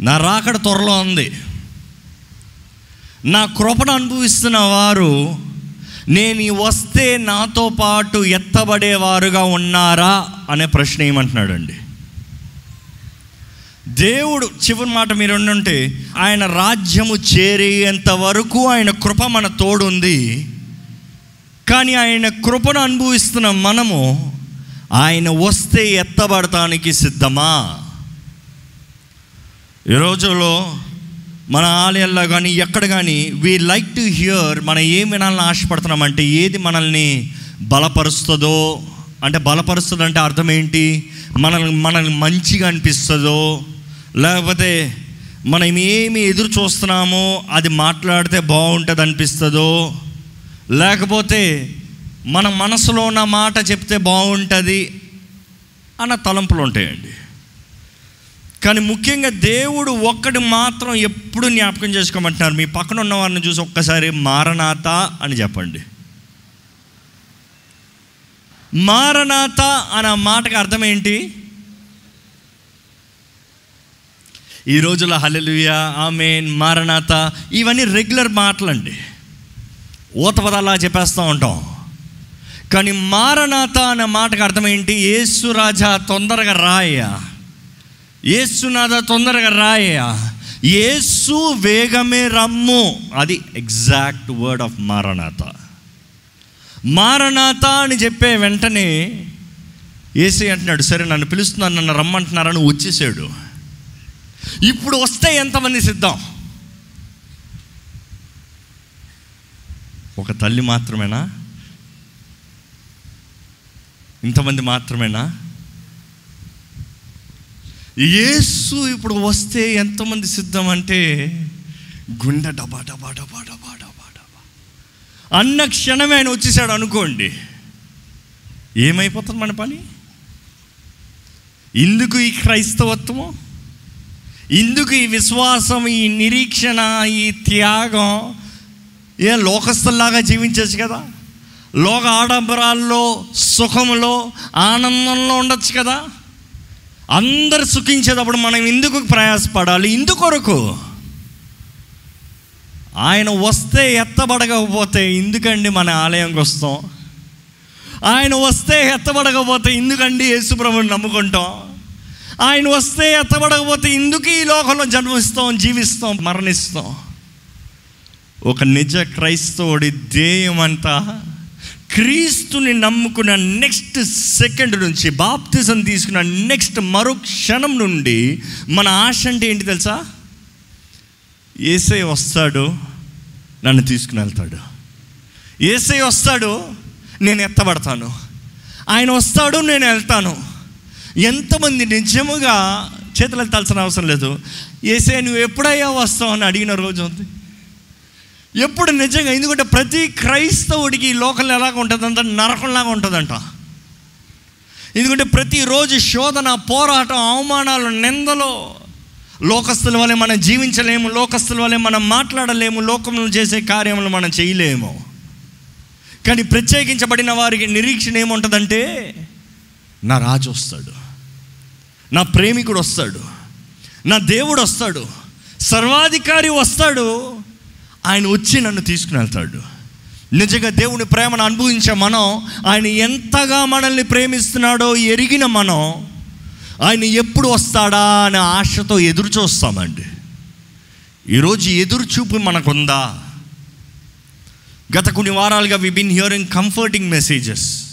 నా రాకడ త్వరలో ఉంది. నా కృపను అనుభవిస్తున్న వారు నేను వస్తే నాతో పాటు ఎత్తబడేవారుగా ఉన్నారా అనే ప్రశ్న ఏమంటున్నాడండి. దేవుడు చివరి మాట మీరు ఉంటే ఆయన రాజ్యము చేరేంత వరకు ఆయన కృప మన తోడుంది. కానీ ఆయన కృపను అనుభవిస్తున్న మనము ఆయన వస్తే ఎత్తబడటానికి సిద్ధమా? ఈ రోజుల్లో మన ఆలయాల్లో కానీ ఎక్కడ కానీ వీ లైక్ టు హియర్ మనం ఏం వినాలని ఆశపడుతున్నామంటే ఏది మనల్ని బలపరుస్తుందో అంటే బలపరుస్తుంది అంటే అర్థం ఏంటి? మనల్ని మనల్ని మంచిగా అనిపిస్తుందో లేకపోతే మనం ఏమి ఎదురు చూస్తున్నామో అది మాట్లాడితే బాగుంటుంది అనిపిస్తుందో లేకపోతే మన మనసులో ఉన్న మాట చెప్తే బాగుంటుంది అన్న తలంపులు ఉంటాయండి. కానీ ముఖ్యంగా దేవుడు ఒక్కటి మాత్రం ఎప్పుడు జ్ఞాపకం చేసుకోమంటున్నారు? మీ పక్కన ఉన్న వారిని చూసి ఒక్కసారి మారనాథ అని చెప్పండి. మారనాథ అనే మాటకు అర్థం ఏంటి? ఈ రోజుల హలెలుయ ఆమెన్ మారనాథ ఇవన్నీ రెగ్యులర్ మాటలండి. ఊత పదాలా చెప్పేస్తూ ఉంటాం. కానీ మారనాథ అనే మాటకు అర్థం ఏంటి? యేసు రాజా తొందరగా రాయ్యా. యేసునాథ తొందరగా రాయ్యా. ఏసు వేగమే రమ్ము. అది ఎగ్జాక్ట్ వర్డ్ ఆఫ్ మారనాథ మారనాథ అని చెప్పే వెంటనే ఏసీ అంటున్నాడు సరే నన్ను పిలుస్తున్నాను నన్ను రమ్మంటున్నారని వచ్చేసాడు. ఇప్పుడు వస్తే ఎంతమంది సిద్ధం? ఒక తల్లి మాత్రమేనా? ఇంతమంది మాత్రమేనా? యేసు ఇప్పుడు వస్తే ఎంతమంది సిద్ధం అంటే గుండె డబా డబా డబా డబా డబా డబా. అన్న క్షణమే ఆయన వచ్చేసాడు అనుకోండి. ఏమైపోతుంది మన పని? ఇందుకు ఈ క్రైస్తవత్వము? ఇందుకు ఈ విశ్వాసం ఈ నిరీక్షణ ఈ త్యాగం ఏ లోకస్తుల్లాగా జీవించచ్చు కదా? లోక ఆడంబరాల్లో సుఖంలో ఆనందంలో ఉండొచ్చు కదా? అందరు సుఖించేటప్పుడు మనం ఎందుకు ప్రయాసపడాలి? ఇందుకొరకు ఆయన వస్తే ఎత్తబడకపోతే ఎందుకండి మన ఆలయంకి వస్తాం? ఆయన వస్తే ఎత్తబడకపోతే ఎందుకండి యేసుప్రభుని నమ్ముకుంటాం? ఆయన వస్తే ఎత్తబడకపోతే ఎందుకు ఈ లోకంలో జన్మిస్తాం జీవిస్తాం మరణిస్తాం? ఒక నిజ క్రైస్తవుడి ధ్యేయమంతా క్రీస్తుని నమ్ముకున్న నెక్స్ట్ సెకండ్ నుంచి బాప్తిజం తీసుకున్న నెక్స్ట్ మరో క్షణం నుండి మన ఆశ అంటే ఏంటి తెలుసా? ఏసై వస్తాడు నన్ను తీసుకుని వెళ్తాడు. ఏసై వస్తాడు నేను ఎత్తబడతాను. ఆయన వస్తాడు నేను వెళ్తాను. ఎంతమంది నిజముగా చేతులు ఎత్తాల్సిన అవసరం లేదు. ఏసై నువ్వు ఎప్పుడయ్యా వస్తావు అని అడిగిన రోజు ఉంది. ఎప్పుడు నిజంగా ఎందుకంటే ప్రతి క్రైస్తవుడికి ఈ లోకంలో ఎలాగ ఉంటుందంట నరకంలాగా ఉంటుందంట. ఎందుకంటే ప్రతిరోజు శోధన పోరాటం అవమానాలు నిందలో లోకస్తుల వల్లే మనం జీవించలేము లోకస్తుల వల్లే మనం మాట్లాడలేము లోకంలో చేసే కార్యములు మనం చేయలేము. కానీ ప్రత్యేకించబడిన వారికి నిరీక్షణ ఏముంటుందంటే నా రాజు వస్తాడు నా ప్రేమికుడు వస్తాడు నా దేవుడు వస్తాడు సర్వాధికారి వస్తాడు ఆయన వచ్చి నన్ను తీసుకుని వెళ్తాడు. నిజంగా దేవుని ప్రేమను అనుభవించే మనం ఆయన ఎంతగా మనల్ని ప్రేమిస్తున్నాడో ఎరిగిన మనం ఆయన ఎప్పుడు వస్తాడా అనే ఆశతో ఎదురు చూస్తామండి. ఈరోజు ఎదురు చూపు మనకుందా? గత కొన్ని వారాలుగా we been hearing comforting messages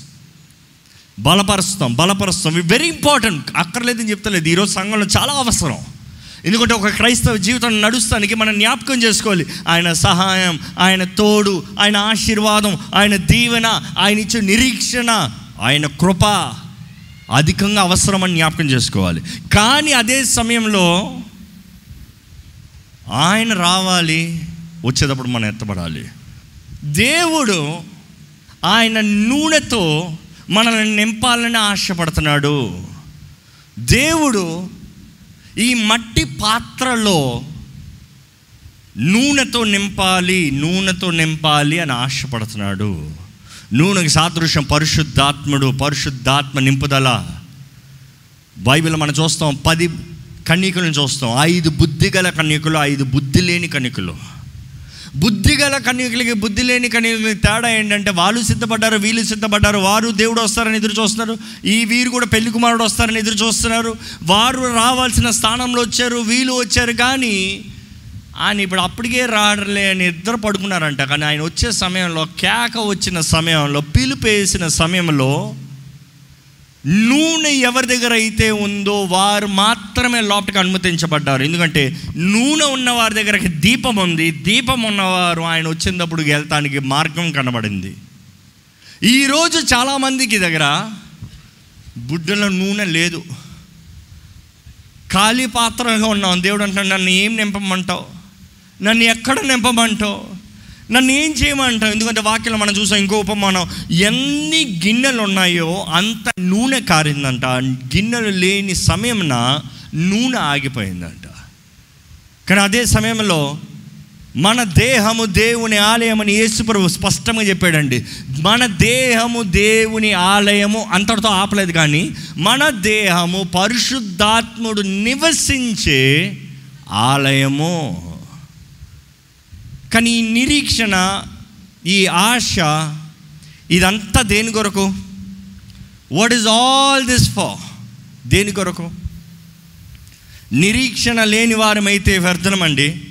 బలపరుస్తాం బలపరుస్తాం. వి వెరీ ఇంపార్టెంట్ అక్కర్లేదని చెప్తలేదు. ఈరోజు సంఘంలో చాలా అవసరం. ఎందుకంటే ఒక క్రైస్తవ జీవితం నడుస్తానికి మనం జ్ఞాపకం చేసుకోవాలి. ఆయన సహాయం ఆయన తోడు ఆయన ఆశీర్వాదం ఆయన దీవెన ఆయన ఇచ్చే నిరీక్షణ ఆయన కృప అధికంగా అవసరమని జ్ఞాపకం చేసుకోవాలి. కానీ అదే సమయంలో ఆయన రావాలి వచ్చేటప్పుడు మనం ఎత్తబడాలి. దేవుడు ఆయన నూనెతో మనల్ని నింపాలని ఆశపడుతున్నాడు. దేవుడు ఈ మట్టి పాత్రలో నూనెతో నింపాలి నూనెతో నింపాలి అని ఆశపడుతున్నాడు. నూనెకి సాదృశ్యం పరిశుద్ధాత్ముడు పరిశుద్ధాత్మ నింపుదల. బైబిల్ మనం చూస్తాం పది కన్యకులను చూస్తాం ఐదు బుద్ధి గల కన్యకులు ఐదు బుద్ధి లేని కన్యకులు. బుద్ధి గల కన్యకులకి బుద్ధి లేని కన్యకులకి తేడా ఏంటంటే వాళ్ళు సిద్ధపడ్డారు వీళ్ళు సిద్ధపడ్డారు వారు దేవుడు వస్తారని ఎదురు చూస్తున్నారు ఈ వీరు కూడా పెళ్ళి కుమారుడు వస్తారని ఎదురు చూస్తున్నారు వారు రావాల్సిన స్థానంలో వచ్చారు వీళ్ళు వచ్చారు కానీ ఆయన ఇప్పుడు అప్పటికే రాడలే అని ఇద్దరు పడుకున్నారంట. కానీ ఆయన వచ్చే సమయంలో కేక వచ్చిన సమయంలో పిలుపు వేసిన సమయంలో నూనె ఎవరి దగ్గర అయితే ఉందో వారు మాత్రమే లోపలికి అనుమతించబడ్డారు. ఎందుకంటే నూనె ఉన్న వారి దగ్గరకి దీపం ఉంది. దీపం ఉన్నవారు ఆయన వచ్చినప్పుడు వెళ్తానికి మార్గం కనబడింది. ఈరోజు చాలామందికి దగ్గర బుడ్డలో నూనె లేదు. ఖాళీ పాత్రగా ఉన్నాం. దేవుడు అంటున్నాడు నన్ను ఏం నింపమంటావు? నన్ను ఎక్కడ నింపమంటావు? నన్ను ఏం చేయమంటావు? ఎందుకంటే వాక్యం మనం చూసాం ఇంకో ఉపమానం ఎన్ని గిన్నెలు ఉన్నాయో అంత నూనె కారిందంట. గిన్నెలు లేని సమయంన నూనె ఆగిపోయిందంట. కానీ అదే సమయంలో మన దేహము దేవుని ఆలయం అని యేసుప్రభు స్పష్టంగా చెప్పాడండి. మన దేహము దేవుని ఆలయము అంతటితో ఆపలేదు కానీ మన దేహము పరిశుద్ధాత్ముడు నివసించే ఆలయము. కానీ ఈ నిరీక్షణ ఈ ఆశ ఇదంతా దేని కొరకు? What is all this for దేని కొరకు? నిరీక్షణ లేని వారమైతే వ్యర్థనమండి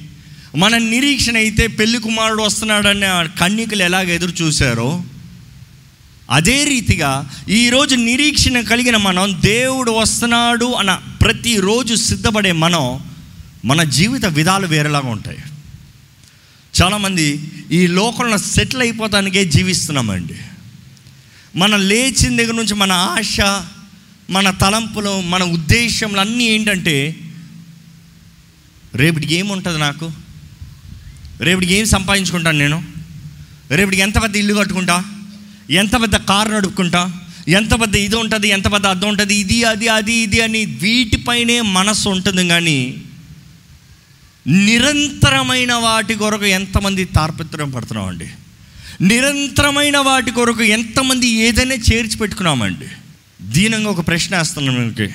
మన నిరీక్షణ అయితే పెళ్ళి కుమారుడు వస్తున్నాడని ఆ ఎలాగ ఎదురు చూశారో అదే రీతిగా ఈరోజు నిరీక్షణ కలిగిన మనం దేవుడు వస్తున్నాడు అన్న ప్రతిరోజు సిద్ధపడే మనం మన జీవిత విధాలు వేరేలాగా ఉంటాయి. చాలామంది ఈ లోకంలో సెటిల్ అయిపోతానికే జీవిస్తున్నామండి. మనం లేచిన దగ్గర నుంచి మన ఆశ మన తలంపులు మన ఉద్దేశంలు అన్నీ ఏంటంటే రేపటికి ఏముంటుంది నాకు? రేపటికి ఏం సంపాదించుకుంటాను నేను? రేపటికి ఎంత పెద్ద ఇల్లు కట్టుకుంటా? ఎంత పెద్ద కారు నడుపుకుంటా? ఎంత పెద్ద ఇది ఉంటుంది ఎంత పెద్ద అర్థం ఉంటుంది ఇది అది అది ఇది అని వీటిపైనే మనసు ఉంటుంది కానీ నిరంతరమైన వాటి కొరకు ఎంతమంది తార్పిత్రం పడుతున్నామండి? నిరంతరమైన వాటి కొరకు ఎంతమంది ఏదైనా చేర్చి పెట్టుకున్నామండి? దీనంగా ఒక ప్రశ్న వేస్తున్నాను మీకు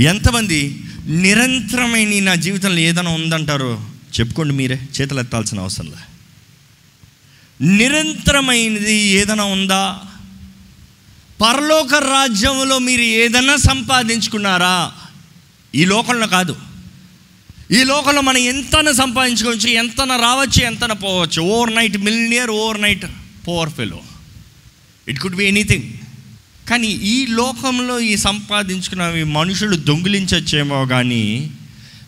ఎంతమంది నిరంతరమైన నా జీవితంలో ఏదైనా ఉందంటారో? చెప్పుకోండి మీరే చేతులు ఎత్తాల్సిన అవసరం లే. నిరంతరమైనది ఏదైనా ఉందా? పరలోక రాజ్యంలో మీరు ఏదైనా సంపాదించుకున్నారా? ఈ లోకంలో కాదు. ఈ లోకంలో మనం ఎంతన సంపాదించుకోవచ్చు ఎంతన రావచ్చు ఎంతన పోవచ్చు. Overnight millionaire overnight power fellow it could be anything కానీ ఈ లోకంలో ఈ సంపాదించుకున్నవి మనుషులు దొంగిలించచ్చేమో కానీ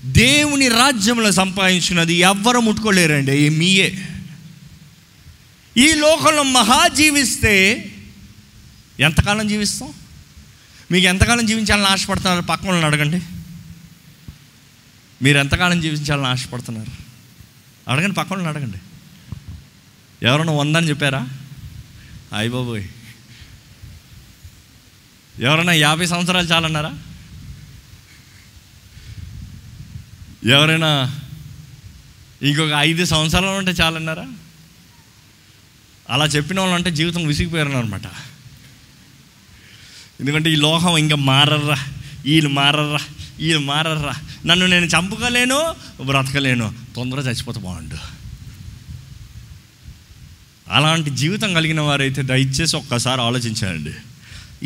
దేవుని రాజ్యంలో సంపాదించుకున్నది ఎవ్వరు ముట్టుకోలేరండి. ఈ మీయే. ఈ లోకంలో మహా జీవిస్తే ఎంతకాలం జీవిస్తాం? మీకు ఎంతకాలం జీవించాలని ఆశపడుతున్నారు? పక్కన అడగండి. మీరు ఎంతకాలం జీవించాలని ఆశపడుతున్నారు? అడగండి పక్కన వాళ్ళని అడగండి. ఎవరైనా వందని చెప్పారా? అయ్య బాబోయ్. ఎవరైనా యాభై సంవత్సరాలు చాలన్నారా? ఎవరైనా ఇంకొక ఐదు సంవత్సరాలు ఉంటే చాలన్నారా? అలా చెప్పిన వాళ్ళు అంటే జీవితం విసిగిపోయారు అనమాట ఎందుకంటే ఈ లోకం ఇంకా మారర్రా వీళ్ళు మారర్రా. వీళ్ళు మారర్రా. నన్ను నేను చంపుకోలేను బ్రతకలేను. తొందరగా చచ్చిపోతే బాగుండు. అలాంటి జీవితం కలిగిన వారైతే దయచేసి ఒక్కసారి ఆలోచించండి.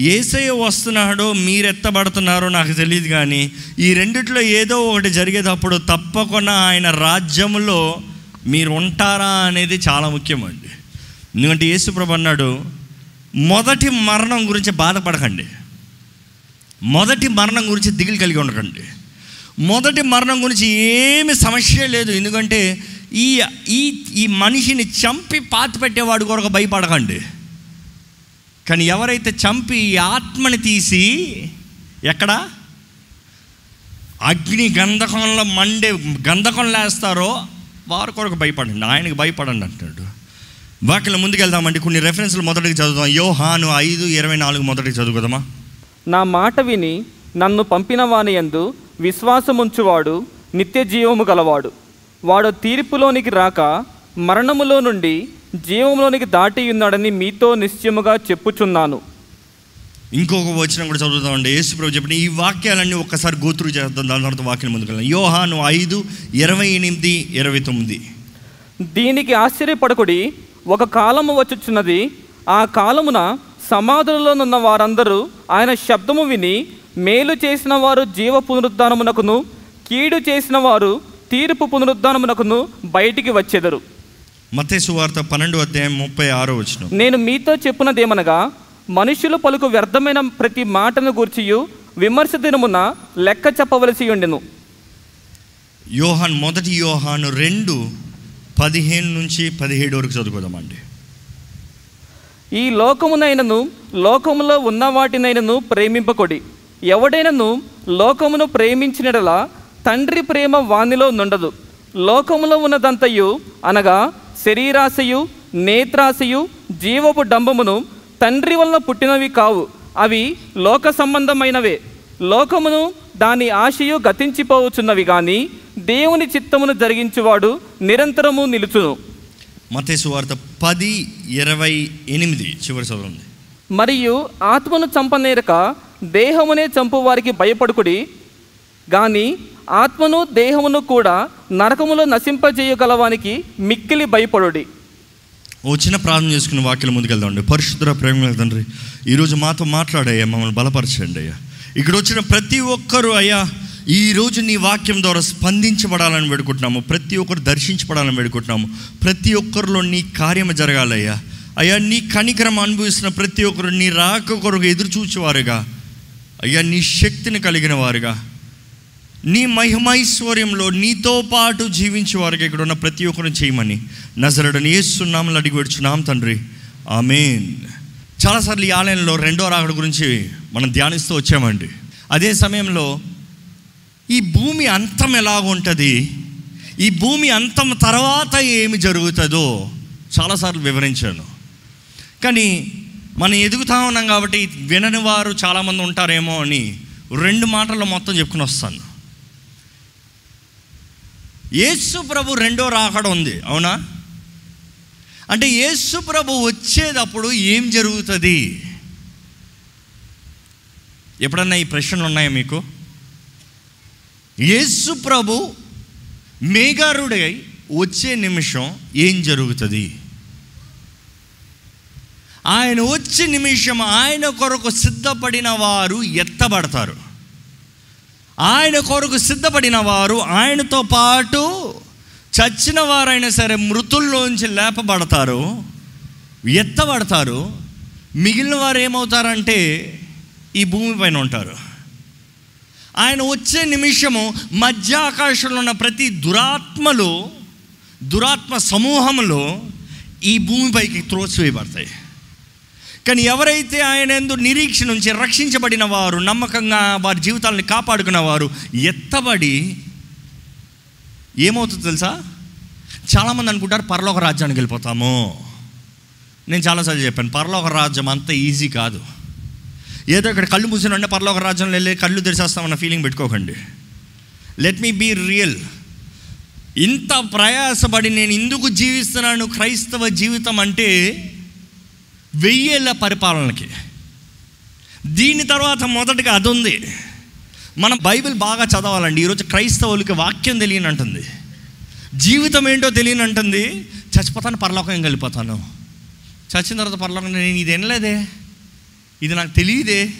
ఏసయ్య వస్తున్నాడో మీరెత్తబడుతున్నారో నాకు తెలియదు కానీ ఈ రెండిట్లో ఏదో ఒకటి జరిగేటప్పుడు తప్పకుండా ఆయన రాజ్యంలో మీరు ఉంటారా అనేది చాలా ముఖ్యమండి. ఎందుకంటే యేసుప్రభు అన్నాడు మొదటి మరణం గురించి బాధపడకండి. మొదటి మరణం గురించి దిగులు కలిగి ఉండకండి. మొదటి మరణం గురించి ఏమి సమస్య లేదు. ఎందుకంటే ఈ ఈ ఈ మనిషిని చంపి పాతి పెట్టేవాడు కొరకు భయపడకండి. కానీ ఎవరైతే చంపి ఈ ఆత్మని తీసి ఎక్కడ? అగ్ని గంధకంలో మండే గంధకం లేస్తారో వారి కొరకు భయపడండి. ఆయనకు భయపడండి అంటాడు వాక్యం ముందుకెళ్దామండి. కొన్ని రెఫరెన్స్లు మొదటికి చదువుదాం. యోహాను ఐదు ఇరవై నాలుగు మొదటికి చదువుదామా? నా మాట విని నన్ను పంపిన వాని యందు విశ్వాసముంచువాడు నిత్య జీవము గలవాడు. వాడు తీర్పులోనికి రాక మరణములో నుండి జీవములోనికి దాటి ఉన్నాడని మీతో నిశ్చయముగా చెప్పుచున్నాను. ఇంకొక వచనం కూడా చదువుతామండి యేసు ప్రభు చెప్పిన ఈ వాక్యాలన్నీ ఒక్కసారి గోత్రు చేద్దాం. దాని తర్వాత వాక్యం ముందుకు యోహాను ఐదు ఇరవై ఎనిమిది ఇరవై తొమ్మిది. దీనికి ఆశ్చర్యపడకుడి ఒక కాలము వచ్చుచున్నది. ఆ కాలమున సమాధులలోనున్న వారందరూ ఆయన శబ్దము విని మేలు చేసిన వారు జీవ పునరుద్ధానమునకును కీడు చేసిన వారు తీర్పు పునరుద్ధానమునకును బయటికి వచ్చెదరు. వార్త పన్నెండు అధ్యాయం ముప్పై ఆరో వచనం. నేను మీతో చెప్పున్నదేమనగా మనుషులు పలుకు వ్యర్థమైన ప్రతి మాటను గూర్చియు విమర్శ దినమున లెక్క చెప్పవలసి ఉండెను. యోహాన్ మొదటి యోహాను రెండు పదిహేను నుంచి పదిహేడు వరకు చదువుకోదామండి. ఈ లోకమునైనను లోకములో ఉన్న వాటినైనను ప్రేమింపకొడి. ఎవడైనను లోకమును ప్రేమించినడలా తండ్రి ప్రేమ వానిలో నుండదు. లోకములో ఉన్నదంతయు అనగా శరీరాశయు నేత్రాశయు జీవపు డంబమును తండ్రి వలన పుట్టినవి కావు. అవి లోక సంబంధమైనవే. లోకమును దాని ఆశయు గతించిపోవచ్చున్నవి కానీ దేవుని చిత్తమును జరిగించువాడు నిరంతరము నిలుచును. మత్తయి వార్త పది ఇరవై ఎనిమిది చివరి చదవండి మరియు ఆత్మను చంపనేరక దేహమునే చంపు వారికి భయపడుకుడి గాని ఆత్మను దేహమును కూడా నరకములో నశింపజేయగలవానికి మిక్కిలి భయపడుడి. ఓ చిన్న ప్రార్థన చేసుకుని వాక్యం ముందుకెళ్దామండి పరిశుద్ధ ప్రేమ తండ్రి ఈరోజు మాతో మాట్లాడయ్యా మమ్మల్ని బలపరచండి అయ్యా. ఇక్కడ వచ్చిన ప్రతి ఒక్కరూ అయ్యా ఈరోజు నీ వాక్యం ద్వారా స్పందించబడాలని వేడుకుంటున్నాము. ప్రతి ఒక్కరు దర్శించబడాలని వేడుకుంటున్నాము. ప్రతి ఒక్కరిలో నీ కార్యం జరగాలయ్యా. అయ్యా నీ కనికరం అనుభవిస్తున్న ప్రతి ఒక్కరు నీ రాక కొరకు ఎదురు చూచేవారుగా అయ్యా నీ శక్తిని కలిగిన వారుగా. నీ మహిమైశ్వర్యంలో నీతో పాటు జీవించే వారికి ఇక్కడ ఉన్న ప్రతి ఒక్కరిని చేయమని. నజరడని ఏస్తున్నామని అడిగి పెడుచున్నాం తండ్రి. ఆమెన్. చాలాసార్లు ఈ ఆలయంలో రెండో రాకడ గురించి మనం ధ్యానిస్తూ వచ్చామండి. అదే సమయంలో ఈ భూమి అంతం ఎలాగుంటుంది ఈ భూమి అంతం తర్వాత ఏమి జరుగుతుందో చాలాసార్లు వివరించాను. కానీ మనం ఎదుగుతా ఉన్నాం కాబట్టి వినని వారు చాలామంది ఉంటారేమో అని రెండు మాటల్లో మొత్తం చెప్పుకుని వస్తాను. యేసు ప్రభు రెండో రాకడ ఉంది అవునా? అంటే యేసు ప్రభు వచ్చేటప్పుడు ఏం జరుగుతుంది? ఎప్పుడన్నా ఈ ప్రశ్నలు ఉన్నాయా మీకు? యేసు ప్రభు మేఘారుడై వచ్చే నిమిషం ఏం జరుగుతుంది? ఆయన వచ్చే నిమిషం ఆయన కొరకు సిద్ధపడిన వారు ఎత్తబడతారు. ఆయన కొరకు సిద్ధపడిన వారు ఆయనతో పాటు చచ్చిన వారైనా సరే మృతుల్లోంచి లేపబడతారు ఎత్తబడతారు. మిగిలిన వారు ఏమవుతారంటే ఈ భూమి పైన ఉంటారు. ఆయన వచ్చే నిమిషము మధ్య ఆకాశంలో ఉన్న ప్రతి దురాత్మలు దురాత్మ సమూహంలో ఈ భూమిపైకి త్రోసివేయబడతాయి. కానీ ఎవరైతే ఆయన ఎందు నిరీక్ష నుంచి రక్షించబడిన వారు నమ్మకంగా వారి జీవితాలను కాపాడుకున్న వారు ఎత్తబడి ఏమవుతుందో తెలుసా? చాలామంది అనుకుంటారు పరలోక రాజ్యానికి వెళ్ళిపోతాము. నేను చాలాసార్లు చెప్పాను పరలోక రాజ్యం అంత ఈజీ కాదు. ఏదో ఇక్కడ కళ్ళు మూసిన వెంటనే పర్లోక రాజ్యంలో వెళ్ళి కళ్ళు తెరిచేస్తామన్న ఫీలింగ్ పెట్టుకోకండి. లెట్ మీ బీ రియల్ ఇంత ప్రయాసపడి నేను ఎందుకు జీవిస్తున్నాను క్రైస్తవ జీవితం అంటే వెయ్యేళ్ళ పరిపాలనకి. దీని తర్వాత మొదటగా అది ఉంది మనం బైబిల్ బాగా చదవాలండి. ఈరోజు క్రైస్తవులకి వాక్యం తెలియని అంటుంది జీవితం ఏంటో తెలియని అంటుంది చచ్చిపోతాను పరలోకం వెళ్ళిపోతాను చచ్చిన తర్వాత పరలోకం నేను ఇది వినలేదే. ఇది నాకు తెలియదే.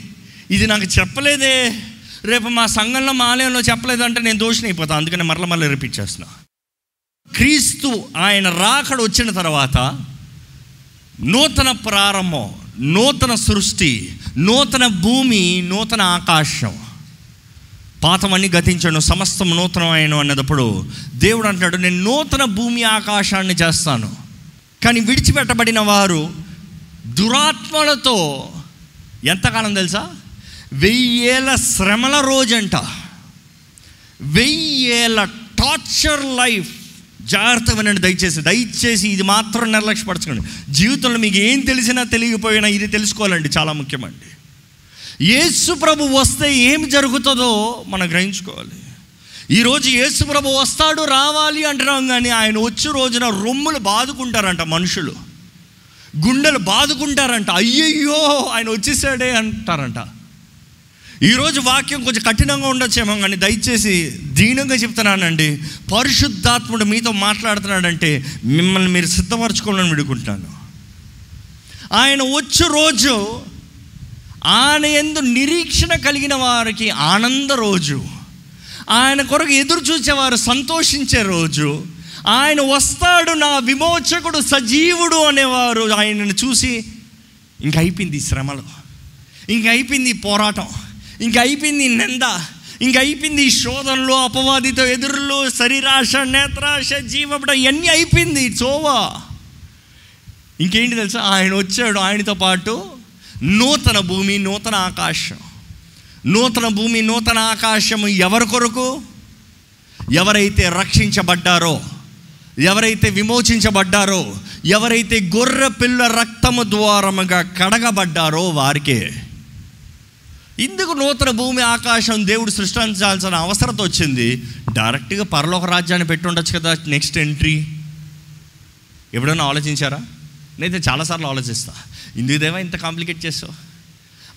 ఇది నాకు చెప్పలేదే. రేపు మా సంఘంలో మా ఆలయంలో చెప్పలేదంటే నేను దోషిని అయిపోతాను అందుకని మరల మరల రిపీట్ చేస్తున్నా. క్రీస్తు ఆయన రాకడ వచ్చిన తర్వాత నూతన ప్రారంభం నూతన సృష్టి నూతన భూమి నూతన ఆకాశం. పాతమన్నీ గతించాను సమస్తం నూతనమైన అన్నప్పుడు దేవుడు అంటున్నాడు నేను నూతన భూమి ఆకాశాన్ని చేస్తాను. కానీ విడిచిపెట్టబడిన వారు దురాత్మలతో ఎంతకాలం తెలుసా? వెయ్యేల శ్రమల రోజంట. వెయ్యేల టార్చర్ లైఫ్. జాగ్రత్త వినండి దయచేసి. దయచేసి ఇది మాత్రం నిర్లక్ష్యపరచుకోండి. జీవితంలో మీకు ఏం తెలిసినా తెలియకపోయినా ఇది తెలుసుకోవాలండి. చాలా ముఖ్యమండి. యేసు ప్రభు వస్తే ఏం జరుగుతుందో మనం గ్రహించుకోవాలి. ఈరోజు యేసు ప్రభు వస్తాడు రావాలి అంటున్నాం కానీ ఆయన వచ్చే రోజున రొమ్ములు బాదుకుంటారంట మనుషులు. గుండెలు బాదుకుంటారంట. అయ్యయ్యో ఆయన వచ్చేసాడే అంటారంట. ఈరోజు వాక్యం కొంచెం కఠినంగా ఉండొచ్చేమో కానీ దయచేసి దీనంగా చెప్తున్నానండి. పరిశుద్ధాత్ముడు మీతో మాట్లాడుతున్నాడంటే మిమ్మల్ని మీరు సిద్ధపరచుకోవాలని విడుకుంటున్నాను. ఆయన వచ్చే రోజు ఆయన ఎందు నిరీక్షణ కలిగిన వారికి ఆనంద రోజు. ఆయన కొరకు ఎదురు చూసేవారు సంతోషించే రోజు. ఆయన వస్తాడు నా విమోచకుడు సజీవుడు అనేవారు ఆయనను చూసి ఇంక అయిపోయింది శ్రమలు. ఇంక అయిపోయింది పోరాటం. ఇంక అయిపోయింది నింద. ఇంక అయిపోయింది శోధనలు అపవాదితో ఎదురులు శరీరాశ నేత్రాశ జీవపడ ఇవన్నీ అయిపోయింది చోవా. ఇంకేంటి తెలుసా? ఆయన వచ్చాడు ఆయనతో పాటు నూతన భూమి నూతన ఆకాశం. నూతన భూమి నూతన ఆకాశము ఎవరి కొరకు? ఎవరైతే రక్షించబడ్డారో ఎవరైతే విమోచించబడ్డారో ఎవరైతే గొర్రె పిల్ల రక్తము ద్వారముగా కడగబడ్డారో వారికే. ఇందుకు నూతన భూమి ఆకాశం దేవుడు సృష్టించాల్సిన అవసరత వచ్చింది. డైరెక్ట్గా పరలోక రాజ్యాన్ని పెట్టి ఉండొచ్చు కదా నెక్స్ట్ ఎంట్రీ. ఎప్పుడైనా ఆలోచించారా? నేనైతే చాలాసార్లు ఆలోచిస్తా. ఇందుకు దేవా ఇంత కాంప్లికేట్ చేస్తావు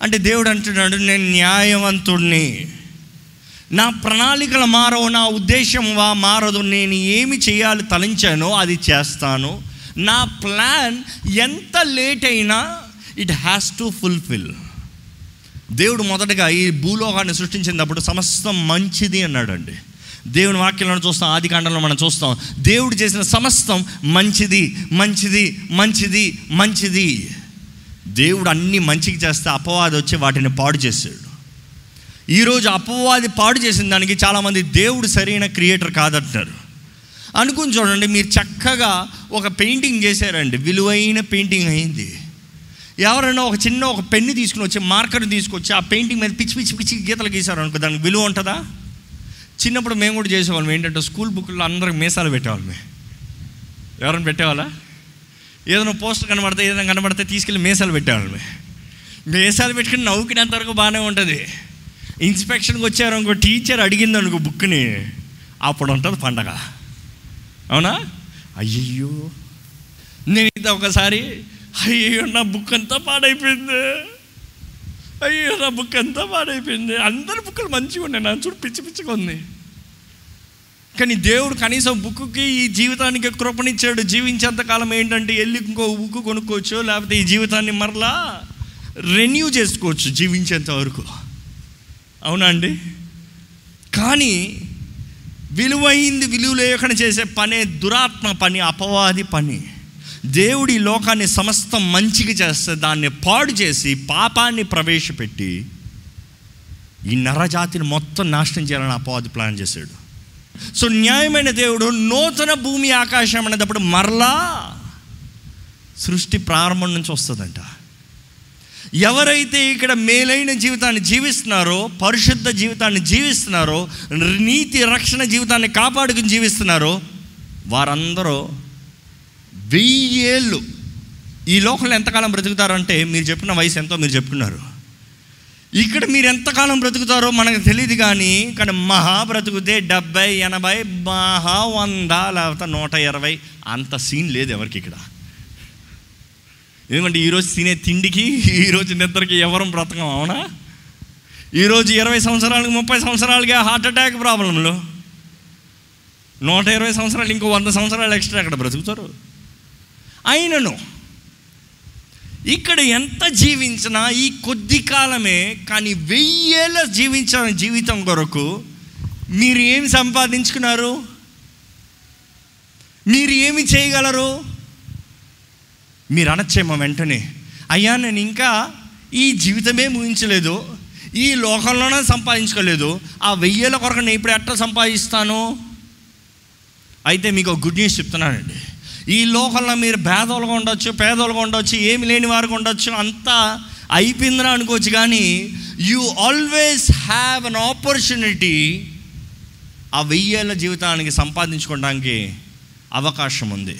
అంటే దేవుడు అంటున్నాడు నేను న్యాయవంతుడిని నా ప్రణాళికలు మారవు నా ఉద్దేశం వా మారదు నేను ఏమి చేయాలి తలంచానో అది చేస్తాను. నా ప్లాన్ ఎంత లేట్ అయినా ఇట్ హ్యాస్ టు ఫుల్ఫిల్ దేవుడు మొదటగా ఈ భూలోకాన్ని సృష్టించినప్పుడు సమస్తం మంచిది అన్నాడండి. దేవుని వాక్యాలను చూస్తాం ఆది కాండంలో మనం చూస్తాం. దేవుడు చేసిన సమస్తం మంచిది మంచిది మంచిది మంచిది. దేవుడు అన్ని మంచికి చేస్తే అపవాది వచ్చి వాటిని పాడు చేశాడు. ఈరోజు అపవాది పాడు చేసిన దానికి చాలామంది దేవుడు సరైన క్రియేటర్ కాదంటారు అనుకుని చూడండి మీరు చక్కగా ఒక పెయింటింగ్ చేశారండి. విలువైన పెయింటింగ్ అయింది. ఎవరైనా ఒక చిన్న ఒక పెన్ను తీసుకుని వచ్చి మార్కర్ తీసుకొచ్చి ఆ పెయింటింగ్ మీద పిచ్చి పిచ్చి పిచ్చి గీతలు గీసారు అనుకో దానికి విలువ ఉంటుందా? చిన్నప్పుడు మేము కూడా చేసేవాళ్ళం. ఏంటంటే స్కూల్ బుక్లో అందరికి మీసాలు పెట్టేవాళ్ళమే. ఎవరైనా పెట్టేవాళ్ళా? ఏదైనా పోస్టర్ కనబడితే ఏదైనా కనబడితే తీసుకెళ్ళి మీసాలు పెట్టేవాళ్ళమే. మీసాలు పెట్టుకుని నవ్వుకునేంతవరకు బాగానే ఉంటుంది. ఇన్స్పెక్షన్కి వచ్చారు అనుకో టీచర్ అడిగింది అనుకో బుక్ని అప్పుడు ఉంటుంది పండగ. అవునా? అయ్యయ్యో. నేను ఇది ఒకసారి అయ్యో నా బుక్ అంతా పాడైపోయింది. అయ్యో నా బుక్ అంతా పాడైపోయింది. అందరి బుక్కులు మంచిగా ఉన్నాయి. నా చూడు పిచ్చి పిచ్చిగా ఉంది. కానీ దేవుడు కనీసం బుక్కి ఈ జీవితానికి కృపనిచ్చాడు. జీవించేంత కాలం ఏంటంటే వెళ్ళి ఇంకో బుక్ కొనుక్కోవచ్చు. లేకపోతే ఈ జీవితాన్ని మరలా రెన్యూ చేసుకోవచ్చు జీవించేంత వరకు. అవునా అండి కానీ విలువైంది విలువ లేకుండా చేసే పనే దురాత్మ పని అపవాది పని. దేవుడి లోకాన్ని సమస్తం మంచిగా చేస్తే దాన్ని పాడు చేసి పాపాన్ని ప్రవేశపెట్టి ఈ నరజాతిని మొత్తం నాశనం చేయాలని అపవాది ప్లాన్ చేశాడు. సో న్యాయమైన దేవుడు నూతన భూమి ఆకాశం అనేటప్పుడు మరలా సృష్టి ప్రారంభం నుంచి వస్తుందంట. ఎవరైతే ఇక్కడ మేలైన జీవితాన్ని జీవిస్తున్నారో పరిశుద్ధ జీవితాన్ని జీవిస్తున్నారో నీతి రక్షణ జీవితాన్ని కాపాడుకుని జీవిస్తున్నారో వారందరూ వెయ్యేళ్ళు ఈ లోకంలో ఎంతకాలం బ్రతుకుతారంటే మీరు చెప్పిన వయసు ఎంతో మీరు చెప్పుకున్నారు. ఇక్కడ మీరు ఎంతకాలం బ్రతుకుతారో మనకు తెలియదు కానీ కానీ మహా బ్రతుకుతే డెబ్బై ఎనభై మహా వంద లేకపోతే నూట ఇరవై అంత సీన్ లేదు ఎవరికి ఇక్కడ. ఎందుకంటే ఈరోజు తినే తిండికి ఈరోజు నిద్రకి ఎవరం బ్రతకం అవునా? ఈరోజు ఇరవై సంవత్సరాలకి ముప్పై సంవత్సరాలకి హార్ట్ అటాక్ ప్రాబ్లంలు. నూట ఇరవై సంవత్సరాలు ఇంకో వంద సంవత్సరాలు ఎక్స్ట్రా అక్కడ బ్రతుకుతారు. అయినను ఇక్కడ ఎంత జీవించినా ఈ కొద్ది కాలమే కానీ వెయ్యేళ్ళ జీవించిన జీవితం కొరకు మీరు ఏమి సంపాదించుకున్నారు? మీరు ఏమి చేయగలరు? మీరు అనచ్చేమో వెంటనే. అయ్యా నేను ఇంకా ఈ జీవితమే ముగించలేదు. ఈ లోకంలోనే సంపాదించుకోలేదు. ఆ వెయ్యేళ్ళ కొరకు నేను ఇప్పుడు ఎట్లా సంపాదిస్తాను? అయితే మీకు ఒక గుడ్ న్యూస్ చెప్తున్నానండి. ఈ లోకంలో మీరు పేదోలుగా ఉండొచ్చు పేదోలుగా ఉండొచ్చు ఏమి లేని వారికి ఉండొచ్చు అంతా అయిపోయిందిరా అనుకోవచ్చు. కానీ you always have an opportunity ఆ వెయ్యేళ్ళ జీవితానికి సంపాదించుకోవడానికి అవకాశం ఉంది.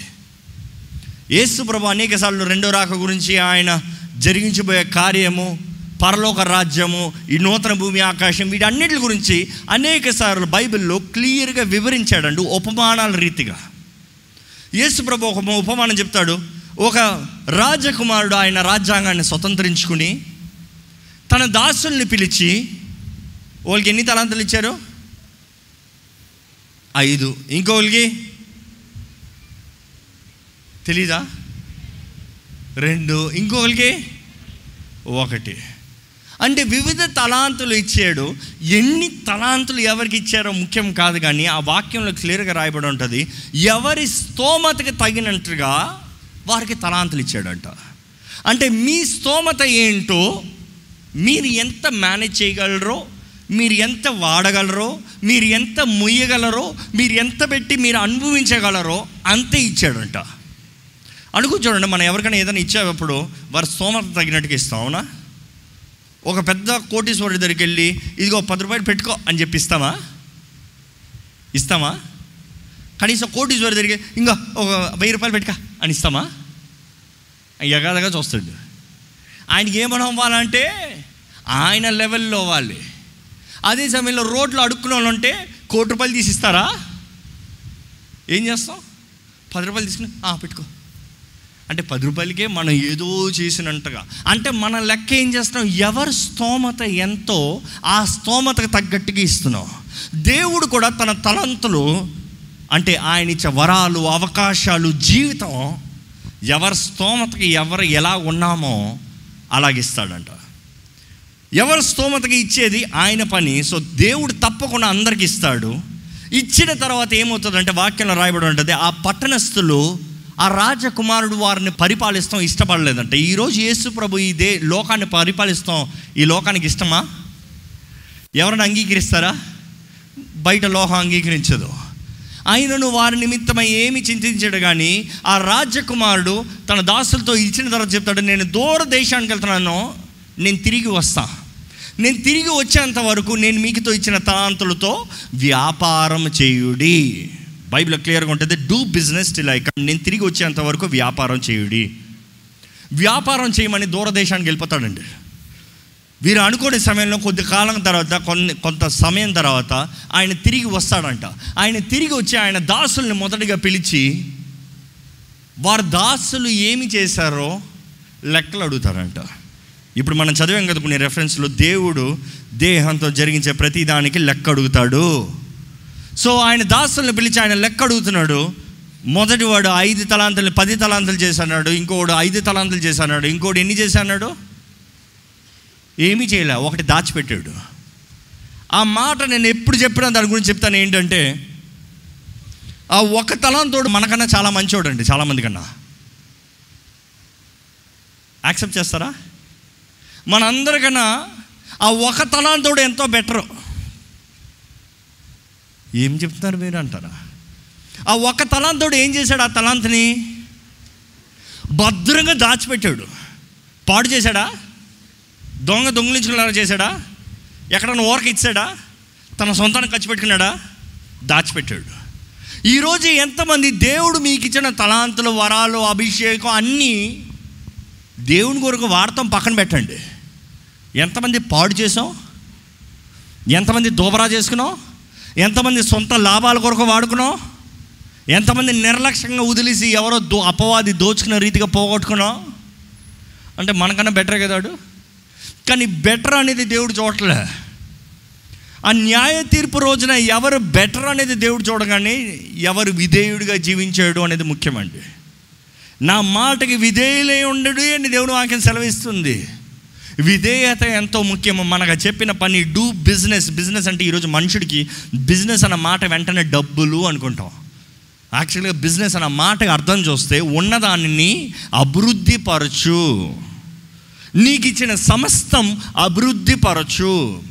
యేసు ప్రభు అనేక సార్లు రెండో రాక గురించి ఆయన జరిగించబోయే కార్యము పరలోక రాజ్యము ఈ నూతన భూమి ఆకాశం వీటన్నిటి గురించి అనేక సార్లు బైబిల్లో క్లియర్గా వివరించాడండి ఉపమానాల రీతిగా. యేసు ప్రభు ఒక ఉపమానం చెప్తాడు. ఒక రాజకుమారుడు ఆయన రాజ్యాంగాన్ని స్వతంత్రించుకుని తన దాసుల్ని పిలిచి వాళ్ళకి ఎన్ని తలాంతులు ఇచ్చారు? ఐదు. ఇంకోళ్ళకి తెలీదా? రెండు. ఇంకొకరికి? ఒకటి. అంటే వివిధ తలాంతులు ఇచ్చాడు. ఎన్ని తలాంతులు ఎవరికి ఇచ్చారో ముఖ్యం కాదు కానీ ఆ వాక్యంలో క్లియర్గా రాయబడి ఉంటుంది. ఎవరి స్తోమతకి తగినట్టుగా వారికి తలాంతులు ఇచ్చాడంట. అంటే మీ స్తోమత ఏంటో మీరు ఎంత మేనేజ్ చేయగలరో మీరు ఎంత వాడగలరో మీరు ఎంత ముయ్యగలరో మీరు ఎంత పెట్టి మీరు అనుభవించగలరో అంతే ఇచ్చాడంట. అనుకుని చూడండి మనం ఎవరికైనా ఏదైనా ఇచ్చేటప్పుడు వారి సోమత తగినట్టుగా ఇస్తాం అవునా? ఒక పెద్ద కోటీశ్వరుడి దగ్గరికి వెళ్ళి ఇదిగో పది రూపాయలు పెట్టుకో అని చెప్పి ఇస్తామా? ఇస్తామా? కనీసం కోటీశ్వరుడి దగ్గరికి ఇంకా ఒక వెయ్యి రూపాయలు పెట్టుక అని ఇస్తామా? ఎగాదగా చూస్తాడు. ఆయనకి ఏమని అవ్వాలంటే ఆయన లెవెల్లో అవ్వాలి. అదే సమయంలో రోడ్లో అడుక్కునే వాళ్ళు ఉంటే కోటి రూపాయలు తీసిస్తారా ఏం చేస్తాం? పది రూపాయలు తీసుకుని "ఆ, పెట్టుకో. అంటే పది రూపాయలకే మనం ఏదో చేసినట్టుగా అంటే మన లెక్క ఏం చేస్తున్నాం? ఎవరి స్తోమత ఎంతో ఆ స్తోమతకు తగ్గట్టుగా ఇస్తున్నాం. దేవుడు కూడా తన తలంతులు అంటే ఆయన ఇచ్చే వరాలు అవకాశాలు జీవితం ఎవరి స్తోమతకి ఎవరు ఎలా ఉన్నామో అలాగిస్తాడంట ఎవరి స్తోమతకి ఇచ్చేది ఆయన పని. సో దేవుడు తప్పకుండా అందరికి ఇస్తాడు. ఇచ్చిన తర్వాత ఏమవుతుందంటే వాక్యంలో రాయబడి ఉంటుంది ఆ పట్టణస్థులు ఆ రాజకుమారుడు వారిని పరిపాలిస్తాం ఇష్టపడలేదంట. ఈరోజు యేసు ప్రభు ఇదే లోకాన్ని పరిపాలిస్తాం ఈ లోకానికి ఇష్టమా? ఎవరిని అంగీకరిస్తారా? బయట లోహం అంగీకరించదు. ఆయనను వారి నిమిత్తమై ఏమి చింతించాడు కానీ ఆ రాజకుమారుడు తన దాసులతో ఇచ్చిన తర్వాత చెప్తాడు నేను దూర దేశానికి వెళ్తున్నాను నేను తిరిగి వస్తా. నేను తిరిగి వచ్చేంత వరకు నేను మీకుతో ఇచ్చిన తలాంతులతో వ్యాపారం చేయుడి. బైబిల్ క్లియర్గా ఉంటుంది do business till I come నేను తిరిగి వచ్చేంత వరకు వ్యాపారం చేయుడి. వ్యాపారం చేయమని దూరదేశానికి వెళ్ళిపోతాడండి. వీరు అనుకోని సమయంలో కొద్ది కాలం తర్వాత కొన్ని కొంత సమయం తర్వాత ఆయన తిరిగి వస్తాడంట. ఆయన తిరిగి వచ్చి ఆయన దాసుల్ని మొదటిగా పిలిచి వారి దాసులు ఏమి చేశారో లెక్కలు అడుగుతారంట. ఇప్పుడు మనం చదివాం కదా కొన్ని రెఫరెన్స్లో దేవుడు దేహంతో జరిగించే ప్రతిదానికి లెక్క అడుగుతాడు. సో ఆయన దాసుల్ని పిలిచి ఆయన లెక్క అడుగుతున్నాడు. మొదటివాడు ఐదు తలాంతలు పది తలాంతలు చేశాడు ఇంకోడు ఐదు తలాంతలు చేశాడు ఇంకోడు ఎన్ని చేశాడు? ఏమీ చేయలే ఒకటి దాచిపెట్టాడు. ఆ మాట నేను ఎప్పుడు చెప్పినా దాని గురించి చెప్తాను ఏంటంటే ఆ ఒక తలాంతోడు మనకన్నా చాలా మంచోడు అండి చాలామంది కన్నా యాక్సెప్ట్ చేస్తారా? మనందరికన్నా ఆ ఒక తలాంతోడు ఎంతో బెటరు. ఏం చెప్తున్నారు మీరు అంటారా? ఆ ఒక్క తలాంతోడు ఏం చేశాడు ఆ తలాంతిని? భద్రంగా దాచిపెట్టాడు. పాడు చేశాడా? దొంగ దొంగిలించుకున్నారా చేశాడా? ఎక్కడన్నా ఓరక ఇచ్చాడా? తన సొంతానికి ఖర్చు పెట్టుకున్నాడా? దాచిపెట్టాడు. ఈరోజు ఎంతమంది దేవుడు మీకు ఇచ్చిన తలాంతులు వరాలు అభిషేకం అన్నీ దేవుని కొరకు వాడతాం పక్కన పెట్టండి. ఎంతమంది పాడు చేసాం? ఎంతమంది దూబరా చేసుకున్నాం? ఎంతమంది సొంత లాభాల కొరకు వాడుకున్నాం? ఎంతమంది నిర్లక్ష్యంగా వదిలేసి ఎవరో దో అపవాది దోచుకున్న రీతిగా పోగొట్టుకున్నాం అంటే మనకన్నా బెటర్ కదాడు కానీ బెటర్ అనేది దేవుడు చూడలే ఆ న్యాయ తీర్పు రోజున ఎవరు బెటర్ అనేది దేవుడు చూడగానే ఎవరు విధేయుడిగా జీవించాడు అనేది ముఖ్యమండి. నా మాటకి విధేయులై ఉండడు అని దేవుడు వాక్యం సెలవిస్తుంది. విధేయత ఎంతో ముఖ్యమో. మనకు చెప్పిన పని డూ బిజినెస్ బిజినెస్ అంటే ఈరోజు మనుషుడికి బిజినెస్ అన్న మాట వెంటనే డబ్బులు అనుకుంటాం. యాక్చువల్గా బిజినెస్ అన్న మాటకి అర్థం చూస్తే ఉన్నదానిని అభివృద్ధి పరచు నీకు ఇచ్చిన సమస్తం అభివృద్ధి పరచు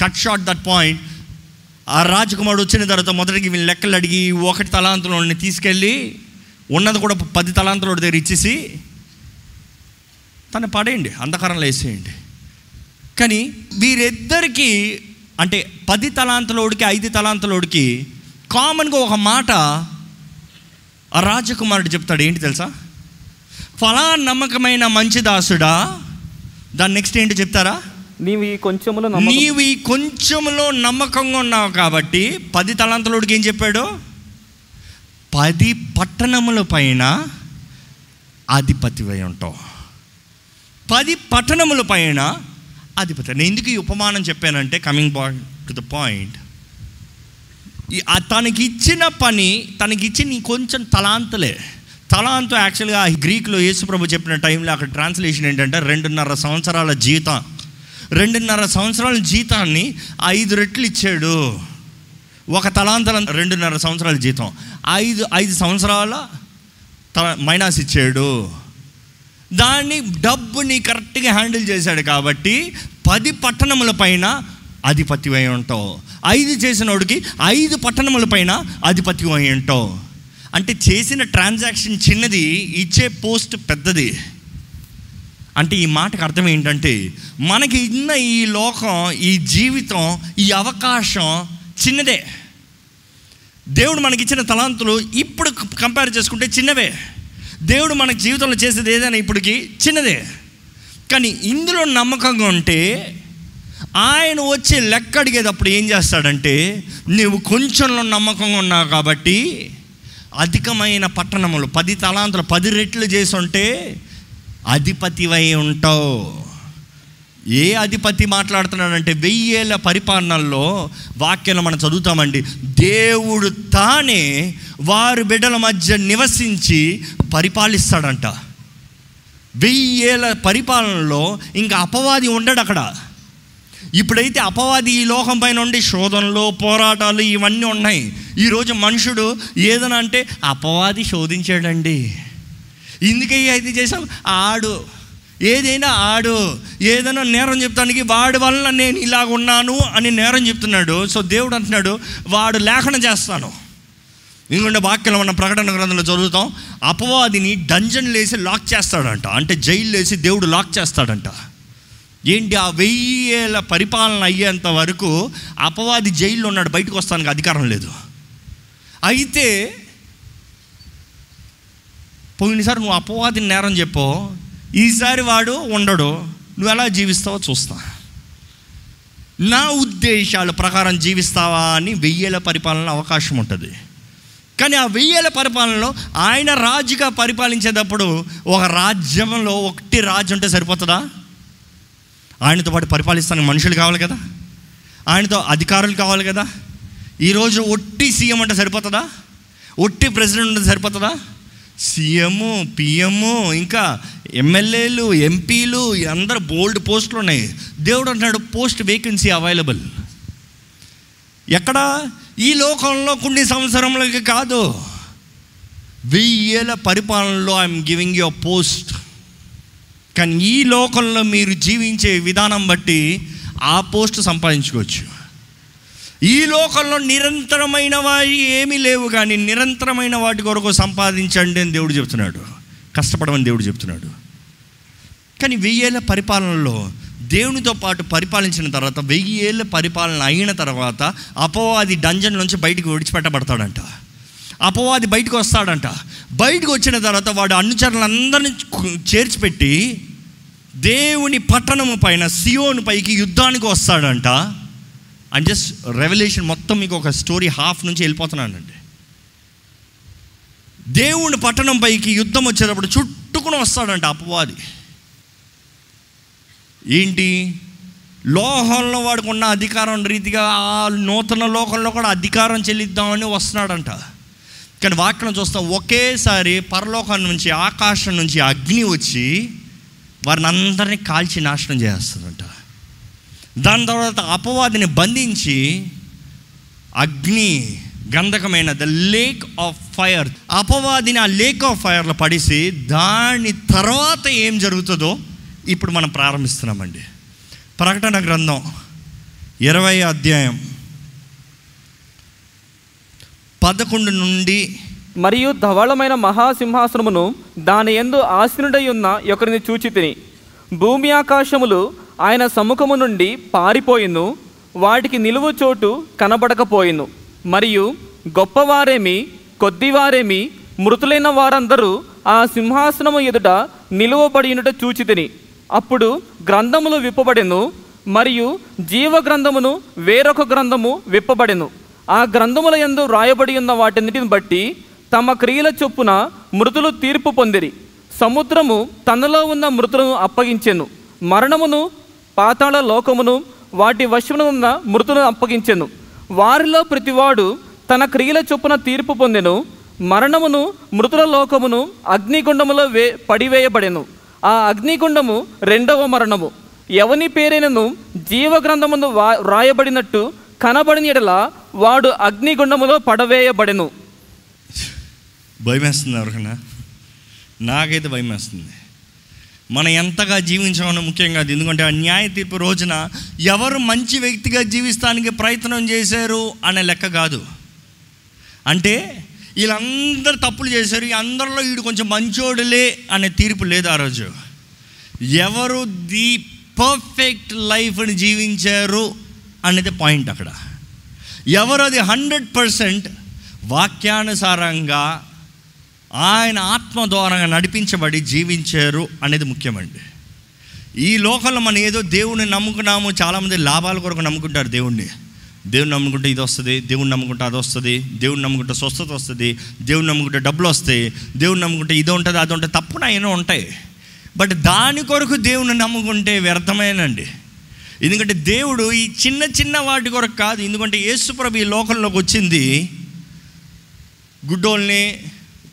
కట్ షార్ట్ దట్ పాయింట్ ఆ రాజకుమారుడు వచ్చిన తర్వాత మొదటికి వీళ్ళు లెక్కలు అడిగి ఒకటి తలాంతులని తీసుకెళ్ళి ఉన్నది కూడా పది తలాంతుల దగ్గర ఇచ్చేసి తను పడేయండి అంధకారంలో వేసేయండి. కానీ వీరిద్దరికీ అంటే పది తలాంతలోడికి ఐదు తలాంతలోడికి కామన్గా ఒక మాట ఆ రాజకుమారుడు చెప్తాడు ఏంటి తెలుసా? ఫలా నమ్మకమైన మంచి దాసుడా? దాని నెక్స్ట్ ఏంటి చెప్తారా? నీవు ఈ కొంచెములో నమ్మకం. నీవు ఈ కొంచెంలో నమ్మకంగా ఉన్నావు కాబట్టి పది తలాంతలోడికి ఏం చెప్పాడు? పది పట్టణముల పైన అధిపతివై ఉంటావు. పది పట్టణముల పైన అధిపతి నేను ఎందుకు ఈ ఉపమానం చెప్పానంటే coming by to the point తనకి ఇచ్చిన పని తనకి ఇచ్చిన కొంచెం తలాంతలే. తలాంతం యాక్చువల్గా గ్రీక్లో యేసుప్రభు చెప్పిన టైంలో అక్కడ ట్రాన్స్లేషన్ ఏంటంటే రెండున్నర సంవత్సరాల జీతం. రెండున్నర సంవత్సరాల జీతాన్ని ఐదు రెట్లు ఇచ్చాడు. ఒక తలాంతరం రెండున్నర సంవత్సరాల జీతం. ఐదు ఐదు సంవత్సరాల త మైనాస్ ఇచ్చాడు. దాన్ని డబ్బుని కరెక్ట్గా హ్యాండిల్ చేశాడు కాబట్టి పది పట్టణముల పైన అధిపతి అయి ఉంటావు. ఐదు చేసినోడికి ఐదు పట్టణముల పైన ఆధిపత్యం ఏంటో అంటే చేసిన ట్రాన్సాక్షన్ చిన్నది ఇచ్చే పోస్ట్ పెద్దది. అంటే ఈ మాటకు అర్థం ఏంటంటే మనకి ఇన్న ఈ లోకం ఈ జీవితం ఈ అవకాశం చిన్నదే. దేవుడు మనకిచ్చిన తలాంతులు ఇప్పుడు కంపేర్ చేసుకుంటే చిన్నవే. దేవుడు మన జీవితంలో చేసేది ఏదైనా ఇప్పటికి చిన్నదే. కానీ ఇందులో నమ్మకంగా ఉంటే ఆయన వచ్చి లెక్క అడిగేటప్పుడు ఏం చేస్తాడంటే నువ్వు కొంచెంలో నమ్మకంగా ఉన్నావు కాబట్టి అధికమైన పట్టణములు పది తలాంతులు పది రెట్లు చేసి ఉంటే అధిపతివై ఉంటావు. ఏ అధిపతి మాట్లాడుతున్నాడంటే వెయ్యేళ్ళ పరిపాలనలో వాక్యాలు మనం చదువుతామండి దేవుడు తానే వారు బిడ్డల మధ్య నివసించి పరిపాలిస్తాడంట. వెయ్యేళ్ళ పరిపాలనలో ఇంకా అపవాది ఉండడు అక్కడ. ఇప్పుడైతే అపవాది ఈ లోకం పైన ఉండి శోధనలు పోరాటాలు ఇవన్నీ ఉన్నాయి. ఈరోజు మనుషుడు ఏదైనా అంటే అపవాది శోధించాడండి. ఇందుకే అయితే చేసాం ఆడు. ఏదైనా ఆడు. ఏదైనా నేరం చెప్తానికి వాడి వల్ల నేను ఇలాగ ఉన్నాను అని నేరం చెప్తున్నాడు. సో దేవుడు అంటున్నాడు వాడు లేఖన చేస్తాను. ఎందుకంటే వాక్యం మన ప్రకటన గ్రంథంలో చదువుతాం అపవాదిని డంజన్ లేసి లాక్ చేస్తాడంట. అంటే జైలు వేసి దేవుడు లాక్ చేస్తాడంట. ఏంటి ఆ వెయ్యేల పరిపాలన అయ్యేంత వరకు అపవాది జైల్లో ఉన్నాడు బయటకు వస్తానికి అధికారం లేదు. అయితే పోయినసారి నువ్వు అపవాది నేరం చెప్పో ఈసారి వాడు ఉండడు నువ్వు ఎలా జీవిస్తావో చూస్తా. నా ఉద్దేశాల ప్రకారం జీవిస్తావా అని వెయ్యేల పరిపాలన అవకాశం ఉంటుంది. కానీ ఆ వెయ్యేల పరిపాలనలో ఆయన రాజుగా పరిపాలించేటప్పుడు ఒక రాజ్యంలో ఒకటి రాజు ఉంటే సరిపోతుందా? ఆయనతో పాటు పరిపాలిస్తానికి మనుషులు కావాలి కదా? ఆయనతో అధికారులు కావాలి కదా? ఈరోజు ఒట్టి సీఎం అంటే సరిపోతుందా? ఒట్టి ప్రెసిడెంట్ ఉంటే సరిపోతుందా? సీఎము పిఎము ఇంకా ఎమ్మెల్యేలు ఎంపీలు అందరు బోల్డ్ పోస్టులు ఉన్నాయి. దేవుడు అంటున్నాడు పోస్ట్ వేకెన్సీ అవైలబుల్ ఎక్కడ? ఈ లోకంలో కొన్ని సంవత్సరములకి కాదు. వెయ్యేల పరిపాలనలో ఐఎమ్ గివింగ్ యువర్ పోస్ట్ కానీ ఈ లోకంలో మీరు జీవించే విధానం బట్టి ఆ పోస్ట్ సంపాదించుకోవచ్చు. ఈ లోకంలో నిరంతరమైన వారి ఏమీ లేవు కానీ నిరంతరమైన వాటి కొరకు సంపాదించండి అని దేవుడు చెప్తున్నాడు. కష్టపడమని దేవుడు చెప్తున్నాడు. కానీ వెయ్యేళ్ళ పరిపాలనలో దేవునితో పాటు పరిపాలించిన తర్వాత వెయ్యి ఏళ్ళ పరిపాలన అయిన తర్వాత అపవాది డంజన్ నుంచి బయటకు విడిచిపెట్టబడతాడంట. అపవాది బయటకు వస్తాడంట. బయటకు వచ్చిన తర్వాత వాడు అనుచరులందరినీ చేర్చిపెట్టి దేవుని పట్టణము పైన సియోను పైకి యుద్ధానికి వస్తాడంట. అండ్ జస్ట్ రెవల్యూషన్ మొత్తం మీకు ఒక స్టోరీ హాఫ్ నుంచి వెళ్ళిపోతున్నానండి. దేవుని పట్టణం పైకి యుద్ధం వచ్చేటప్పుడు చుట్టుకుని వస్తాడంట అపవాది. ఏంటి? లోహంలో వాడుకున్న అధికారం రీతిగా ఆ నూతన లోకంలో కూడా అధికారం చెల్లిద్దామని వస్తున్నాడంట. కానీ వాక్యం చూస్తాం ఒకేసారి పరలోకం నుంచి ఆకాశం నుంచి అగ్ని వచ్చి వారిని అందరినీ కాల్చి నాశనం చేస్తుందంట. దాని తర్వాత అపవాదిని బంధించి అగ్ని గంధకమైన ద లేక్ ఆఫ్ ఫైర్ అపవాదిని ఆ లేక్ ఆఫ్ ఫైర్లో పడిసి దాని తర్వాత ఏం జరుగుతుందో ఇప్పుడు మనం ప్రారంభిస్తున్నామండి. ప్రకటన గ్రంథం ఇరవై అధ్యాయం పదకొండు నుండి మరియు ధవళమైన మహాసింహాసనమును దాని యందు ఆసీనుడై ఉన్న ఒకరిని చూచి తిని భూమి ఆకాశములు ఆయన సముఖము నుండి పారిపోయిను వాటికి నిలువు చోటు కనబడకపోయిను. మరియు గొప్పవారేమి కొద్దివారేమి మృతులైన వారందరూ ఆ సింహాసనము ఎదుట నిలువబడినట చూచి తిని అప్పుడు గ్రంథములు విప్పబడెను మరియు జీవ గ్రంథమును వేరొక గ్రంథము విప్పబడెను. ఆ గ్రంథముల ఎందు వ్రాయబడి ఉన్న వాటిన్నిటిని బట్టి తమ క్రియల చొప్పున మృతులు తీర్పు పొందిరి. సముద్రము తనలో ఉన్న మృతులను అప్పగించెను. మరణమును పాతాళ లోకమును వాటి వశమున ఉన్న మృతులను అప్పగించెను. వారిలో ప్రతివాడు తన క్రియల చొప్పున తీర్పు పొందెను. మరణమును మృతుల లోకమును అగ్నిగుండములో వే పడివేయబడెను. ఆ అగ్నిగుండము రెండవ మరణము. ఎవని పేరైనను జీవగ్రంథమును వా వ్రాయబడినట్టు కనబడిన ఎడల వాడు అగ్నిగుండములో పడవేయబడెను. భయం వేస్తుంది నాకైతే భయం వేస్తుంది మనం ఎంతగా జీవించామని ముఖ్యం కాదు. ఎందుకంటే ఆ న్యాయ తీర్పు రోజున ఎవరు మంచి వ్యక్తిగా జీవిస్తానికి ప్రయత్నం చేశారు అనే లెక్క కాదు. అంటే వీళ్ళందరూ తప్పులు చేశారు. ఈ అందరిలో వీడు కొంచెం మంచోడులే అనే తీర్పు లేదు ఆ రోజు. ఎవరు ది పర్ఫెక్ట్ లైఫ్ని జీవించారు అనేది పాయింట్ అక్కడ. ఎవరు అది హండ్రెడ్ పర్సెంట్ వాక్యానుసారంగా ఆయన ఆత్మ ద్వారా నడిపించబడి జీవించారు అనేది ముఖ్యమండి. ఈ లోకంలో మనం ఏదో దేవుణ్ణి నమ్ముకున్నాము చాలామంది లాభాల కొరకు నమ్ముకుంటారు దేవుణ్ణి. దేవుని నమ్ముకుంటే ఇది వస్తుంది దేవుని నమ్ముకుంటే అది వస్తుంది దేవుని నమ్ముకుంటే స్వస్థత వస్తుంది దేవుని నమ్ముకుంటే డబ్బులు వస్తాయి దేవుని నమ్ముకుంటే ఇది ఉంటుంది అది ఉంటుంది తప్పున అయినా ఉంటాయి. బట్ దాని కొరకు దేవుని నమ్ముకుంటే వ్యర్థమేనండి. ఎందుకంటే దేవుడు ఈ చిన్న చిన్న వాటి కొరకు కాదు. ఎందుకంటే యేసుప్రభు ఈ లోకంలోకి వచ్చింది. గుడ్డోల్ని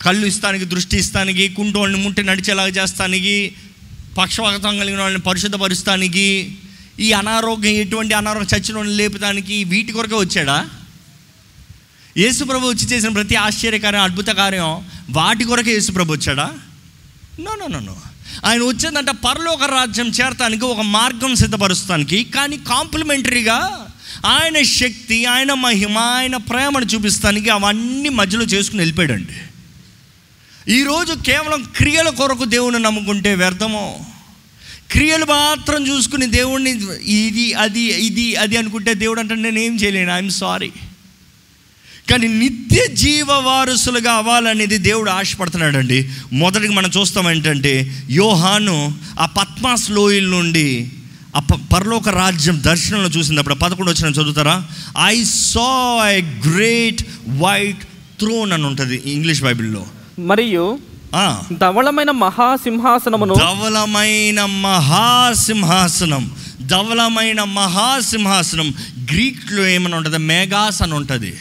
కళ్ళు ఇస్తానికి దృష్టి ఇస్తానికి కుంటోళ్ళని ముట్టి నడిచేలాగా చేస్తానికి పక్షవాతం కలిగిన వాళ్ళని పరిశుద్ధపరుస్తానికి ఈ అనారోగ్యం ఎటువంటి అనారోగ్యం చచ్చిన వాళ్ళని లేపడానికి వీటి కొరకే వచ్చాడా? యేసుప్రభు వచ్చి చేసిన ప్రతి ఆశ్చర్యకార్యం అద్భుత కార్యం వాటి కొరకే యేసుప్రభు వచ్చాడా? No no no no. ఆయన వచ్చిందంట పరలోక రాజ్యం చేరటానికి ఒక మార్గం సిద్ధపరుస్తానికి కానీ కాంప్లిమెంటరీగా ఆయన శక్తి ఆయన మహిమ ఆయన ప్రేమను చూపిస్తానికి అవన్నీ మధ్యలో చేసుకుని వెళ్ళిపోయాడండి. ఈరోజు కేవలం క్రియల కొరకు దేవుని నమ్ముకుంటే వ్యర్థమో? క్రియలు మాత్రం చూసుకుని దేవుణ్ణి ఇది అది ఇది అది అనుకుంటే దేవుడు అంటే నేనేం చేయలేను ఐఎమ్ సారీ కానీ నిత్య జీవ వారసులుగా అవ్వాలనేది దేవుడు ఆశపడుతున్నాడండి. మొదటికి మనం చూస్తాం ఏంటంటే యోహాను ఆ పద్మాస్ లోయల నుండి ఆ పరలోక రాజ్యం దర్శనంలో చూసినప్పుడు పదకొండు వచ్చిన చదువుతారా? I saw a great white throne అని ఉంటుంది ఇంగ్లీష్ బైబిల్లో. మరియు ఆ, ధవళమైన మహాసింహాసనమును ధవలమైన మహాసింహాసనం. ధవలమైన మహాసింహాసనం. గ్రీక్లో ఏమని ఉంటుంది? మెగాస్ అని ఉంటుంది.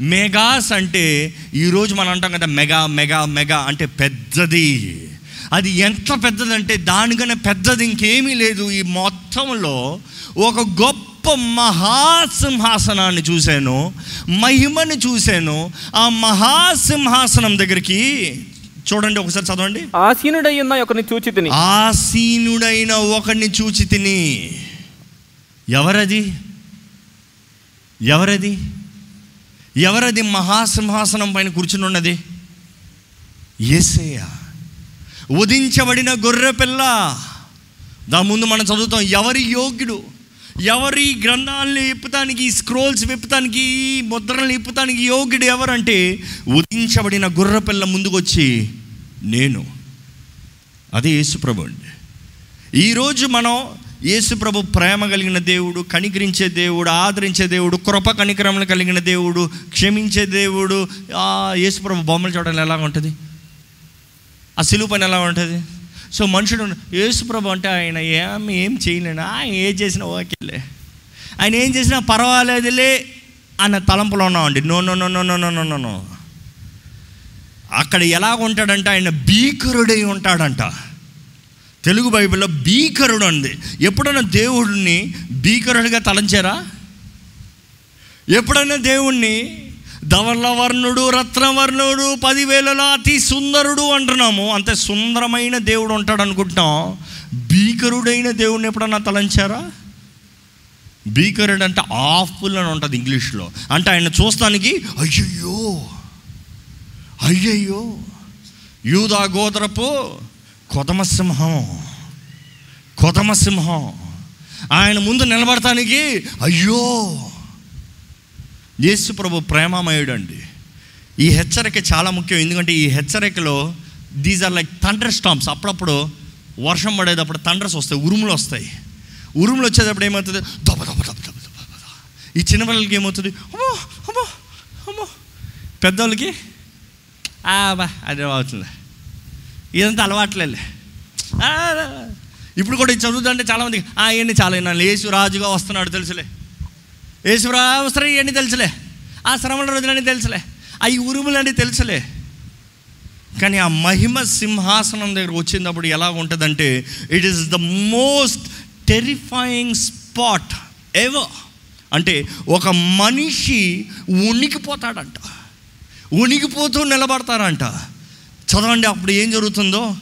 మెగాస్ అంటే ఈరోజు మనం అంటాం కదా మెగా మెగా మెగా అంటే పెద్దది. అది ఎంత పెద్దదంటే దానికన్నా పెద్దది ఇంకేమీ లేదు. ఈ మొత్తంలో ఒక గొప్ప మహాసింహాసనాన్ని చూశాను మహిమని చూశాను. ఆ మహాసింహాసనం దగ్గరికి చూడండి ఒకసారి చదవండి. ఆసీనుడై ఉన్న ఒకరిని చూచి తిని. ఆసీనుడైన ఒకరిని చూచి తిని. ఎవరది? ఎవరది? ఎవరది మహాసింహాసనం పైన కూర్చుని ఉన్నది? ఏసయ్య. ఉదించబడిన గొర్రె పిల్ల. దా ముందు మనం చదువుతాం ఎవరి యోగ్యుడు? ఎవరి గ్రంథాలను ఇప్పుతానికి స్క్రోల్స్ విప్పుతానికి ఈ ముద్రలను ఇప్పుతానికి యోగ్యుడు ఎవరంటే ఉదించబడిన గొర్రె పిల్ల ముందుకొచ్చి నేను. అదే యేసుప్రభు అండి. ఈరోజు మనం యేసుప్రభు ప్రేమ కలిగిన దేవుడు కనికరించే దేవుడు ఆదరించే దేవుడు కృప కనికరములు కలిగిన దేవుడు క్షమించే దేవుడు యేసుప్రభు బొమ్మలు చూడడం ఎలా ఉంటుంది? ఆ సిలువు పని ఎలా ఉంటుంది? సో మనుషుడు యేసుప్రభు అంటే ఆయన ఏం ఏం చేయలేను ఆయన ఏం చేసినా ఓకేలే. ఆయన ఏం చేసినా పర్వాలేదులే అన్న తలంపులో ఉన్నామండి. No no no no no no no no no. అక్కడ ఎలా ఉంటాడంటే ఆయన భీకరుడై ఉంటాడంట. తెలుగు బైబిల్లో భీకరుడు అంది. ఎప్పుడైనా దేవుడిని భీకరుడిగా తలంచారా? ఎప్పుడైనా దేవుణ్ణి ధవలవర్ణుడు రత్నవర్ణుడు పదివేలలో అతి సుందరుడు అంటున్నాము. అంతే సుందరమైన దేవుడు ఉంటాడు అనుకుంటున్నాం. భీకరుడైన దేవుడిని ఎప్పుడన్నా తలంచారా? భీకరుడు అంటే ఆఫుల్ అని ఉంటుంది ఇంగ్లీష్లో. అంటే ఆయన చూస్తానికి అయ్యయ్యో అయ్యయ్యో యూదా గోత్రపు కొదమసింహం కొదమసింహం ఆయన ముందు నిలబడటానికి అయ్యో! యేసు ప్రభు ప్రేమమయుడు అండి ఈ హెచ్చరిక చాలా ముఖ్యం. ఎందుకంటే ఈ హెచ్చరికలో these are like thunder stamps అప్పుడప్పుడు వర్షం పడేటప్పుడు థండర్స్ వస్తాయి ఉరుములు వస్తాయి. ఉరుములు వచ్చేటప్పుడు ఏమవుతుంది? దొబ దొబ దొబ దొబ దొబ ఈ చిన్నపిల్లలకి ఏమవుతుంది? అమ్మో అమ్మో అమ్మో. పెద్దోళ్ళకి? ఆ బా అదే అవుతుంది. ఇదంతా అలవాట్లేలే ఇప్పుడు కూడా ఇది చదువుతుంటే చాలామంది ఇవన్నీ చాలా విన్నాను యేసు రాజుగా వస్తున్నాడు తెలుసులే. యేసు రావసరం ఇవన్నీ తెలుసులే. ఆ శ్రమణ రోజులన్నీ తెలుసులే. అవి ఉరుములని తెలుసులే. కానీ ఆ మహిమ సింహాసనం దగ్గర వచ్చినప్పుడు ఎలా ఉంటుందంటే it is the most terrifying spot ever అంటే ఒక మనిషి ఉనికిపోతాడంట. ఉనికిపోతూ నిలబడతారంట. చదవండి అప్పుడు ఏం జరుగుతుందో?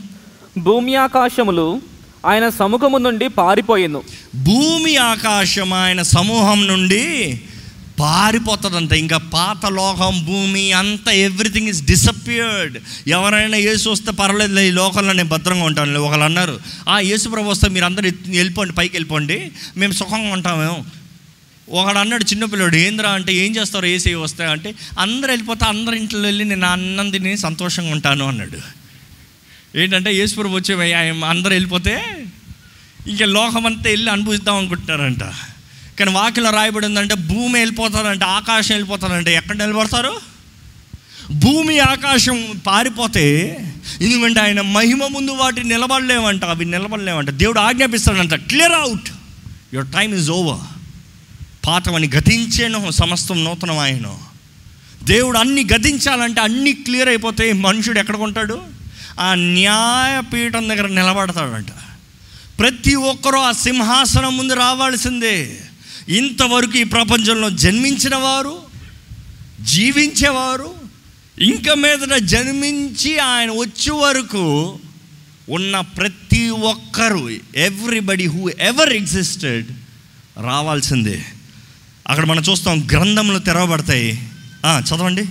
భూమి ఆకాశములు ఆయన సముఖము నుండి పారిపోయేను భూమి ఆకాశం ఆయన సమూహం నుండి పారిపోతుందంట. ఇంకా పాత లోకం భూమి అంతా ఎవ్రీథింగ్ ఇస్ డిసపియర్డ్ ఎవరైనా యేసు వస్తే పర్వాలేదు ఈ లోకంలో నేను భద్రంగా ఉంటాను. ఒకళ్ళు అన్నారు ఆ యేసు ప్రభు వస్తే మీరు అందరు వెళ్ళిపోండి పైకి వెళ్ళిపోండి. మేము సుఖంగా ఉంటామేమో. ఒకడు అన్నాడు చిన్నపిల్లడు ఏంద్రా అంటే ఏం చేస్తారు ఏసీ వస్తే అంటే అందరు వెళ్ళిపోతే అందరి ఇంట్లో వెళ్ళి నేను అన్నం తిని సంతోషంగా ఉంటాను అన్నాడు. ఏంటంటే యేసుప్రభు వచ్చే ఆయన అందరు వెళ్ళిపోతే ఇంకా లోకమంతా వెళ్ళి అనుభవిద్దాం అనుకుంటున్నారంట. కానీ వాకిలో రాయబడి ఉందంటే భూమి వెళ్ళిపోతారంట ఆకాశం వెళ్ళిపోతారంట. ఎక్కడ నిలబడతారు? భూమి ఆకాశం పారిపోతే ఎందుకంటే ఆయన మహిమ ముందు వాటిని నిలబడలేమంట అవి నిలబడలేమంట దేవుడు ఆజ్ఞాపిస్తాడంట clear out your time is over పాతవని గతించేను సమస్తం నూతనం ఆయన దేవుడు అన్ని గతించాలంటే అన్ని క్లియర్ అయిపోతే మనుషుడు ఎక్కడికి ఆ న్యాయపీఠం దగ్గర నిలబడతాడంట. ప్రతి ఒక్కరూ ఆ సింహాసనం ముందు రావాల్సిందే. ఇంతవరకు ఈ ప్రపంచంలో జన్మించిన వారు జీవించేవారు ఇంకా మీదట జన్మించి ఆయన వచ్చే వరకు ఉన్న ప్రతి ఒక్కరు ఎవ్రీబడి హూ ఎవర్ ఎగ్జిస్టెడ్ రావాల్సిందే. అక్కడ మనం చూస్తాం గ్రంథములు తెరవబడతాయి. చదవండి.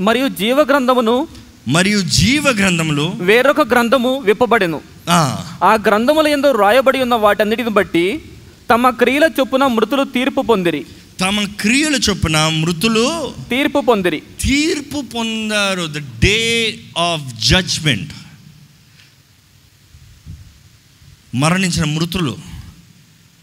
మరియు జీవ గ్రంథమును మరియు జీవ గ్రంథములు వేరొక గ్రంథము విప్పబడెను. ఆ, ఆ గ్రంథముల ఎందు రాయబడి ఉన్న వాటన్నిటిని బట్టి తమ క్రియల చొప్పున మృతులు తీర్పు పొందిరి. తమ క్రియల చొప్పున మృతులు తీర్పు పొందిరి. తీర్పు పొందారు. ద డే ఆఫ్ జడ్జ్మెంట్ మరణించిన మృతులు.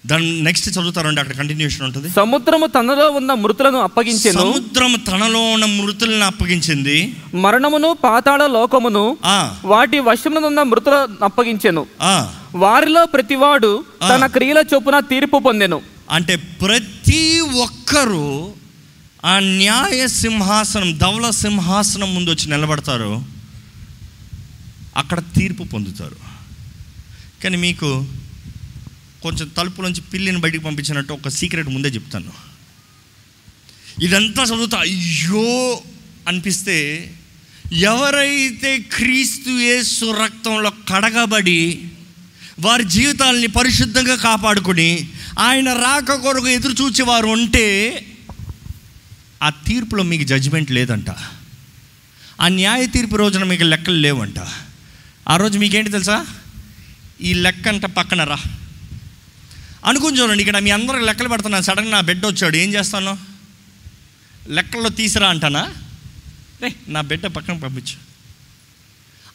దాని నెక్స్ట్ చదువుతారండి అక్కడ కంటిన్యూషన్ ఉంటుంది. సముద్రము తనలో ఉన్న మృతులను అప్పగించెను. సముద్రం తనలో ఉన్న మృతులను అప్పగించింది. మరణమును పాతాళ లోకమును వాటి వశమునున్న మృతులను అప్పగించెను. ఆ. వారిలో ప్రతివాడు తన క్రియల చొప్పున తీర్పు పొందెను. అంటే ప్రతి ఒక్కరూ ఆ న్యాయ సింహాసనం ధవల సింహాసనం ముందు వచ్చి నిలబడతారు. అక్కడ తీర్పు పొందుతారు. కానీ మీకు కొంచెం తలుపు నుంచి పిల్లిని బయటికి పంపించినట్టు ఒక సీక్రెట్ ముందే చెప్తాను. ఇదంతా చదువుతా అయ్యో అనిపిస్తే ఎవరైతే క్రీస్తు యేసు రక్తంలో కడగబడి వారి జీవితాలని పరిశుద్ధంగా కాపాడుకుని ఆయన రాక కొరకు ఎదురు చూచేవారు ఉంటే ఆ తీర్పులో మీకు జడ్జిమెంట్ లేదంట. ఆ న్యాయ తీర్పు రోజున మీకు లెక్కలు లేవంట. ఆ రోజు మీకేంటి తెలుసా? ఈ లెక్క అంట పక్కన రా. అనుకుని చూడండి ఇక్కడ మీ అందరూ లెక్కలు పెడుతున్నాను సడన్గా నా బిడ్డ వచ్చాడు. ఏం చేస్తాను? లెక్కల్లో తీసిరా అంటానా? రే నా బిడ్డ పక్కన పంపించు.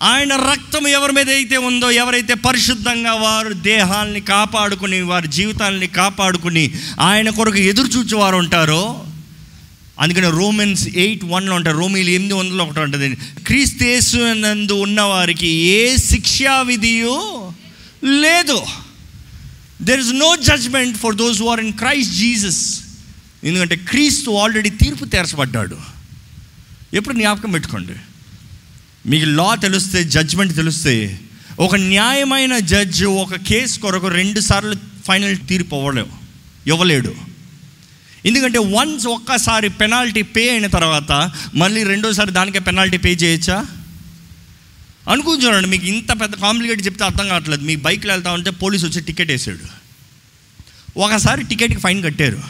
ఆయన రక్తం ఎవరి మీద అయితే ఉందో ఎవరైతే పరిశుద్ధంగా వారు దేహాల్ని కాపాడుకుని వారి జీవితాల్ని కాపాడుకుని ఆయన కొరకు ఎదురు చూచేవారు ఉంటారో అందుకని రోమన్స్ ఎయిట్ వన్లో ఉంటారు. రోమిలు ఎనిమిది వందలు ఒకటి ఉంటుంది. క్రీస్తేసు నందు ఉన్నవారికి ఏ శిక్షా విధియో లేదు. There is no judgment for those who are in Christ Jesus ఎందుకంటే క్రీస్తు ఆల్రెడీ తీర్పు తెరచబడ్డాడు. ఎప్పుడు జ్ఞాపకం పెట్టుకోండి. మీకు లా తెలిస్తే జడ్జ్మెంట్ తెలిస్తే ఒక న్యాయమైన జడ్జి ఒక కేసు కొరకు రెండు సార్లు ఫైనల్ తీర్పు అవ్వలేవు ఇవ్వలేడు. ఎందుకంటే వన్స్ ఒక్కసారి పెనాల్టీ పే అయిన తర్వాత మళ్ళీ రెండోసారి దానికే పెనాల్టీ పే చేయొచ్చా? అనుకుని చూడండి మీకు ఇంత పెద్ద కాంప్లికేట్ చెప్తే అర్థం కావట్లేదు. మీ బైక్లో వెళ్తా ఉంటే పోలీసు వచ్చి టికెట్ వేసాడు. ఒకసారి టికెట్కి ఫైన్ కట్టారు.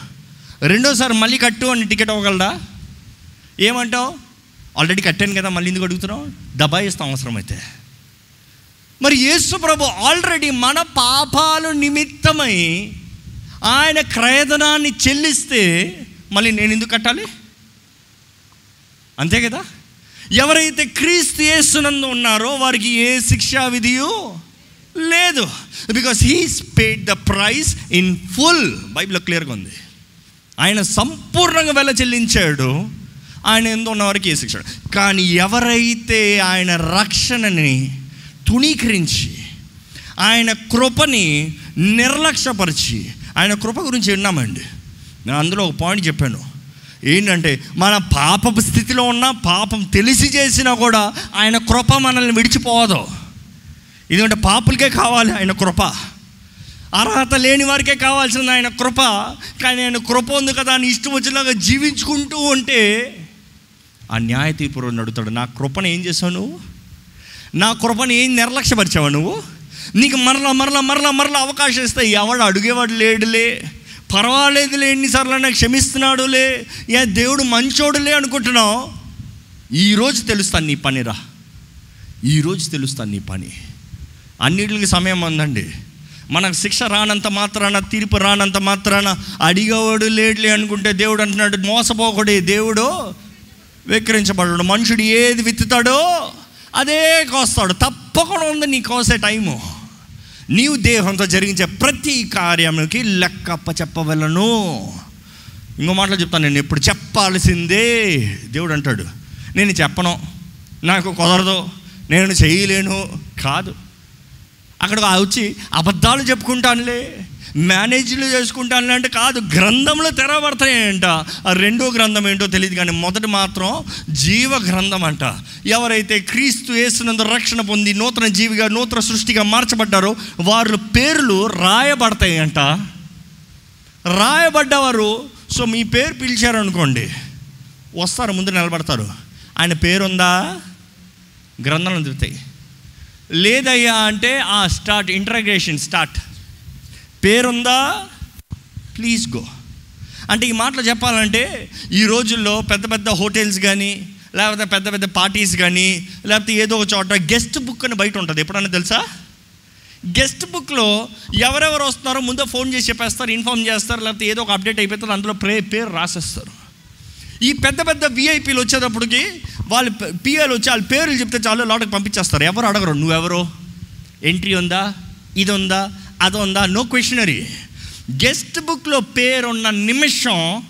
రెండోసారి మళ్ళీ కట్టు అని టికెట్ ఇవ్వగలరా ఏమంటావు? ఆల్రెడీ కట్టాను కదా మళ్ళీ ఎందుకు అడుగుతున్నావు? దబాయిస్తాం అవసరమైతే. మరి యేసు ప్రభు ఆల్రెడీ మన పాపాలు నిమిత్తమై ఆయన క్రయధనాన్ని చెల్లిస్తే మళ్ళీ నేను ఎందుకు కట్టాలి? అంతే కదా? ఎవరైతే క్రీస్తు యేసునందు ఉన్నారో వారికి ఏ శిక్షా విధియు లేదు. Because he's paid the price in full బైబిల్లో క్లియర్గా ఉంది. ఆయన సంపూర్ణంగా వెల చెల్లించాడు. ఆయన ఎందు ఉన్న వారికి ఏ శిక్ష? కానీ ఎవరైతే ఆయన రక్షణని తుణీకరించి ఆయన కృపని నిర్లక్ష్యపరిచి ఆయన కృప గురించి విన్నామండి. నేను అందులో ఒక పాయింట్ చెప్పాను. ఏంటంటే మన పాపపు స్థితిలో ఉన్న పాపం తెలిసి చేసినా కూడా ఆయన కృప మనల్ని విడిచిపోదు. ఎందుకంటే పాపులకే కావాలి ఆయన కృప. అర్హత లేని వారికే కావాల్సింది ఆయన కృప. కానీ ఆయన కృప ఉంది కదా అని ఇష్టం వచ్చేలాగా జీవించుకుంటూ ఉంటే ఆ న్యాయ తీర్పురు నడుతాడు. నా కృపను ఏం చేసావు నువ్వు? నా కృపను ఏం నిర్లక్ష్యపరిచావు నువ్వు? నీకు మరలా మరలా మరలా మరలా అవకాశం ఇస్తాయి ఎవడు అడిగేవాడు లేడులే. పర్వాలేదులే ఎన్నిసార్లు నాకు క్షమిస్తున్నాడులే ఏ దేవుడు మంచోడులే అనుకుంటున్నావు? ఈరోజు తెలుస్తాను నీ పనిరా ఈరోజు తెలుస్తాను నీ పని. అన్నిటికి సమయం ఉందండి. మనకు శిక్ష రానంత మాత్రాన తీర్పు రానంత మాత్రాన అడిగవాడు లేడులే అనుకుంటే దేవుడు అంటున్నాడు మోసపోకడే దేవుడు విక్రించబడడు మనుషుడు ఏది విత్తుతాడో అదే కోస్తాడు. తప్పకుండా ఉంది నీ కోసే టైము. నీవు దేహంతో జరిగించే ప్రతి కార్యముకి లెక్కప్ప చెప్పవలను. ఇంకో మాటలో చెప్తాను నేను ఇప్పుడు చెప్పాల్సిందే. దేవుడు అంటాడు నేను చెప్పను నాకు కుదరదు నేను చేయలేను. కాదు అక్కడ వచ్చి అబద్ధాలు చెప్పుకుంటానులే. మేనేజ్లు చేసుకుంటాను అంటే కాదు గ్రంథంలో తెరవబడతాయంట. ఆ రెండో గ్రంథం ఏంటో తెలియదు కానీ మొదటి మాత్రం జీవ గ్రంథం అంట. ఎవరైతే క్రీస్తు వేసినందు రక్షణ పొంది నూతన జీవిగా నూతన సృష్టిగా మార్చబడ్డారో వారి పేర్లు రాయబడతాయి అంట రాయబడ్డవారు సో మీ పేరు పిలిచారనుకోండి వస్తారు ముందు నిలబడతారు. ఆయన పేరుందా? గ్రంథంలో తిరుగుతాయి లేదయ్యా అంటే ఆ స్టార్ట్ ఇంటరాగ్రేషన్ స్టార్ట్. పేరుందా? ప్లీజ్ గో అంటే ఈ మాటలు చెప్పాలంటే ఈ రోజుల్లో పెద్ద పెద్ద హోటల్స్ కానీ లేకపోతే పెద్ద పెద్ద పార్టీస్ కానీ లేకపోతే ఏదో ఒక చోట గెస్ట్ బుక్ అని బయట ఉంటుంది. ఎప్పుడన్నా తెలుసా? గెస్ట్ బుక్లో ఎవరెవరు వస్తున్నారో ముందే ఫోన్ చేసి చెప్పేస్తారు ఇన్ఫామ్ చేస్తారు లేకపోతే ఏదో ఒక అప్డేట్ అయిపోతారు అందులో ప్రే పేరు రాసేస్తారు. ఈ పెద్ద పెద్ద విఐపీలు వచ్చేటప్పటికి వాళ్ళు పిఎల్ వచ్చి వాళ్ళ పేర్లు చెప్తే చాలు లోటకి పంపించేస్తారు. ఎవరు అడగరు. నువ్వెవరో? ఎంట్రీ ఉందా? ఇది ఉందా? అది ఉందా నో క్వశ్చనరీ గెస్ట్ బుక్లో పేరున్న నిమిషం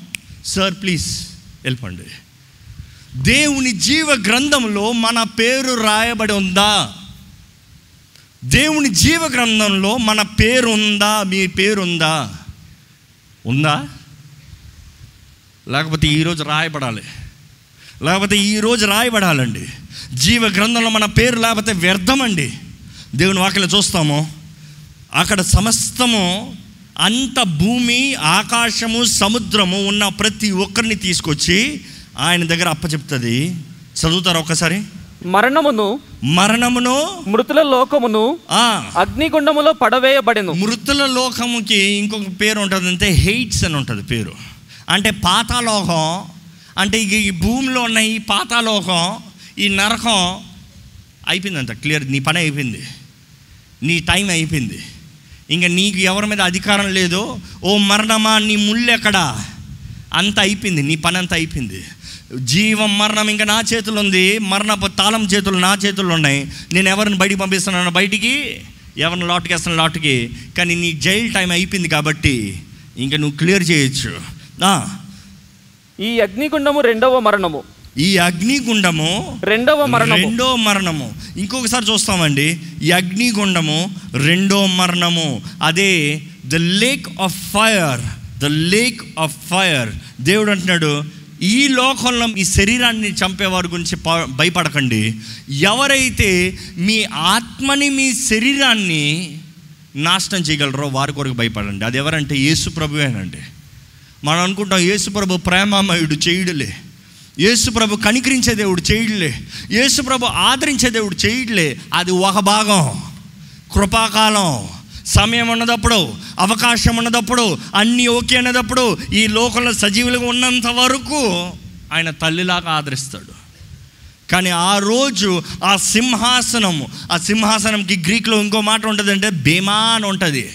సార్ ప్లీజ్ వెళ్ళిపోండి. దేవుని జీవ గ్రంథంలో మన పేరు రాయబడి ఉందా? దేవుని జీవ గ్రంథంలో మన పేరు ఉందా? మీ పేరు ఉందా? ఉందా? లేకపోతే ఈరోజు రాయబడాలి. లేకపోతే ఈరోజు రాయబడాలండి. జీవ గ్రంథంలో మన పేరు లేకపోతే వ్యర్థమండి. దేవుని వాక్యలో చూస్తాము. అక్కడ సమస్తము అంత భూమి ఆకాశము సముద్రము ఉన్న ప్రతి ఒక్కరిని తీసుకొచ్చి ఆయన దగ్గర అప్పచెప్తుంది. చదువుతారా ఒక్కసారి? మరణమును మరణమును మృతుల లోకమును ఆ అగ్నిగుండములో పడవేయబడెను. మృతుల లోకముకి ఇంకొక పేరు ఉంటుంది అంటే హెయిట్స్ అని ఉంటుంది పేరు. అంటే పాతాలోకం అంటే ఇక ఈ భూమిలో ఉన్న ఈ పాతాలోకం ఈ నరకం అయిపోయిందంట. క్లియర్ నీ పని అయిపోయింది. నీ టైం అయిపోయింది. ఇంకా నీకు ఎవరి మీద అధికారం లేదో ఓ మరణమా నీ ముళ్ళు ఎక్కడా? అంత అయిపోయింది నీ పని అంత అయిపోయింది. జీవం మరణం ఇంకా నా చేతులు ఉంది మరణపు తాళం చేతులు నా చేతుల్లో ఉన్నాయి. నేను ఎవరిని బయటికి పంపిస్తున్నాను బయటికి? ఎవరిని లాట్కి వేస్తాను లాట్కి కానీ నీ జైల్ టైం అయిపోయింది కాబట్టి ఇంకా నువ్వు క్లియర్ చేయొచ్చు. ఈ అగ్నిగుండము రెండవ మరణము. ఈ అగ్నిగుండము రెండవ మరణము. రెండో మరణము. ఇంకొకసారి చూస్తామండి. ఈ అగ్నిగుండము రెండో మరణము. అదే the lake of fire the lake of fire దేవుడు అంటున్నాడు ఈ లోకంలో మీ శరీరాన్ని చంపేవారి గురించి భయపడకండి. ఎవరైతే మీ ఆత్మని మీ శరీరాన్ని నాశనం చేయగలరో వారి కొరకు భయపడండి. అది ఎవరంటే యేసు ప్రభువేనండి మనం అనుకుంటాం యేసు ప్రభు ప్రేమామయుడు చేయుడులే. యేసుప్రభు కనికరించే దేవుడు చేయడులే. యేసుప్రభు ఆదరించే దేవుడు చేయడులే. అది ఒక భాగం. కృపాకాలం. సమయం ఉన్నదప్పుడు అవకాశం ఉన్నదప్పుడు అన్నీ ఓకే అన్నదప్పుడు ఈ లోకంలో సజీవులుగా ఉన్నంత వరకు ఆయన తల్లిలాగా ఆదరిస్తాడు. కానీ ఆ రోజు ఆ సింహాసనము ఆ సింహాసనంకి గ్రీక్లో ఇంకో మాట ఉంటుందంటే భీమా బేమా అని ఉంటుంది.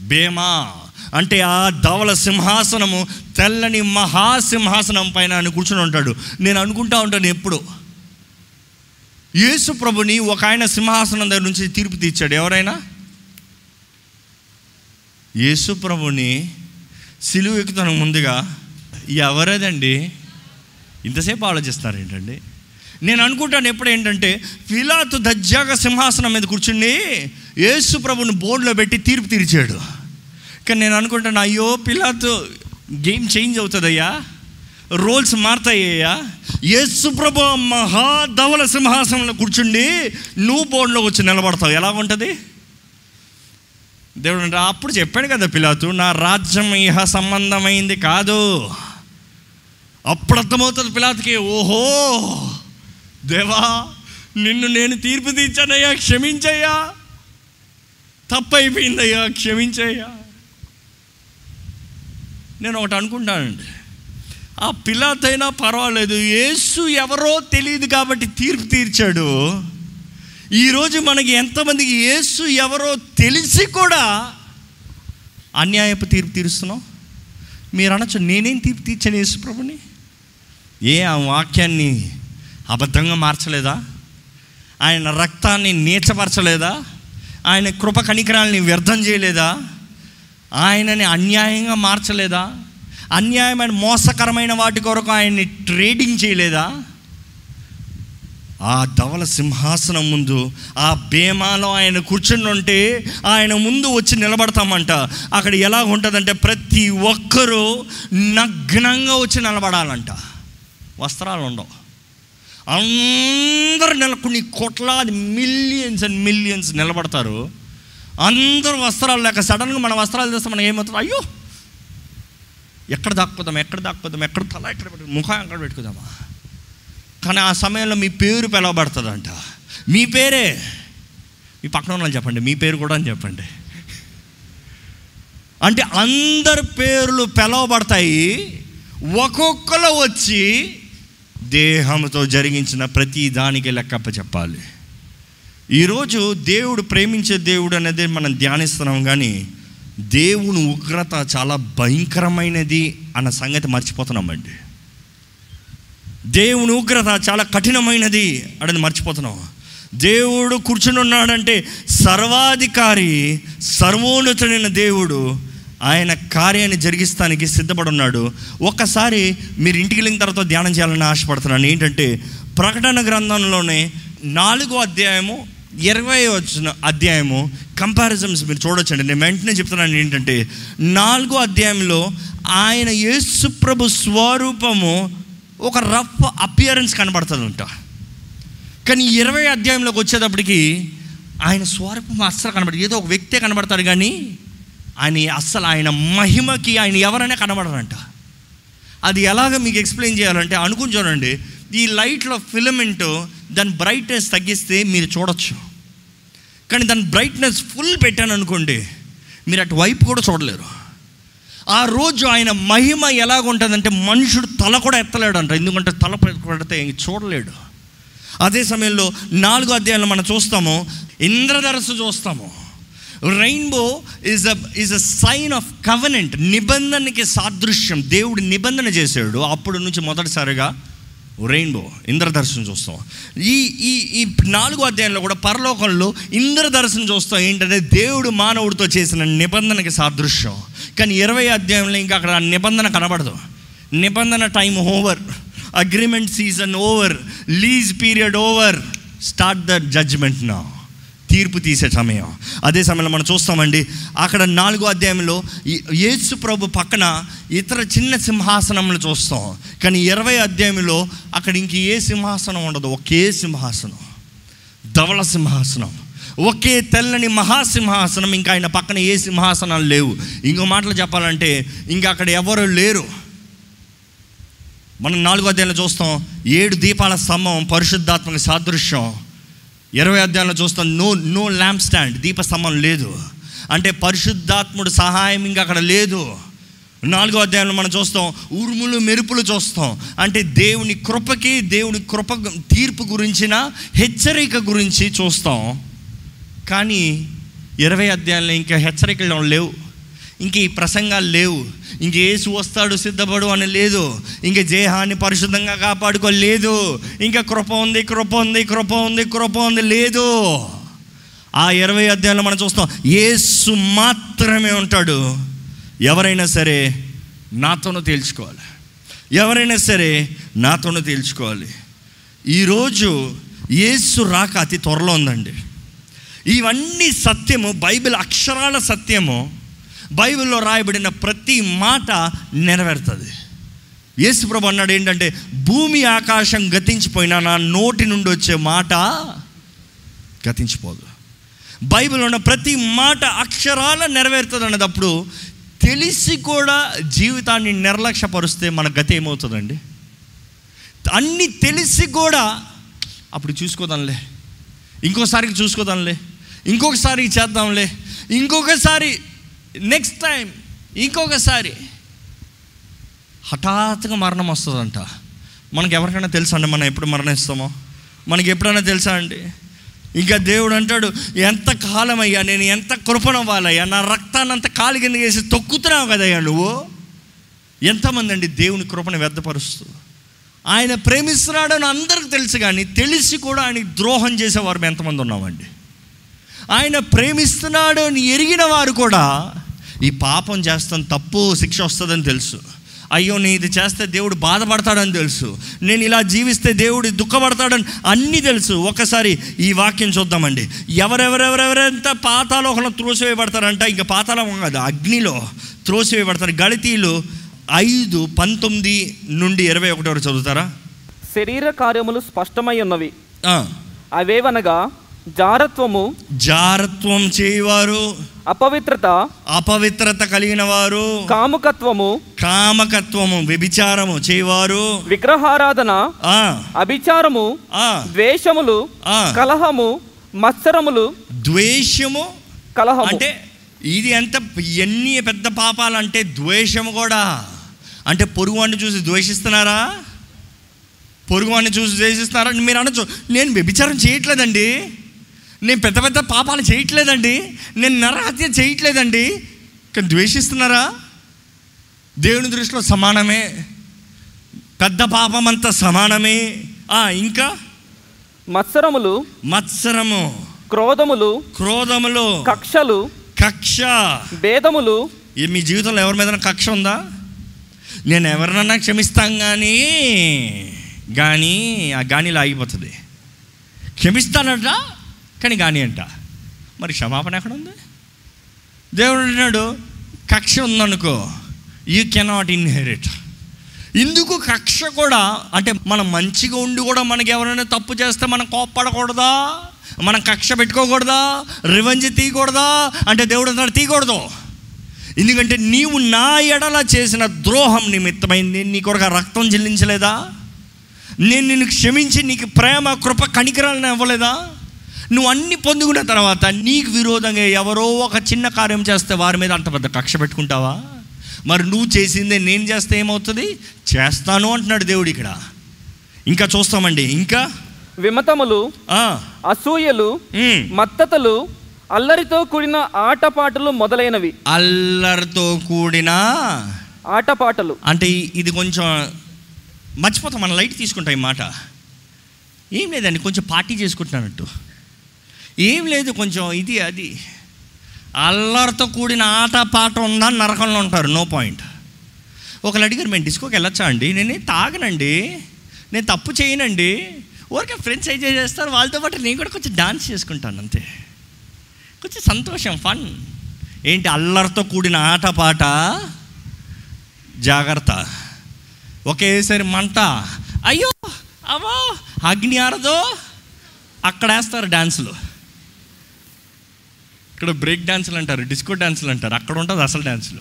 బేమా అంటే ఆ ధవల సింహాసనము తెల్లని మహాసింహాసనం పైన ఆయన కూర్చొని ఉంటాడు. నేను అనుకుంటా ఉంటాను ఎప్పుడు. యేసు ప్రభుని ఒక ఆయన సింహాసనం దగ్గర నుంచి తీర్పు తీర్చాడు. ఎవరైనా? యేసు ప్రభుని సిలువు ఎక్కుతాను ముందుగా ఎవరదండి? ఇంతసేపు ఆలోచిస్తారు ఏంటండి? నేను అనుకుంటాను ఎప్పుడు ఏంటంటే ఫిలాతు దజ్జాగా సింహాసనం మీద కూర్చుని యేసు ప్రభుని బోర్డులో పెట్టి తీర్పు తీర్చాడు. కానీ నేను అనుకుంటాను అయ్యో పిలాతు గేమ్ చేంజ్ అవుతుందయ్యా. రోల్స్ మారుతాయ్యా. యేసుప్రభు మహా మహాధవల సింహాసనంలో కూర్చుండి నువ్వు బోర్డులోకి వచ్చి నిలబడతావు. ఎలా ఉంటుంది? దేవుడు అంటే అప్పుడు చెప్పాడు కదా పిలాతు నా రాజ్యం ఇహ సంబంధమైంది కాదు. అప్పుడు అర్థమవుతుంది పిలాతుకి ఓహో దేవా నిన్ను నేను తీర్పు తీర్చానయ్యా క్షమించయ్యా. తప్పైపోయిందయ్యా క్షమించయ్యా. నేను ఒకటి అనుకుంటానండి. ఆ పిల్లాతైనా పర్వాలేదు యేసు ఎవరో తెలియదు కాబట్టి తీర్పు తీర్చాడు. ఈరోజు మనకి ఎంతమందికి యేసు ఎవరో తెలిసి కూడా అన్యాయపు తీర్పు తీరుస్తున్నాం? మీరు అనొచ్చు నేనేం తీర్పు తీర్చాను యేసు ప్రభుని? ఏ ఆ వాక్యాన్ని అబద్ధంగా మార్చలేదా? ఆయన రక్తాన్ని నీచపరచలేదా? ఆయన కృప కణికరాల్ని వ్యర్థం చేయలేదా? ఆయనని అన్యాయంగా మార్చలేదా? అన్యాయమైన మోసకరమైన వాటి కొరకు ఆయన్ని ట్రేడింగ్ చేయలేదా? ఆ ధవల సింహాసనం ముందు ఆ బేమాలో ఆయన కూర్చుని ఉంటే ఆయన ముందు వచ్చి నిలబడతామంట. అక్కడ ఎలా ఉంటుందంటే ప్రతి ఒక్కరూ నగ్నంగా వచ్చి నిలబడాలంట. వస్త్రాలు ఉండవు. అందరు నెల కొన్ని కోట్లాది మిలియన్స్ అండ్ మిలియన్స్ నిలబడతారు. అందరూ వస్త్రాలు లేక సడన్గా మన వస్త్రాలు తెస్తే మనం ఏమవుతుంది? అయ్యో! ఎక్కడ దాక్కుదాం ఎక్కడ దాక్కుదాం ఎక్కడ తల ఎక్కడ పెట్టు ముఖం ఎక్కడ పెట్టుకుందామా? కానీ ఆ సమయంలో మీ పేరు పిలవబడుతుందంట. మీ పేరే? మీ పక్కన ఉన్న వాళ్ళు చెప్పండి మీ పేరు కూడా అని చెప్పండి. అంటే అందరి పేర్లు పిలవబడతాయి. ఒక్కొక్కరు వచ్చి దేహంతో జరిగించిన ప్రతి దానికి లెక్కప్ప చెప్పాలి. ఈరోజు దేవుడు ప్రేమించే దేవుడు అనేది మనం ధ్యానిస్తున్నాం కానీ దేవుని ఉగ్రత చాలా భయంకరమైనది అన్న సంగతి మర్చిపోతున్నామండి దేవుని ఉగ్రత చాలా కఠినమైనది అనేది మర్చిపోతున్నాం. దేవుడు కూర్చుని ఉన్నాడంటే సర్వాధికారి సర్వోన్నతుడైన దేవుడు ఆయన కార్యాన్ని జరిగిస్తానికి సిద్ధపడి ఉన్నాడు ఒక్కసారి మీరు ఇంటికి వెళ్ళిన తర్వాత ధ్యానం చేయాలని ఆశపడుతున్నాను. ఏంటంటే ప్రకటన గ్రంథంలోనే నాలుగో అధ్యాయము ఇరవై వచ్చిన అధ్యాయము కంపారిజన్స్ మీరు చూడొచ్చండి. నేను వెంటనే చెప్తున్నాను ఏంటంటే నాలుగో అధ్యాయంలో ఆయన యేసుప్రభు స్వరూపము ఒక రఫ్ అపియరెన్స్ కనబడుతుందంట. కానీ ఇరవై అధ్యాయంలోకి వచ్చేటప్పటికి ఆయన స్వరూపం అస్సలు కనబడదు. ఏదో ఒక వ్యక్తే కనబడతాడు కానీ ఆయన అస్సలు ఆయన మహిమకి ఆయన ఎవరైనా కనబడరంట. అది ఎలాగ మీకు ఎక్స్ప్లెయిన్ చేయాలంటే అనుకుని చూడండి. ఈ లైట్లో ఫిలమెంట్ దాని బ్రైట్నెస్ తగ్గిస్తే మీరు చూడొచ్చు. కానీ దాని బ్రైట్నెస్ ఫుల్ పెట్టాను అనుకోండి మీరు అటు వైపు కూడా చూడలేరు. ఆ రోజు ఆయన మహిమ ఎలాగుంటుందంటే మనుషుడు తల కూడా ఎత్తలేడంట. ఎందుకంటే తల పెడితే చూడలేడు. అదే సమయంలో నాలుగో అధ్యాయంలో మనం చూస్తాము ఇంద్రధరస్సు చూస్తాము. Rainbow is a is a sign of covenant నిబంధనకి సాదృశ్యం. దేవుడు నిబంధన చేశాడు. అప్పుడు నుంచి మొదటిసారిగా రెయిన్బో ఇంద్రదర్శనం చూస్తాం. ఈ ఈ ఈ నాలుగు అధ్యాయంలో కూడా పరలోకంలో ఇంద్రదర్శనం చూస్తాం. ఏంటంటే దేవుడు మానవుడితో చేసిన నిబంధనకి సాదృశ్యం. కానీ ఇరవై అధ్యాయంలో ఇంకా అక్కడ నిబంధన కనబడదు. నిబంధన time over. Agreement season over. Lease period over. Start the judgment నా. తీర్పు తీసే సమయం. అదే సమయంలో మనం చూస్తామండి అక్కడ నాలుగో అధ్యాయంలో యేసు ప్రభు పక్కన ఇతర చిన్న సింహాసనములు చూస్తాం. కానీ ఇరవై అధ్యాయంలో అక్కడ ఇంక ఏ సింహాసనం ఉండదు ఒకే సింహాసనం. ధవళ సింహాసనం. ఒకే తెల్లని మహాసింహాసనం ఇంకా ఆయన పక్కన ఏ సింహాసనాలు లేవు. ఇంకో మాటలు చెప్పాలంటే ఇంకా అక్కడ ఎవరు లేరు. మనం నాలుగో అధ్యాయంలో చూస్తాం ఏడు దీపాల స్తంభం పరిశుద్ధాత్మక సాదృశ్యం. ఇరవై అధ్యాయంలో చూస్తాం నో నో ల్యాంప్ స్టాండ్ దీపస్తంభం లేదు. అంటే పరిశుద్ధాత్ముడు సహాయం ఇంకా అక్కడ లేదు. నాలుగో అధ్యాయంలో మనం చూస్తాం ఉరుములు మెరుపులు చూస్తాం. అంటే దేవుని కృపకి దేవుని కృప తీర్పు గురించిన హెచ్చరిక గురించి చూస్తాం. కానీ ఇరవై అధ్యాయంలో ఇంకా హెచ్చరికలు లేవు. ఇంక ఈ ప్రసంగాలు లేవు. ఇంక ఏసు వస్తాడు సిద్ధపడు అని లేదు. ఇంక దేహాన్ని పరిశుద్ధంగా కాపాడుకోలేదు. ఇంకా కృప ఉంది కృప ఉంది కృప ఉంది కృప ఉంది లేదు. ఆ ఇరవై అధ్యాయంలో మనం చూస్తాం ఏసు మాత్రమే ఉంటాడు. ఎవరైనా సరే నాతోనూ తేల్చుకోవాలి. ఎవరైనా సరే నాతోనూ తేల్చుకోవాలి. ఈరోజు యేసు రాక అతి త్వరలో ఉందండి. ఇవన్నీ సత్యము బైబిల్ అక్షరాల సత్యము. బైబిల్లో రాయబడిన ప్రతి మాట నెరవేరుతుంది. యేసుప్రభు అన్నాడు ఏంటంటే భూమి ఆకాశం గతించిపోయినా నా నోటి నుండి వచ్చే మాట గతించిపోదు. బైబిల్ ఉన్న ప్రతి మాట అక్షరాల నెరవేరుతుంది అన్నదప్పుడు తెలిసి కూడా జీవితాన్ని నిర్లక్ష్యపరుస్తే మన గతి ఏమవుతుందండి? అన్నీ తెలిసి కూడా అప్పుడు చూసుకోదాంలే. ఇంకోసారికి చూసుకోదాంలే. ఇంకొకసారి చేద్దాంలే. ఇంకొకసారి నెక్స్ట్ టైం ఇంకొకసారి హఠాత్తుగా మరణం వస్తుందంట. మనకు ఎవరికైనా తెలుసా అండి మనం ఎప్పుడు మరణిస్తామో? మనకి ఎప్పుడైనా తెలుసా అండి? ఇంకా దేవుడు అంటాడు ఎంత కాలం అయ్యా నేను ఎంత కృపణవ్వాలయ్యా నా రక్తాన్ని అంత కాలు కింద వేసి తొక్కుతున్నావు కదయ్యా నువ్వు? ఎంతమంది అండి దేవుని కృపను వ్యర్థపరుస్తూ. ఆయన ప్రేమిస్తున్నాడని అందరికి తెలుసు కానీ తెలిసి కూడా ఆయన ద్రోహం చేసేవారు ఎంతమంది ఉన్నామండి. ఆయన ప్రేమిస్తున్నాడు అని ఎరిగిన వారు కూడా ఈ పాపం చేస్తాను తప్పు శిక్ష వస్తుందని తెలుసు. అయ్యో నేను ఇది చేస్తే దేవుడు బాధపడతాడని తెలుసు. నేను ఇలా జీవిస్తే దేవుడు దుఃఖపడతాడని అన్నీ తెలుసు. ఒకసారి ఈ వాక్యం చూద్దామండి. ఎవరెవరెవరెవరెంత పాతాలోకంలో త్రోసివేయబడతారంట? ఇంకా పాతాళం కాదు అగ్నిలో త్రోసివేయబడతారు. గళితీలు ఐదు పంతొమ్మిది నుండి ఇరవై ఒకటి వరకు చదువుతారా? శరీర కార్యములు స్పష్టమై ఉన్నవి. అవేవనగా జారత్వము జారత్వం చేయవారు అపవిత్రత అపవిత్రత కలిగిన వారు కాముకత్వము కామకత్వము వ్యభిచారము చేయవారు విగ్రహారాధన ఆ, అభిచారము ద్వేషములు. కలహము మత్సరములు ద్వేషము కలహము. అంటే ఇది ఎంత ఎన్ని పెద్ద పాపాలు అంటే ద్వేషము కూడా. అంటే పొరుగువాడిని చూసి ద్వేషిస్తున్నారా? పొరుగువాడిని చూసి ద్వేషిస్తున్నారా? మీరు అనొచ్చు. నేను వ్యభిచారం చేయట్లేదండి. నేను పెద్ద పెద్ద పాపాలు చేయట్లేదండి. నేను నరహత్య చేయట్లేదండి. కానీ ద్వేషిస్తున్నారా? దేవుని దృష్టిలో సమానమే. పెద్ద పాపం అంతా సమానమే. ఇంకా? మత్సరములు మత్సరము. క్రోధములు క్రోధములు. కక్షలు కక్ష. భేదములు. మీ జీవితంలో ఎవరి మీద కక్ష ఉందా? నేను ఎవరినన్నా క్షమిస్తాం కానీ కానీ ఆ గానిలో ఆగిపోతుంది. క్షమిస్తానట? కానీ కానీ అంట మరి క్షమాపణ ఎక్కడ ఉంది దేవుడు అన్నాడు కక్ష ఉందనుకో యూ కెనాట్ ఇన్హెరిట్ ఇందుకు కక్ష కూడా అంటే మనం మంచిగా ఉండి కూడా మనకి ఎవరైనా తప్పు చేస్తే మనం కోప్పడకూడదా? మనం కక్ష పెట్టుకోకూడదా? రివెంజ్ తీయకూడదా? అంటే దేవుడు అన్నాడు తీయకూడదు. ఎందుకంటే నీవు నా ఎడల చేసిన ద్రోహం నిమిత్తమైంది. నీ కొరకు రక్తం చెల్లించలేదా? నేను నిన్ను క్షమించి నీకు ప్రేమ కృప కనికరాలను ఇవ్వలేదా? నువ్వు అన్ని పొందుకున్న తర్వాత నీకు విరోధంగా ఎవరో ఒక చిన్న కార్యం చేస్తే వారి మీద అంత పెద్ద కక్ష పెట్టుకుంటావా? మరి నువ్వు చేసిందే నేను చేస్తే ఏమవుతుంది? చేస్తాను అంటున్నాడు దేవుడు ఇక్కడ. ఇంకా చూస్తామండి. ఇంకా? విమతములు అసూయలు. మత్తతలు అల్లరితో కూడిన ఆటపాటలు మొదలైనవి. అల్లరితో కూడిన ఆటపాటలు. అంటే ఇది కొంచెం మర్చిపోతాం. మన లైట్ తీసుకుంటాం ఈ మాట. ఏం లేదండి కొంచెం పార్టీ చేసుకుంటున్నానట్టు ఏం లేదు కొంచెం ఇది అది. అల్లరితో కూడిన ఆట పాట ఉందా నరకంలో ఉంటారు నో పాయింట్ ఒకళ్ళు అడిగారు మేము డిస్కోకి వెళ్ళొచ్చా అండి? నేనేం తాగనండి. నేను తప్పు చేయనండి. ఊరికే ఫ్రెండ్స్ ఎంజాయ్ చేస్తారు వాళ్ళతో పాటు నేను కూడా కొంచెం డాన్స్ చేసుకుంటాను అంతే. కొంచెం సంతోషం ఫన్ ఏంటి అల్లరితో కూడిన ఆట పాట? జాగ్రత్త. ఒకేసారి మంట. అయ్యో అవో అగ్ని ఆరదో? అక్కడ వేస్తారు డ్యాన్సులు ఇక్కడ బ్రేక్ డ్యాన్సులు అంటారు డిస్కో డ్యాన్సులు అంటారు. అక్కడ ఉంటుంది అసలు డ్యాన్సులు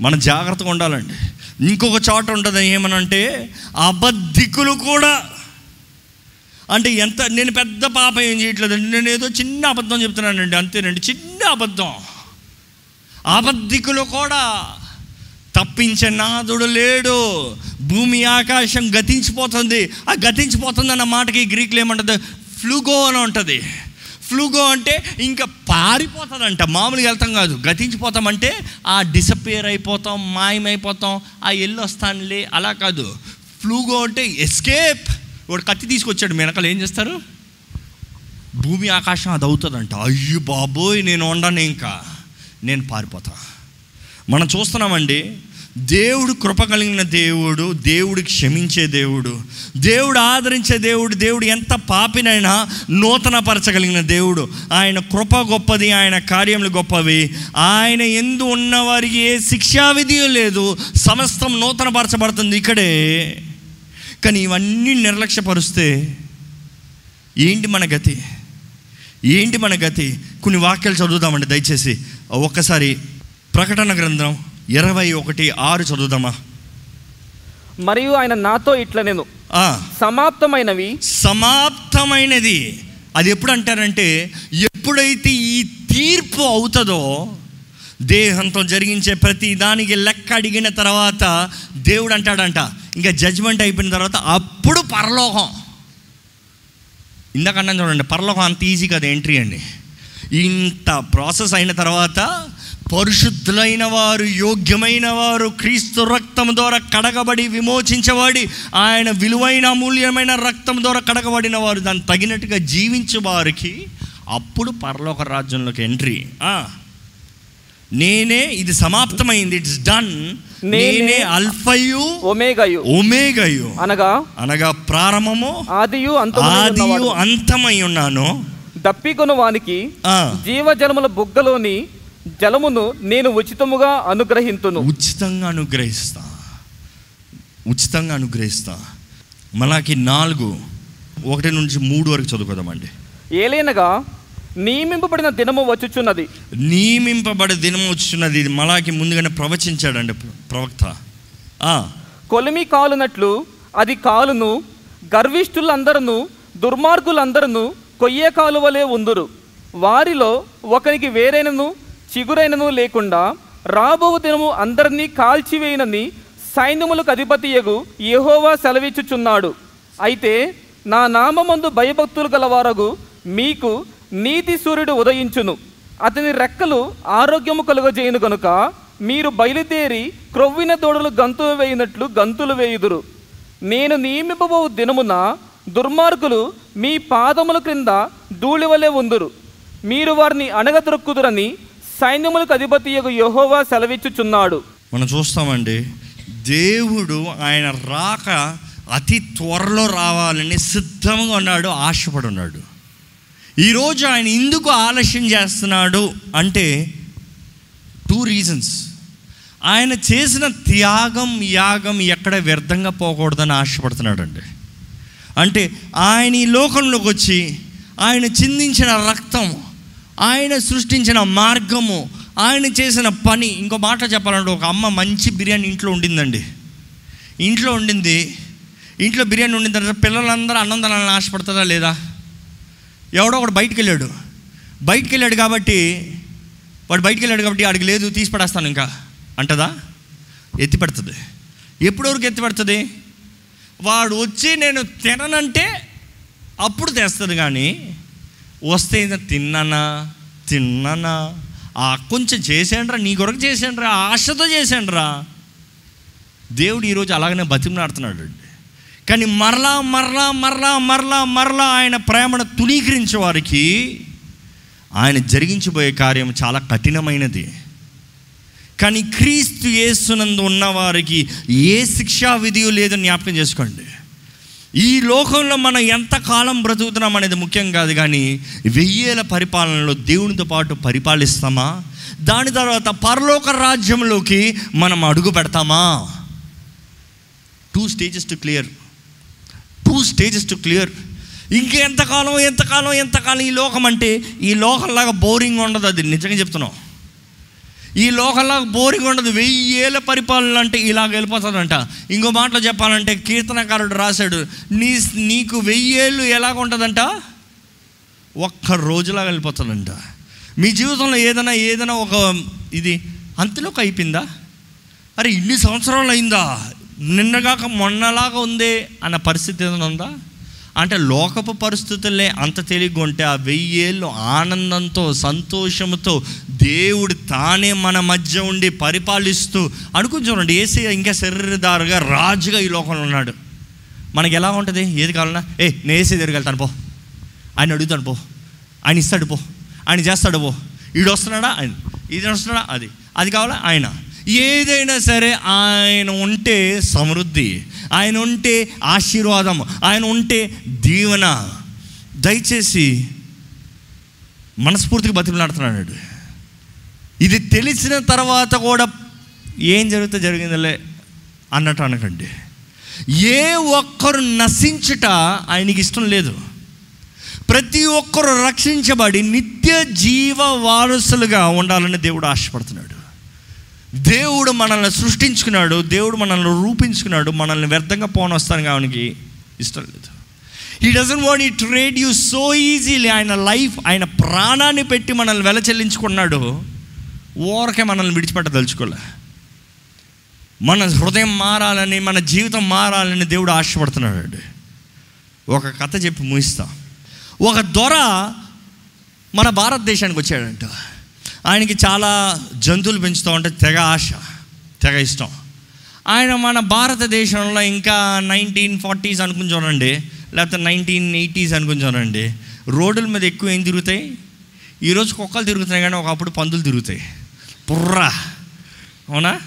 మనం జాగ్రత్తగా ఉండాలండి. ఇంకొక చోట ఉంటుంది ఏమనంటే అబద్ధికులు కూడా. అంటే ఎంత నేను పెద్ద పాప ఏం చేయట్లేదండి. నేను ఏదో చిన్న అబద్ధం చెప్తున్నానండి. అంతేనండి చిన్న అబద్ధం. అబద్ధికులు కూడా. తప్పించే నాదుడు లేడు. భూమి ఆకాశం గతించిపోతుంది. ఆ గతించిపోతుంది అన్న మాటకి గ్రీకులు ఏమంటుంది? ఫ్లూగో అని ఉంటుంది. ఫ్లూగో అంటే ఇంకా పారిపోతుందంట. మామూలుగా వెళ్తాం కాదు. గతించిపోతామంటే ఆ డిసపేర్ అయిపోతాం మాయమైపోతాం. ఆ ఎల్లు వస్తానులే. అలా కాదు. ఫ్లూగో అంటే ఎస్కేప్ వాడు కత్తి తీసుకొచ్చాడు. వెనకాల ఏం చేస్తారు? భూమి ఆకాశం అది అవుతుందంట. అయ్యో బాబోయ్ నేను ఉండను ఇంకా. నేను పారిపోతా. మనం చూస్తున్నామండి దేవుడు కృప కలిగిన దేవుడు దేవుడు క్షమించే దేవుడు దేవుడు ఆదరించే దేవుడు దేవుడు ఎంత పాపినైనా నూతనపరచగలిగిన దేవుడు. ఆయన కృప గొప్పది ఆయన కార్యములు గొప్పవి. ఆయన ఎందు ఉన్నవారికి ఏ శిక్షావిధి లేదు. సమస్తం నూతనపరచబడుతుంది ఇక్కడే. కానీ ఇవన్నీ నిర్లక్ష్యపరుస్తే ఏంటి మన గతి? ఏంటి మన గతి? కొన్ని వాక్యాలు చదువుదామండి దయచేసి. ఒక్కసారి ప్రకటన గ్రంథం ఇరవై ఒకటి ఆరు చదువుదామా? మరియు ఆయన నాతో ఇట్లా నేను సమాప్తమైనవి సమాప్తమైనది. అది ఎప్పుడు అంటారంటే ఎప్పుడైతే ఈ తీర్పు అవుతుందో దేహంతో జరిగించే ప్రతి దానికి లెక్క అడిగిన తర్వాత దేవుడు అంటాడంట. ఇంకా జడ్జ్మెంట్ అయిపోయిన తర్వాత అప్పుడు పరలోకం. ఇందాక అన్నాను చూడండి పరలోకం అంత ఈజీ కదా ఎంట్రీ అండి. ఇంత ప్రాసెస్ అయిన తర్వాత పరిశుద్ధులైన వారు యోగ్యమైన వారు క్రీస్తు రక్తం ద్వారా కడగబడి విమోచించబడి ఆయన విలువైన అమూల్యమైన రక్తం ద్వారా కడగబడిన వారు దాన్ని తగినట్టుగా జీవించే వారికి అప్పుడు పరలోక రాజ్యంలోకి ఎంట్రీ. నేనే ఇది సమాప్తమైంది ఇట్స్ డన్. నేనే అల్ఫయు ఒమేగయు. ఒమేగయు. అనగా? అనగా ప్రారంభము ఆదియు అంతము ఆదియు అంతమై ఉన్నాను. దప్పికొను వానికి ఆ, జీవజలముల బుగ్గలోని జలమును నేను ఉచితముగా అనుగ్రహింతును. ఉచితంగా అనుగ్రహిస్తా. ఉచితంగా అనుగ్రహిస్తా. మనకి నాలుగు ఒకటి నుంచి మూడు వరకు చదువుకోదామండి. ఏలైనగా నియమింపబడిన దినము వచ్చుచున్నది. నియమింపబడే దినం వచ్చున్నది ఇది మలాకి ముందుగానే ప్రవచించాడండి ప్రవక్త. కొలిమి కాలునట్లు అది కాలును గర్విష్ఠులందరూ దుర్మార్గులందరూ కొయ్యే కాలు వలె ఉందురు. వారిలో ఒకనికి వేరైనను చిగురైనను లేకుండా రాబో దినము అందరినీ కాల్చివేయనని సైన్యములకు అధిపతియగు యెహోవా సెలవిచ్చుచున్నాడు. అయితే నా నామమందు భయభక్తులు గలవారగు మీకు నీతి సూర్యుడు ఉదయించును. అతని రెక్కలు ఆరోగ్యము కలుగజేయును గనుక మీరు బయలుదేరి క్రొవ్విన దూడలు గంతులు వేయినట్లు గంతులు వేయుదురు. నేను నియమిపబో దినమున దుర్మార్గులు మీ పాదముల క్రింద ధూళివలే ఉందురు. మీరు వారిని అణగదొరుకుదురని సైన్యములకు యొక్క యోవ సెలవిచ్చుచున్నాడు. మనం చూస్తామండి దేవుడు ఆయన రాక అతి త్వరలో రావాలని సిద్ధంగా ఉన్నాడు ఆశపడి ఉన్నాడు ఈరోజు ఆయన ఎందుకు ఆలస్యం చేస్తున్నాడు అంటే టూ రీజన్స్ ఆయన చేసిన త్యాగం యాగం ఎక్కడ వ్యర్థంగా పోకూడదని ఆశపడుతున్నాడండి. అంటే ఆయన ఈ లోకంలోకి వచ్చి ఆయన చిందించిన రక్తం ఆయన సృష్టించిన మార్గము ఆయన చేసిన పని. ఇంకో మాట చెప్పాలంటే ఒక అమ్మ మంచి బిర్యానీ ఇంట్లో ఉండిందండి. ఇంట్లో ఉండింది. ఇంట్లో బిర్యానీ ఉండిన తర్వాత పిల్లలందరూ అన్నం తినాలని ఆశపడుతుందా లేదా? ఎవడో ఒకడు బయటికి వెళ్ళాడు బయటికి వెళ్ళాడు కాబట్టి వాడు బయటికి వెళ్ళాడు కాబట్టి ఆడికి లేదు తీసి పడేస్తాను ఇంకా. అంటదా? ఎత్తి పెడుతుంది. ఎప్పుడు వరకు ఎత్తి పెడుతుంది? వాడు వచ్చి నేను తిననంటే అప్పుడు తెస్తుంది కానీ వస్తే ఇంకా తిన్నానా? తిన్నానా? ఆ కొంచెం చేసేయండిరా నీ కొరకు చేసేయండిరా ఆశతో చేసేయండిరా. దేవుడు ఈరోజు అలాగనే బతిమలాడుతున్నాడు అండి. కానీ మరలా మరలా మరలా మరలా మరలా ఆయన ప్రేమను తునీకరించే వారికి ఆయన జరిగించబోయే కార్యం చాలా కఠినమైనది. కానీ క్రీస్తు యేసునందు ఉన్నవారికి ఏ శిక్షా విధియు లేదని జ్ఞాపకం చేసుకోండి. ఈ లోకంలో మనం ఎంతకాలం బ్రతుకుతున్నాం అనేది ముఖ్యం కాదు కానీ వెయ్యేల పరిపాలనలో దేవునితో పాటు పరిపాలిస్తామా? దాని తర్వాత పరలోక రాజ్యంలోకి మనం అడుగు పెడతామా? Two stages to clear two stages to clear ఇంకెంతకాలం ఎంతకాలం ఎంతకాలం ఈ లోకం అంటే ఈ లోకంలాగా బోరింగ్ ఉండదు అది నిజంగా చెప్తున్నాం. ఈ లోకంలాగా బోరింగ్ ఉండదు. వెయ్యి ఏళ్ళ పరిపాలన అంటే ఇలాగ వెళ్ళిపోతుందంట ఇంకో మాటలో చెప్పాలంటే కీర్తనకారుడు రాశాడు నీ నీకు వెయ్యేళ్ళు ఎలాగ ఉంటుందంట? ఒక్క రోజులాగా వెళ్ళిపోతుందంట మీ జీవితంలో ఏదైనా ఏదైనా ఒక ఇది అంతలోకి అయిపోయిందా? అరే ఇన్ని సంవత్సరాలు అయిందా? నిన్నగాక మొన్నలాగా ఉంది అన్న పరిస్థితి ఏదైనా ఉందా? అంటే లోకపు పరిస్థితులే అంత తెలివిగా ఉంటే ఆ వెయ్యేళ్ళు ఆనందంతో సంతోషంతో దేవుడు తానే మన మధ్య ఉండి పరిపాలిస్తూ అనుకుని చూడండి ఏసీ ఇంకా శరీరదారుగా రాజుగా ఈ లోకంలో ఉన్నాడు. మనకి ఎలా ఉంటుంది? ఏది కావాలన్నా ఏ నేను ఏసీ దగ్గరికి వెళ్తాను పో. ఆయన అడుగుతాను పో. ఆయన ఇస్తాడు పో. ఆయన చేస్తాడు పో. ఈడు వస్తున్నాడా? ఆయన. ఇది వస్తున్నాడా? అది. అది కావాలా? ఆయన. ఏదైనా సరే ఆయన ఉంటే సమృద్ధి. ఆయన ఉంటే ఆశీర్వాదం ఆయన ఉంటే దీవెన. దయచేసి మనస్ఫూర్తిగా బతిమలాడుతున్నాడు ఇది తెలిసిన తర్వాత కూడా ఏం జరుగుతుందో జరిగిందిలే అన్నట్టు అనకండి. ఏ ఒక్కరు నశించుట ఆయనకి ఇష్టం లేదు. ప్రతి ఒక్కరు రక్షించబడి నిత్య జీవ వారసులుగా ఉండాలని దేవుడు ఆశపడుతున్నాడు. దేవుడు మనల్ని సృష్టించుకున్నాడు దేవుడు మనల్ని రూపించుకున్నాడు మనల్ని వ్యర్థంగా పోనొస్తాను ఆయనకి ఇష్టం లేదు. He doesn't want he trade you so easily ఆయన లైఫ్ ఆయన ప్రాణాన్ని పెట్టి మనల్ని వెల చెల్లించుకున్నాడు. ఓరకే మనల్ని విడిచిపెట్టదలుచుకోలే. మన హృదయం మారాలని మన జీవితం మారాలని దేవుడు ఆశపడుతున్నాడు ఒక కథ చెప్పి ముగిస్తా. ఒక దొర మన భారతదేశానికి వచ్చాడంట. ఆయనకి చాలా జంతువులు పెంచుతూ ఉంటే తెగ ఆశ తెగ ఇష్టం. ఆయన మన భారతదేశంలో ఇంకా నైన్టీన్ ఫార్టీస్ అనుకుని చూడండి లేకపోతే నైన్టీన్ ఎయిటీస్ అనుకుని చూడండి రోడ్ల మీద ఎక్కువ ఏం తిరుగుతాయి? ఈరోజు కుక్కలు తిరుగుతున్నాయి కానీ ఒకప్పుడు పందులు తిరుగుతాయి. పుర్రా. అవునా?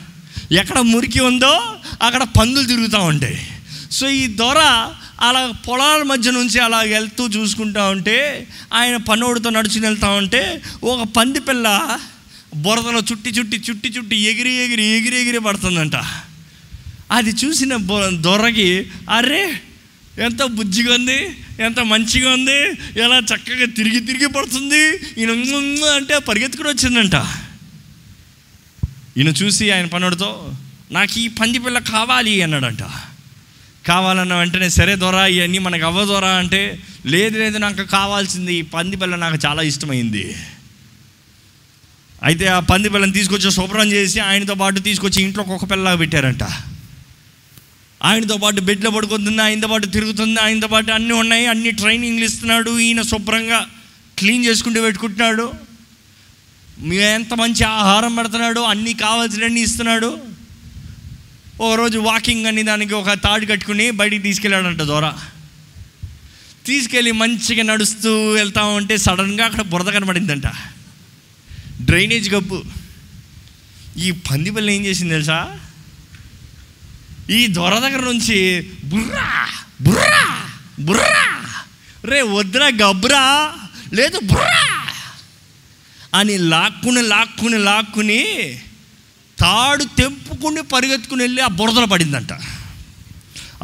ఎక్కడ మురికి ఉందో అక్కడ పందులు తిరుగుతూ ఉంటాయి. సో ఈ దొర అలా పొలాల మధ్య నుంచి అలా వెళ్తూ చూసుకుంటా ఉంటే ఆయన పన్నోడితో నడుచుని వెళ్తా ఉంటే ఒక పంది పిల్ల బురదలో చుట్టి చుట్టి చుట్టి చుట్టి ఎగిరి ఎగిరి ఎగిరి ఎగిరి పడుతుందంట. అది చూసిన బొ- దొరకి అరే ఎంత బుజ్జిగా ఉంది ఎంత మంచిగా ఉంది ఎలా చక్కగా తిరిగి తిరిగి పడుతుంది ఈయన అంటే పరిగెత్తుకుని వచ్చిందంట. ఈయన చూసి ఆయన పనుడితో నాకు ఈ పంది పిల్ల కావాలి అన్నాడంట. కావాలన్న వెంటనే సరే దొరా ఇవన్నీ మనకు అవ్వ దొరా అంటే లేదు లేదు నాకు కావాల్సింది ఈ పంది పిల్ల నాకు చాలా ఇష్టమైంది. అయితే ఆ పంది పిల్లని తీసుకొచ్చి శుభ్రం చేసి ఆయనతో పాటు తీసుకొచ్చి ఇంట్లో ఒక పిల్లలాగా పెట్టారంట. ఆయనతో పాటు బెడ్లో పడుకుంటుంది ఆయనతో పాటు తిరుగుతుంది ఆయనతో పాటు అన్నీ ఉన్నాయి అన్ని ట్రైనింగ్లు ఇస్తున్నాడు ఈయన శుభ్రంగా క్లీన్ చేసుకుంటూ పెట్టుకుంటున్నాడు. ఎంత మంచి ఆహారం పెడుతున్నాడు అన్నీ కావాల్సినవన్నీ ఇస్తున్నాడు. ఓ రోజు వాకింగ్ అని దానికి ఒక తాడు కట్టుకుని బయటికి తీసుకెళ్ళాడంట దూర. తీసుకెళ్ళి మంచిగా నడుస్తూ వెళ్తా ఉంటే సడన్గా అక్కడ బురద కనబడిందంట. డ్రైనేజ్ గబ్బు. ఈ పంది ఏం చేసింది తెలుసా? ఈ దొర దగ్గర నుంచి బుర్రా బుర్రా బుర్రా. రే వద్దురా గబ్బురా లేదు బుర్రా అని లాక్కుని లాక్కుని లాక్కుని తాడు తెంపుకుని పరిగెత్తుకుని వెళ్ళి ఆ బురదలో పడిందంట.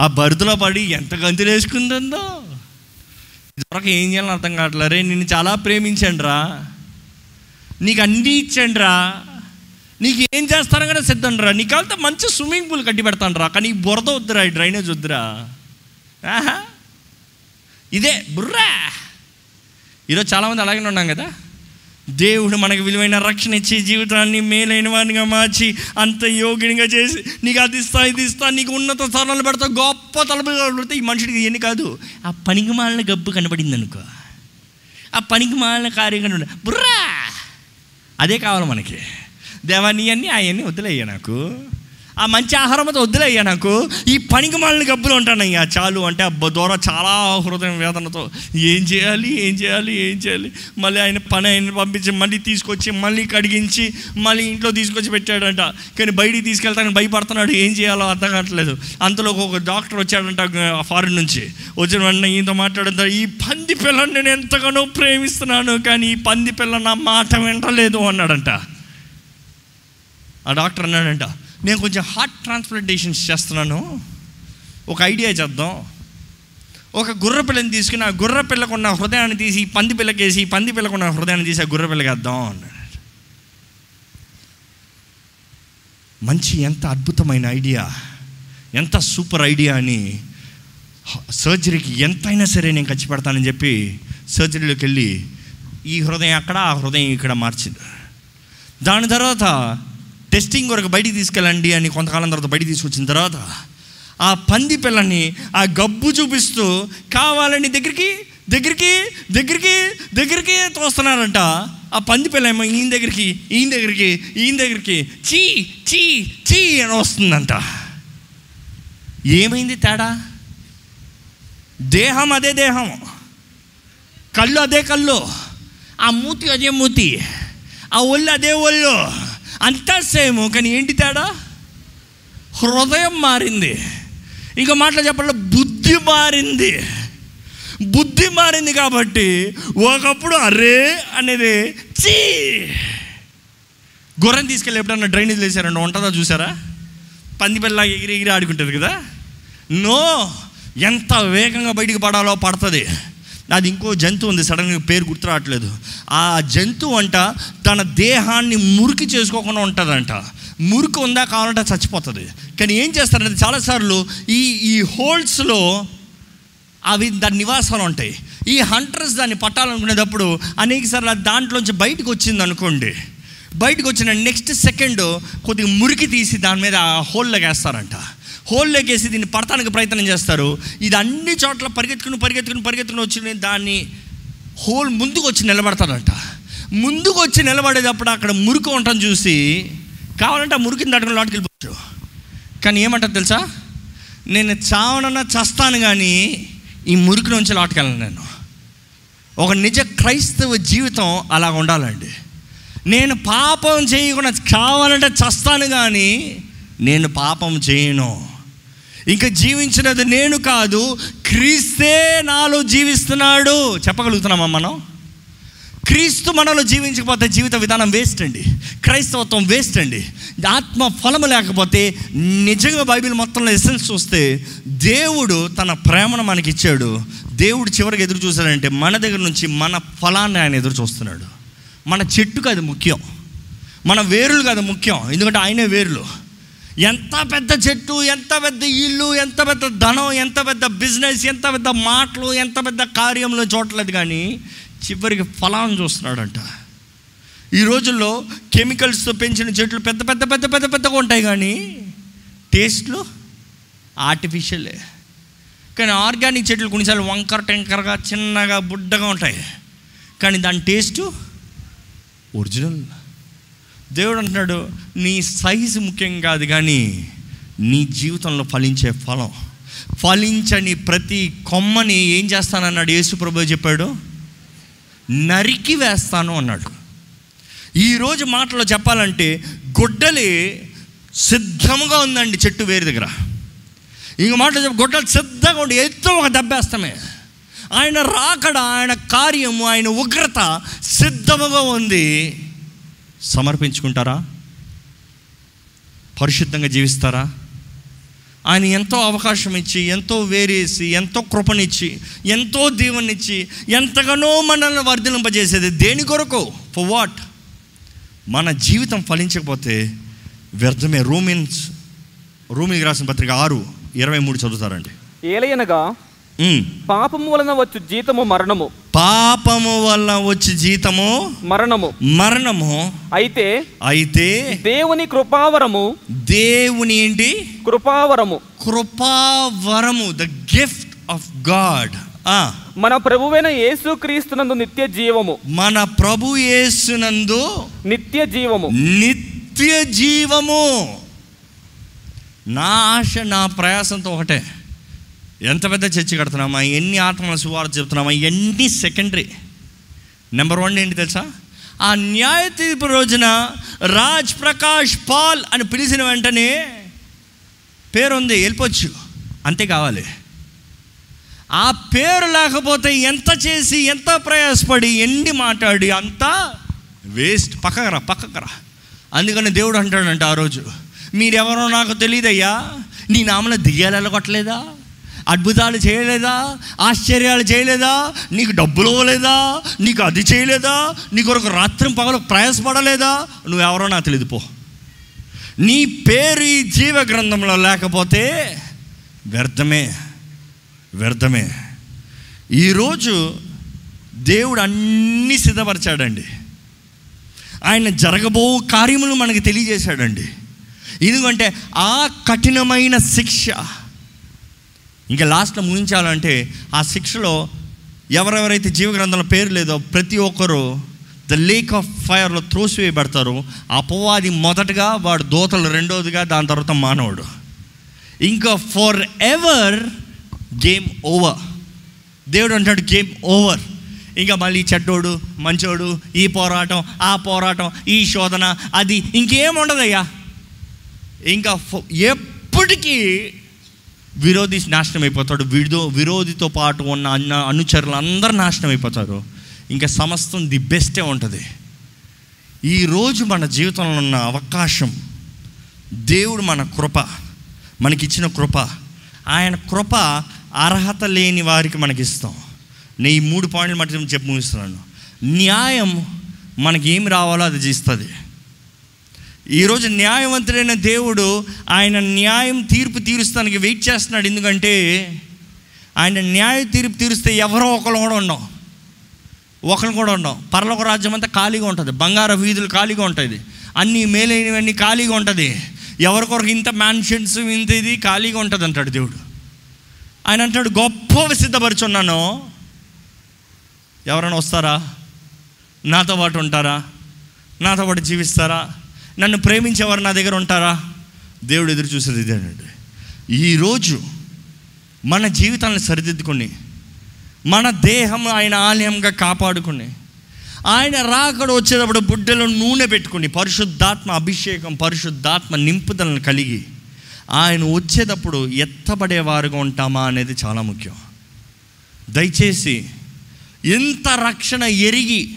ఆ బురదలో పడి ఎంత గంతులు వేసుకుంటుందో. ఏం చేయాలని అర్థం కావట్లే రే నిన్ను చాలా ప్రేమించండి రా నీకు అన్నీ ఇచ్చండి రా నీకు ఏం చేస్తాను కదా సిద్ధం రా నీకు కావాలంటే మంచి స్విమ్మింగ్ పూల్ కట్టి పెడతాను రా కానీ బురద వద్దురా ఈ డ్రైనేజ్ వద్దురా. ఇదే బుర్రా. ఈరోజు చాలామంది అలాగే ఉన్నాం కదా. దేవుడు మనకు విలువైన రక్షణ ఇచ్చి జీవితాన్ని మేలైన వాడిగా మార్చి అంత యోగినిగా చేసి నీకు అది ఇస్తా ఇది ఇస్తా నీకు ఉన్నత స్థానాలు పెడతా గొప్ప తలపులు పెడితే ఈ మనుషుడికి ఎన్ని కాదు. ఆ పనికి మాలిన గబ్బు కనబడింది అనుకో. ఆ పనికి మాలిన కార్యం కనబడి బుర్రా! అదే కావాలి మనకి. దేవాన్ని అన్నీ అవన్నీ వదిలేయ నాకు. ఆ మంచి ఆహారంతో వదిలేయ్యా నాకు. ఈ పనికి మాలిన గబ్బులు ఉంటానయ్యా చాలు. అంటే అబ్బ దూర చాలా హృదయం వేదనతో ఏం చేయాలి ఏం చేయాలి ఏం చేయాలి? మళ్ళీ ఆయన పని ఆయన పంపించి మళ్ళీ తీసుకొచ్చి మళ్ళీ కడిగించి మళ్ళీ ఇంట్లో తీసుకొచ్చి పెట్టాడంట. కానీ బయటికి తీసుకెళ్తానికి భయపడుతున్నాడు. ఏం చేయాలో అర్థం కావట్లేదు. అంతలో ఒక డాక్టర్ వచ్చాడంట ఫారిన్ నుంచి. వచ్చిన వెంటనే ఈయనతో మాట్లాడంత ఈ పంది పిల్లని నేను ఎంతగానో ప్రేమిస్తున్నాను కానీ ఈ పంది పిల్ల నా మాట వింటలేదు అన్నాడంట. ఆ డాక్టర్ అన్నాడంట నేను కొంచెం హార్ట్ ట్రాన్స్ప్లాంటేషన్స్ చేస్తున్నాను. ఒక ఐడియా చేద్దాం. ఒక గుర్ర పిల్లని తీసుకుని ఆ గుర్ర పిల్లకున్న హృదయాన్ని తీసి పంది పిల్లకేసి పంది పిల్లకున్న హృదయాన్ని తీసి ఆ గుర్ర పిల్లకి అన్నాడు. మంచి ఎంత అద్భుతమైన ఐడియా ఎంత సూపర్ ఐడియా అని సర్జరీకి ఎంతైనా సరే నేను ఖర్చు పెడతానని చెప్పి సర్జరీలోకి వెళ్ళి ఈ హృదయం అక్కడ ఆ హృదయం ఇక్కడ మార్చింది. దాని తర్వాత టెస్టింగ్ వరకు బయటికి తీసుకెళ్ళండి అని కొంతకాలం తర్వాత బయటికి తీసుకొచ్చిన తర్వాత ఆ పంది పిల్లని ఆ గబ్బు చూపిస్తూ కావాలని దగ్గరికి? దగ్గరికి? దగ్గరికి? దగ్గరికి తోస్తున్నారంట. ఆ పంది పిల్ల ఏమో ఈయన దగ్గరికి ఈయన దగ్గరికి ఈయన దగ్గరికి చీ చీ చీ అని వస్తుందంట. ఏమైంది తేడా? దేహం అదే దేహం. కళ్ళు అదే కళ్ళు. ఆ మూతి అదే మూతి. ఆ ఒళ్ళు అదే ఒళ్ళు. అంతా సేమ్ కానీ ఏంటి తేడా? హృదయం మారింది. ఇంకో మాటలు చెప్పాలంటే బుద్ధి మారింది. బుద్ధి మారింది కాబట్టి ఒకప్పుడు అరే అనేది చీ. గుర్రం తీసుకెళ్ళి ఎప్పుడన్నా డ్రైనేజ్ వేసారండి ఉంటుందా చూసారా? పంది పిల్ల ఎగిరి ఎగిరి ఆడుకుంటుంది కదా? నో. ఎంత వేగంగా బయటికి పడాలో పడుతుంది. అది ఇంకో జంతువు ఉంది సడన్గా పేరు గుర్తు రావట్లేదు. ఆ జంతువు అంట తన దేహాన్ని మురికి చేసుకోకుండా ఉంటుందంట. మురికి ఉందా కావాలంటే చచ్చిపోతుంది. కానీ ఏం చేస్తారంటే చాలాసార్లు ఈ ఈ హోల్స్లో అవి దాని నివాసాలు ఉంటాయి. ఈ హంటర్స్ దాన్ని పట్టాలనుకునేటప్పుడు అనేక సార్లు దాంట్లోంచి బయటకు వచ్చింది అనుకోండి. బయటకు వచ్చిన నెక్స్ట్ సెకండ్ కొద్దిగా మురికి తీసి దాని మీద ఆ హోల్లోకి వేస్తారంట హోల్లోకేసి దీన్ని పడతానికి ప్రయత్నం చేస్తారు. ఇది అన్ని చోట్ల పరిగెత్తుకుని పరిగెత్తుకుని పరిగెత్తుకుని వచ్చి దాన్ని హోల్ ముందుకు వచ్చి నిలబడతాడంట. ముందుకు వచ్చి నిలబడేటప్పుడు అక్కడ మురికి ఉండటం చూసి కావాలంటే ఆ మురికిని దాటుకుని లోటుకి వెళ్ళిపోవచ్చు. కానీ ఏమంటారు తెలుసా? నేను చావనన్నా చస్తాను కానీ ఈ మురికి నుంచి లాటుకెళ్ళను నేను. ఒక నిజ క్రైస్తవ జీవితం అలా ఉండాలండి. నేను పాపం చేయకుండా కావాలంటే చస్తాను కానీ నేను పాపం చేయను. ఇంకా జీవించినది నేను కాదు క్రీస్తే నాలో జీవిస్తున్నాడు. చెప్పగలుగుతున్నామా మనం? క్రీస్తు మనలో జీవించకపోతే జీవిత విధానం వేస్ట్ అండి. క్రైస్తవత్వం వేస్ట్ అండి. ఆత్మ ఫలము లేకపోతే నిజంగా బైబిల్ మొత్తంలో ఎసెన్స్ చూస్తే దేవుడు తన ప్రేమను మనకి ఇచ్చాడు దేవుడు చివరికి ఎదురు చూశాడంటే మన దగ్గర నుంచి మన ఫలాన్ని ఆయన ఎదురు చూస్తున్నాడు. మన చెట్టుకు అది ముఖ్యం. మన వేరులు కాదు ముఖ్యం. ఎందుకంటే ఆయనే వేరులు. ఎంత పెద్ద చెట్టు ఎంత పెద్ద ఇల్లు ఎంత పెద్ద ధనం ఎంత పెద్ద బిజినెస్ ఎంత పెద్ద మాటలు ఎంత పెద్ద కార్యంలో చూడలేదు కానీ చివరికి ఫలాన్ని చూస్తున్నాడంట. ఈ రోజుల్లో కెమికల్స్తో పెంచిన చెట్లు పెద్ద పెద్ద పెద్ద పెద్ద పెద్దగా ఉంటాయి కానీ టేస్ట్లు ఆర్టిఫిషియలే. కానీ ఆర్గానిక్ చెట్లు కొన్నిసార్లు వంకర టెంకరగా చిన్నగా బుడ్డగా ఉంటాయి. కానీ దాని టేస్టు ఒరిజినల్. దేవుడు అంటున్నాడు నీ సైజు ముఖ్యం కాదు కానీ నీ జీవితంలో ఫలించే ఫలం. ఫలించని ప్రతి కొమ్మని ఏం చేస్తానన్నాడు యేసుప్రభు చెప్పాడు? నరికి వేస్తాను అన్నాడు. ఈరోజు మాటలో చెప్పాలంటే గొడ్డలి సిద్ధంగా ఉందండి చెట్టు వేరు దగ్గర. ఇంక మాటలు చెప్ప గొడ్డలు సిద్ధంగా ఉండి ఎత్తో ఒక దెబ్బేస్తామే ఆయన రాకడ ఆయన కార్యము ఆయన ఉగ్రత సిద్ధముగా ఉంది. సమర్పించుకుంటారా? పరిశుద్ధంగా జీవిస్తారా? ఆయన ఎంతో అవకాశం ఇచ్చి ఎంతో వేరేసి ఎంతో కృపనిచ్చి ఎంతో దీవెనిచ్చి ఎంతగానో మనల్ని వర్ధలింపజేసేది దేని కొరకు? ఫర్ వాట్ మన జీవితం ఫలించకపోతే వ్యర్థమే. రూమిన్స్ రూమికి రాసిన పత్రిక ఆరు ఇరవై మూడు చదువుతారండి. ఏలయనగా. పాపము వలన వచ్చు జీతము మరణము. పాపము వల్ల వచ్చి జీతము? మరణము. మరణము. అయితే అయితే దేవుని కృపావరము. దేవుని ఏంటి? కృపావరము. కృపావరము ద గిఫ్ట్ ఆఫ్ గాడ్ మన ప్రభువైన యేసు క్రీస్తునందు నిత్య జీవము. మన ప్రభు యేసునందు నిత్య జీవము. నిత్య జీవము. నా ఆశ నా ప్రయాసంతో ఒకటే. ఎంత పెద్ద చర్చి కడుతున్నామా? ఎన్ని ఆత్మల సువార్త చెప్తున్నామా ఎన్ని సెకండరీ నెంబర్ వన్ ఏంటి తెలుసా? ఆ న్యాయ తీర్పు రోజున రాజ్ ప్రకాష్ పాల్ అని పిలిచిన వెంటనే పేరుంది వెళ్ళిపోవచ్చు. అంతే కావాలి. ఆ పేరు లేకపోతే ఎంత చేసి ఎంత ప్రయాసపడి ఎన్ని మాట్లాడి అంతా వేస్ట్. పక్కకరా పక్కకరా అందుకని దేవుడు అంటాడంట ఆ రోజు మీరెవరో నాకు తెలియదయ్యా నీ నామన దియ్యాలు వెళ్ళగొట్టలేదా? అద్భుతాలు చేయలేదా? ఆశ్చర్యాలు చేయలేదా? నీకు డబ్బులు ఇవ్వలేదా? నీకు అది చేయలేదా? నీ కొరకు రాత్రి పగలు ప్రయాసపడలేదా? నువ్వెవరో నాకు తెలియదు పో. నీ పేరు ఈ జీవ గ్రంథంలో లేకపోతే వ్యర్థమే వ్యర్థమే. ఈరోజు దేవుడు అన్నీ సిద్ధపరిచాడండి. ఆయన జరగబో కార్యములు మనకి తెలియజేశాడండి. ఎందుకంటే ఆ కఠినమైన శిక్ష ఇంకా లాస్ట్లో ముగించాలంటే ఆ శిక్షలో ఎవరెవరైతే జీవగ్రంథంలో పేరు లేదో ప్రతి ఒక్కరూ ద లేక్ ఆఫ్ ఫైర్లో త్రోసివేయబడతారు. అపవాది మొదటగా వాడు దోతలు రెండోదిగా దాని తర్వాత మానవుడు. ఇంకా ఫర్ ఎవర్ గేమ్ ఓవర్ దేవుడు అంటాడు గేమ్ ఓవర్ ఇంకా మళ్ళీ చెడ్డోడు మంచోడు ఈ పోరాటం ఆ పోరాటం ఈ శోధన అది ఇంకేం ఉండదయ్యా? ఇంకా ఫో- ఎప్పటికీ విరోధి నాశనం అయిపోతాడు విడో విరోధితో పాటు ఉన్న అన్న అనుచరులు అందరూ నాశనం అయిపోతారు ఇంకా సమస్తం ది బెస్టే ఉంటుంది. ఈరోజు మన జీవితంలో ఉన్న అవకాశం దేవుడు మన కృప మనకిచ్చిన కృప. ఆయన కృప అర్హత లేని వారికి మనకి ఇస్తాం నేను ఈ మూడు పాయింట్లు మట్టి చెప్పి ముగిస్తున్నాను. న్యాయం మనకి ఏమి రావాలో అది చేస్తుంది. ఈరోజు న్యాయవంతుడైన దేవుడు ఆయన న్యాయం తీర్పు తీరుస్తానికి వెయిట్ చేస్తున్నాడు. ఎందుకంటే ఆయన న్యాయ తీర్పు తీరుస్తే ఎవరో ఒకరు కూడా ఉండం ఒకరు కూడా ఉండం పర్లోక రాజ్యం అంతా ఖాళీగా ఉంటుంది. బంగారు వీధులు ఖాళీగా ఉంటుంది. అన్ని మేలైనవన్నీ ఖాళీగా ఉంటుంది. ఎవరికొరకు ఇంత మ్యాన్షన్స్ ఇంత ఇది ఖాళీగా ఉంటుంది అంటాడు దేవుడు. ఆయన అంటాడు గొప్ప సిద్ధపరుచున్నాను. ఎవరైనా వస్తారా? నాతో పాటు ఉంటారా? నాతో పాటు జీవిస్తారా? నన్ను ప్రేమించేవారు నా దగ్గర ఉంటారా? దేవుడు ఎదురు చూసేది ఇదేనండి ఈరోజు మన జీవితాలను సరిదిద్దుకొని మన దేహం ఆయన ఆలయంగా కాపాడుకుని ఆయన రాకడ వచ్చేటప్పుడు బుడ్డలో నూనె పెట్టుకుని పరిశుద్ధాత్మ అభిషేకం పరిశుద్ధాత్మ నింపుదలను కలిగి ఆయన వచ్చేటప్పుడు ఎత్తబడేవారుగా ఉంటామా అనేది చాలా ముఖ్యం. దయచేసి ఇంత రక్షణ ఎరిగి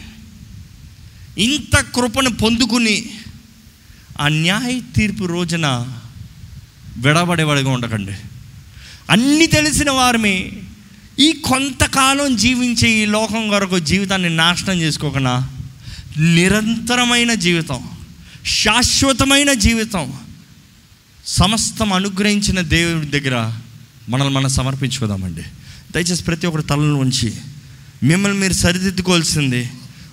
ఇంత కృపను పొందుకుని ఆ న్యాయ తీర్పు రోజున విడబడేవాడిగా ఉండకండి. అన్నీ తెలిసిన వారిని ఈ కొంతకాలం జీవించే ఈ లోకం కొరకు జీవితాన్ని నాశనం చేసుకోకుండా నిరంతరమైన జీవితం శాశ్వతమైన జీవితం సమస్తం అనుగ్రహించిన దేవుడి దగ్గర మనల్ని మనం సమర్పించుకుందామండి. దయచేసి ప్రతి ఒక్కరు తలలో ఉంచి మిమ్మల్ని మీరు సరిదిద్దుకోవాల్సింది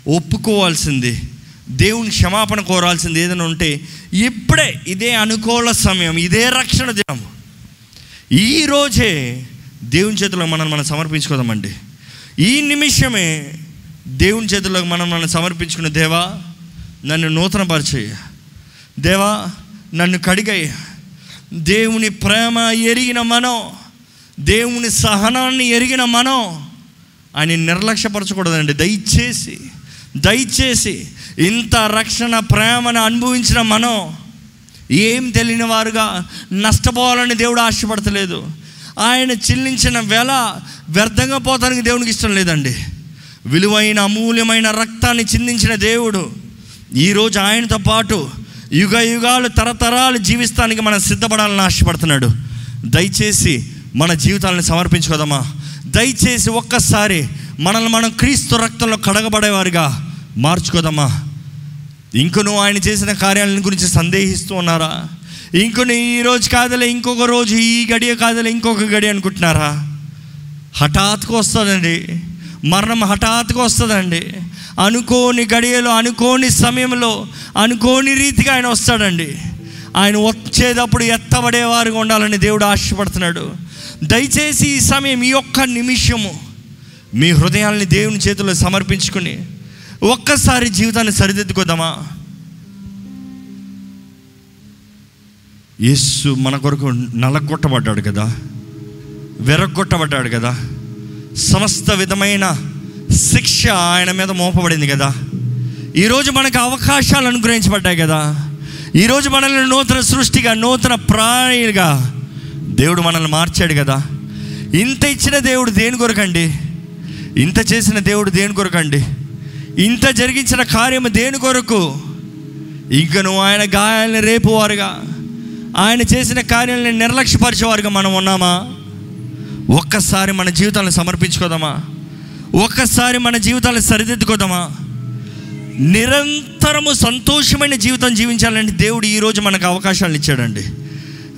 ఒప్పుకోవాల్సింది దేవుని క్షమాపణ కోరాల్సింది ఏదైనా ఉంటే ఇప్పుడే ఇదే అనుకూల సమయం ఇదే రక్షణ దినం. ఈ రోజే దేవుని చేతిలో మనం మనం సమర్పించుకోదామండి. ఈ నిమిషమే దేవుని చేతిలో మనం మనం సమర్పించుకున్న దేవా నన్ను నూతనపరిచేయ. దేవా నన్ను కడిగయ్య దేవుని ప్రేమ ఎరిగిన మనం దేవుని సహనాన్ని ఎరిగిన మనం ఆయన నిర్లక్ష్యపరచకూడదండి. దయచేసి దయచేసి ఇంత రక్షణ ప్రేమను అనుభవించిన మనం ఏం తెలియని వారుగా నష్టపోవాలని దేవుడు ఆశపడతలేదు. ఆయన చెల్లించిన వెల వ్యర్థంగా పోతానికి దేవునికి ఇష్టం లేదండి. విలువైన అమూల్యమైన రక్తాన్ని చిందించిన దేవుడు ఈరోజు ఆయనతో పాటు యుగ యుగాలు తరతరాలు జీవిస్తానికి మనం సిద్ధపడాలని ఆశపడుతున్నాడు. దయచేసి మన జీవితాలను సమర్పించుకోదామా దయచేసి ఒక్కసారి మనల్ని మనం క్రీస్తు రక్తంలో కడగబడేవారుగా మార్చుకోదామా ఇంకను ఆయన చేసిన కార్యాలను గురించి సందేహిస్తూ ఉన్నారా? ఇంకొని ఈ రోజు కాదలే ఇంకొక రోజు ఈ గడియ కాదలే ఇంకొక గడి అనుకుంటున్నారా? హఠాత్తుగా వస్తుందండి. మరణం హఠాత్తుగా వస్తుందండి. అనుకోని గడియలో అనుకోని సమయంలో అనుకోని రీతిగా ఆయన వస్తాడండి. ఆయన వచ్చేటప్పుడు ఎత్తబడేవారుగా ఉండాలని దేవుడు ఆశపడుతున్నాడు. దయచేసి ఈ సమయం ఈ ఒక్క నిమిషము మీ హృదయాల్ని దేవుని చేతిలో సమర్పించుకుని ఒక్కసారి జీవితాన్ని సరిదిద్దుకోదామా యేసు మన కొరకు నలగొట్టబడ్డాడు కదా వెరగొట్టబడ్డాడు కదా సమస్త విధమైన శిక్ష ఆయన మీద మోపబడింది కదా. ఈరోజు మనకు అవకాశాలు అనుగ్రహించబడ్డాయి కదా. ఈరోజు మనల్ని నూతన సృష్టిగా నూతన ప్రాణిగా దేవుడు మనల్ని మార్చాడు కదా. ఇంత ఇచ్చిన దేవుడు దేని కొరకండి? ఇంత చేసిన దేవుడు దేని కొరకండి? ఇంత జరిగించిన కార్యము దేని కొరకు? ఇంకను ఆయన గాయాలని రేపువారుగా. ఆయన చేసిన కార్యాలని నిర్లక్ష్యపరిచేవారుగా మనం ఉన్నామా? ఒక్కసారి మన జీవితాలను సమర్పించుకోదామా? ఒక్కసారి మన జీవితాలను సరిదిద్దుకోదామా? నిరంతరము సంతోషమైన జీవితం జీవించాలంటే దేవుడు ఈరోజు మనకు అవకాశాలు ఇచ్చాడండి.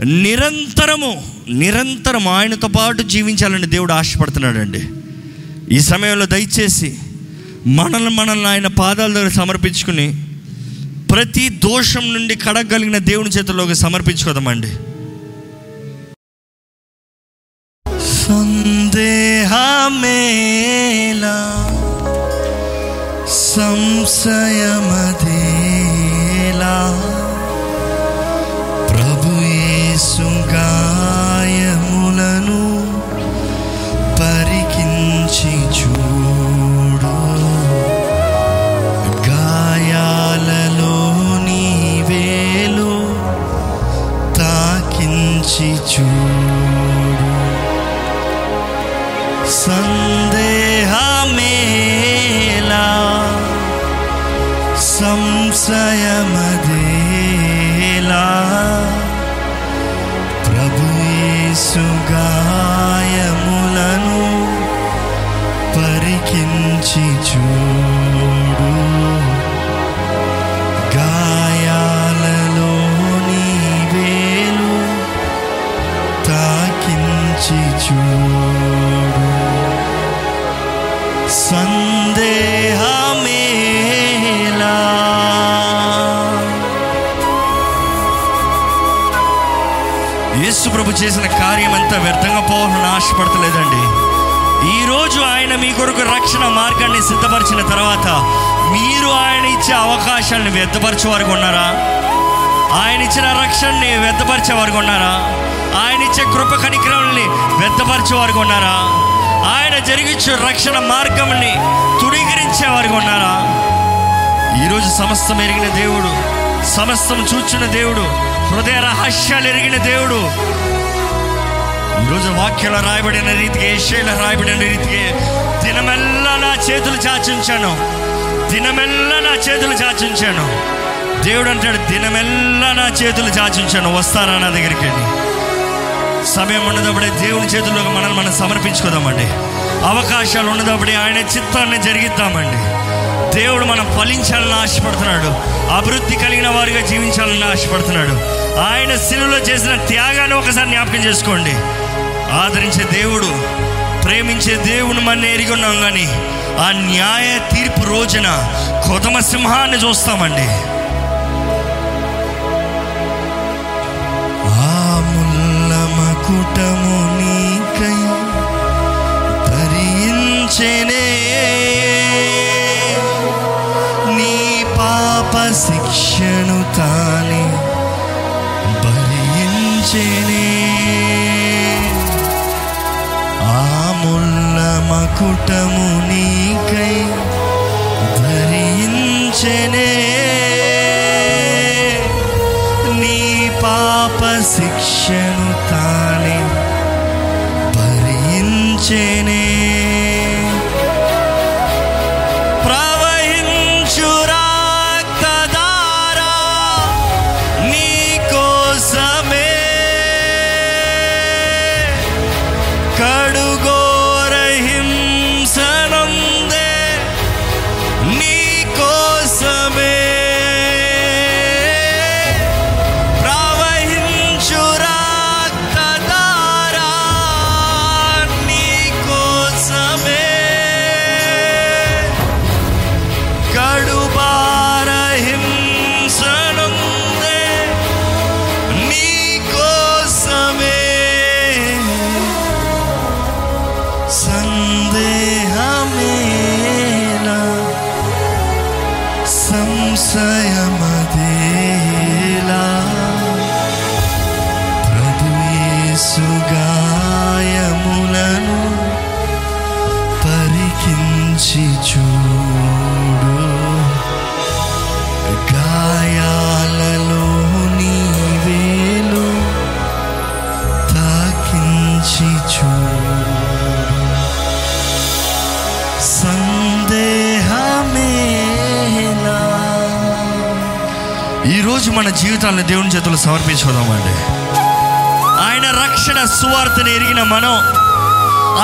నిరంతరము నిరంతరం ఆయనతో పాటు జీవించాలని దేవుడు ఆశపడుతున్నాడండి. ఈ సమయంలో దయచేసి మనల్ని మనల్ని ఆయన పాదాల దగ్గర సమర్పించుకుని ప్రతి దోషం నుండి కడగలిగిన దేవుని చేతిలోకి సమర్పించుకోదామండి. సందేహమేలా సంశయమదే. చేసిన కార్యం అంతా వ్యర్థంగా పోవాలని ఆశపడతలేదండి. ఈరోజు ఆయన మీ కొరకు రక్షణ మార్గాన్ని సిద్ధపరిచిన తర్వాత మీరు ఆయన ఇచ్చే అవకాశాలను వ్యర్థపరిచే వారికి ఉన్నారా? ఆయన ఇచ్చిన రక్షణని వ్యర్థపరిచే వారికి ఉన్నారా? ఆయన ఇచ్చే కృప కనిక్రమాలని వ్యర్థపరిచే వారికి ఉన్నారా? ఆయన జరిగించే రక్షణ మార్గంని తుడిగరించే వారికి ఉన్నారా ఈరోజు సమస్తం ఎరిగిన దేవుడు సమస్తం చూచిన దేవుడు హృదయ రహస్యాలు ఎరిగిన దేవుడు ఈరోజు వాక్యంలో రాయబడిన రీతికి ఏషేలో రాయబడిన రీతికి దినమెల్లా నా చేతులు చాచించాను. దినమెల్లా నా చేతులు చాచించాను. దేవుడు అంటాడు దినమెల్లా నా చేతులు చాచించాను. వస్తారా నా దగ్గరికి వెళ్ళి? సమయం ఉన్నదప్పుడే దేవుని చేతుల్లోకి మనల్ని మనం సమర్పించుకోదామండి. అవకాశాలు ఉన్నదప్పుడే ఆయన చిత్తాన్ని జరిగిద్దామండి. దేవుడు మనం ఫలించాలని ఆశపడుతున్నాడు. అభివృద్ధి కలిగిన వారిగా జీవించాలని ఆశపడుతున్నాడు. ఆయన శిలువలో చేసిన త్యాగాన్ని ఒకసారి జ్ఞాపకం చేసుకోండి. ఆదరించే దేవుడు ప్రేమించే దేవుని మన ఎరిగి ఉన్నాం కానీ ఆ న్యాయ తీర్పు రోజున కొతమ సింహాన్ని చూస్తామండి. ఆ ముల్లమకుటము నీకై నీ పాప శిక్షను తాను ఆ ముల్లమకుటము నీకై ధరించనే జీవితాలను దేవుని చేతులు సమర్పించుకుందామండి. ఆయన రక్షణ సువార్తను ఎరిగిన మనం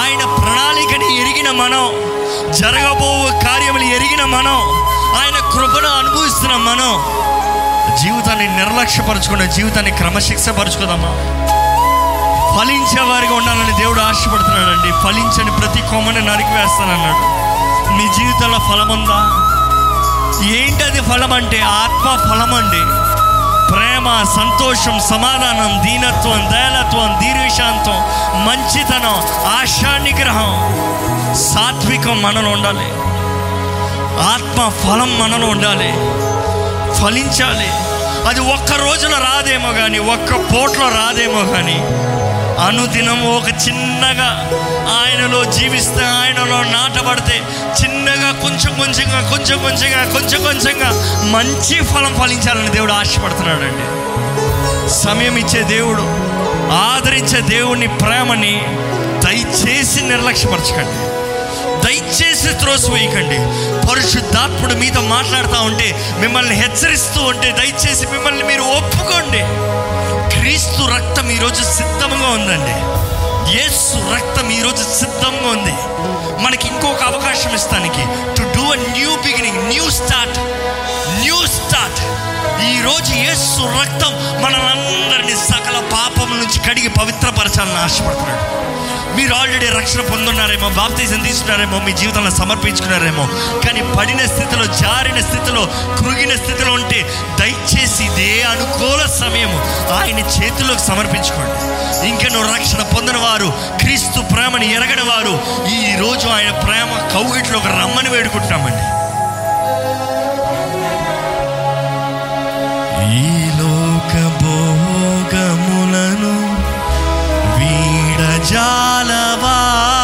ఆయన ప్రణాళికని ఎరిగిన మనం జరగబో కార్యములు ఎరిగిన మనం ఆయన కృపను అనుభవిస్తున్న మనం జీవితాన్ని నిర్లక్ష్యపరచుకున్న జీవితాన్ని క్రమశిక్షపరచుకుందామా? ఫలించే వారిగా ఉండాలని దేవుడు ఆశపడుతున్నాడండి. ఫలించని ప్రతి కొమ్మని నరికి వేస్తానన్నాడు. మీ జీవితంలో ఫలం ఉందా ఏంటది ఫలం అంటే ఆత్మ ఫలం అండి ప్రేమ సంతోషం సమాధానం దీనత్వం దయాలత్వం దీర్ఘశాంతం మంచితనం ఆశా నిగ్రహం సాత్వికం మనలో ఉండాలి. ఆత్మ ఫలం మనలో ఉండాలి. ఫలించాలి. అది ఒక్క రోజున రాదేమో కానీ ఒక్క పోట్లో రాదేమో కానీ అనుదినం ఒక చిన్నగా ఆయనలో జీవిస్తే ఆయనలో నాటబడితే చిన్నగా కొంచెం కొంచెంగా కొంచెం కొంచెంగా కొంచెం కొంచెంగా మంచి ఫలం ఫలించాలని దేవుడు ఆశపడుతున్నాడండి. సమయం ఇచ్చే దేవుడు ఆదరించే దేవుని ప్రేమని దయచేసి నిర్లక్ష్యపరచకండి. దయచేసి త్రోసివేయకండి. పరిశుద్ధాత్ముడు మీతో మాట్లాడుతూ ఉంటే మిమ్మల్ని హెచ్చరిస్తూ ఉంటే దయచేసి మిమ్మల్ని మీరు ఒప్పుకోండి. క్రీస్తు రక్తం ఈరోజు సిద్ధంగా ఉందండి. యేసు రక్తం ఈరోజు సిద్ధంగా ఉంది. మనకి ఇంకొక అవకాశం ఇస్తానికి. To do a new beginning new start new start ఈరోజు యేసు రక్తం మనలందరినీ సకల పాపం నుంచి కడిగి పవిత్రపరచాలని ఆశపడుతున్నాడు. మీరు ఆల్రెడీ రక్షణ పొందున్నారేమో బాప్తీసం తీసుకున్నారేమో మీ జీవితంలో సమర్పించుకున్నారేమో కానీ పడిన స్థితిలో జారిన స్థితిలో కృగిన స్థితిలో ఉంటే దయచేసి ఇదే అనుకూల సమయము ఆయన చేతుల్లోకి సమర్పించుకోండి. ఇంకా నువ్వు రక్షణ పొందిన వారు క్రీస్తు ప్రేమని ఎరగని వారు ఆయన ప్రేమ కౌగిట్లోకి రమ్మని వేడుకుంటున్నామండి. ఈ లోక భోగములను जालवा।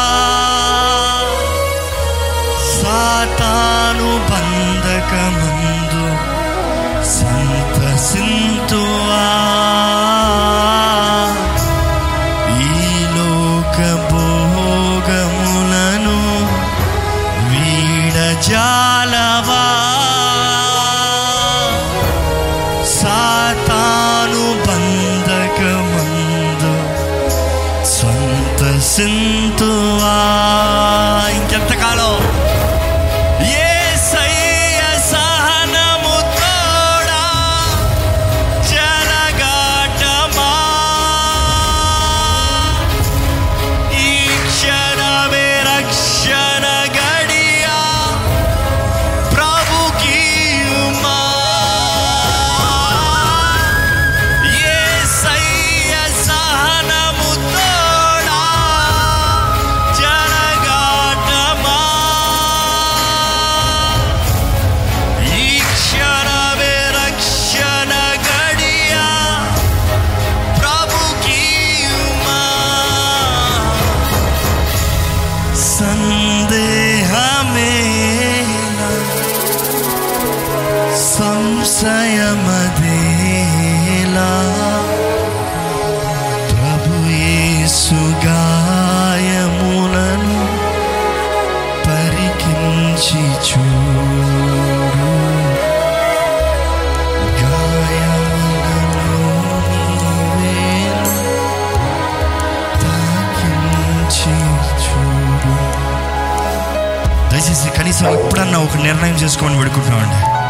దయచేసి కనీసం ఇప్పుడన్నా ఒక నిర్ణయం చేసుకొని పెడుకుంటామండి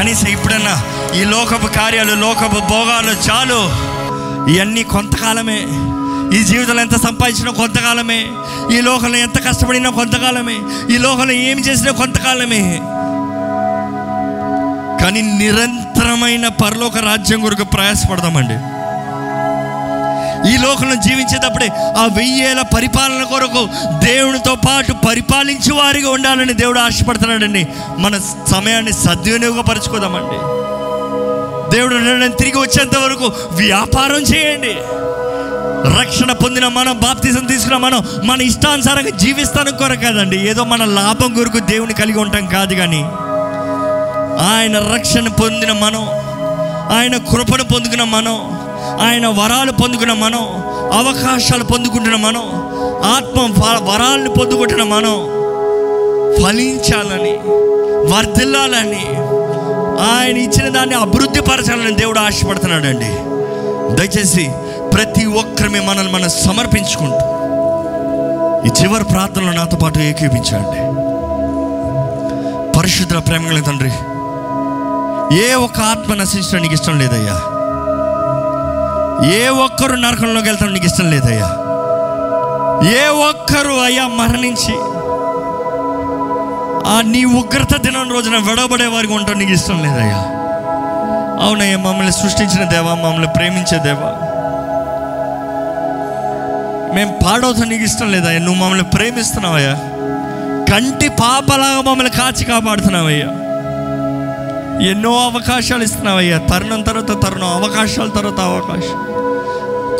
కనీసం ఇప్పుడన్నా ఈ లోకపు కార్యాలు లోకపు భోగాలు చాలు. ఇవన్నీ కొంతకాలమే. ఈ జీవితంలో ఎంత సంపాదించినా కొంతకాలమే. ఈ లోకంలో ఎంత కష్టపడినా కొంతకాలమే. ఈ లోకంలో ఏమి చేసినా కొంతకాలమే. కానీ నిరంతరమైన పరలోక రాజ్యం కొరకు ప్రయాసపడదామండి. ఈ లోకంలో జీవించేటప్పుడే ఆ వెయ్యేల పరిపాలన కొరకు దేవునితో పాటు పరిపాలించి వారిగా ఉండాలని దేవుడు ఆశపడుతున్నాడండి. మన సమయాన్ని సద్వినియోగపరచుకోదామండి. దేవుడు నేను తిరిగి వచ్చేంత వరకు వ్యాపారం చేయండి. రక్షణ పొందిన మనం బాప్తిజం తీసుకున్న మనం మన ఇష్టానుసారంగా జీవిస్తాను కొరకు కాదండి. ఏదో మన లాభం కొరకు దేవుని కలిగి ఉంటాం కాదు కానీ ఆయన రక్షణ పొందిన మనం ఆయన కృపను పొందుకున్న మనం ఆయన వరాలు పొందుకున్న మనం అవకాశాలు పొందుకుంటున్న మనం ఆత్మ వరాలను పొందుకుంటున్న మనం ఫలించాలని వర్ధిల్లాలని ఆయన ఇచ్చిన దాన్ని అభివృద్ధి పరచాలని దేవుడు ఆశపడుతున్నాడండి. దయచేసి ప్రతి ఒక్కరిమే మనల్ని మనం సమర్పించుకుంటూ ఈ చివరి ప్రార్థనలో నాతో పాటు ఏకీపించండి పరిశుద్ధ ప్రేమగల తండ్రి ఏ ఒక్క ఆత్మ నశించడం నీకు ఇష్టం లేదయ్యా. ఏ ఒక్కరు నరకంలోకి వెళ్తాం నీకు ఇష్టం లేదయ్యా? ఏ ఒక్కరు అయ్యా మరణించి ఆ నీ ఉగ్రత దినం రోజున విడబడే వారికి ఉంటాం నీకు ఇష్టం లేదయ్యా? అవునయ్యా మమ్మల్ని సృష్టించిన దేవా మమ్మల్ని ప్రేమించే దేవా. మేము పాడవుతాం నీకు ఇష్టం లేదయ్యా నువ్వు మమ్మల్ని ప్రేమిస్తున్నావయ్యా. కంటి పాపలాగా మమ్మల్ని కాచి కాపాడుతున్నావయ్యా. ఎన్నో అవకాశాలు ఇస్తున్నావయ్యా. తరుణం తర్వాత తరుణం అవకాశాల తర్వాత అవకాశం.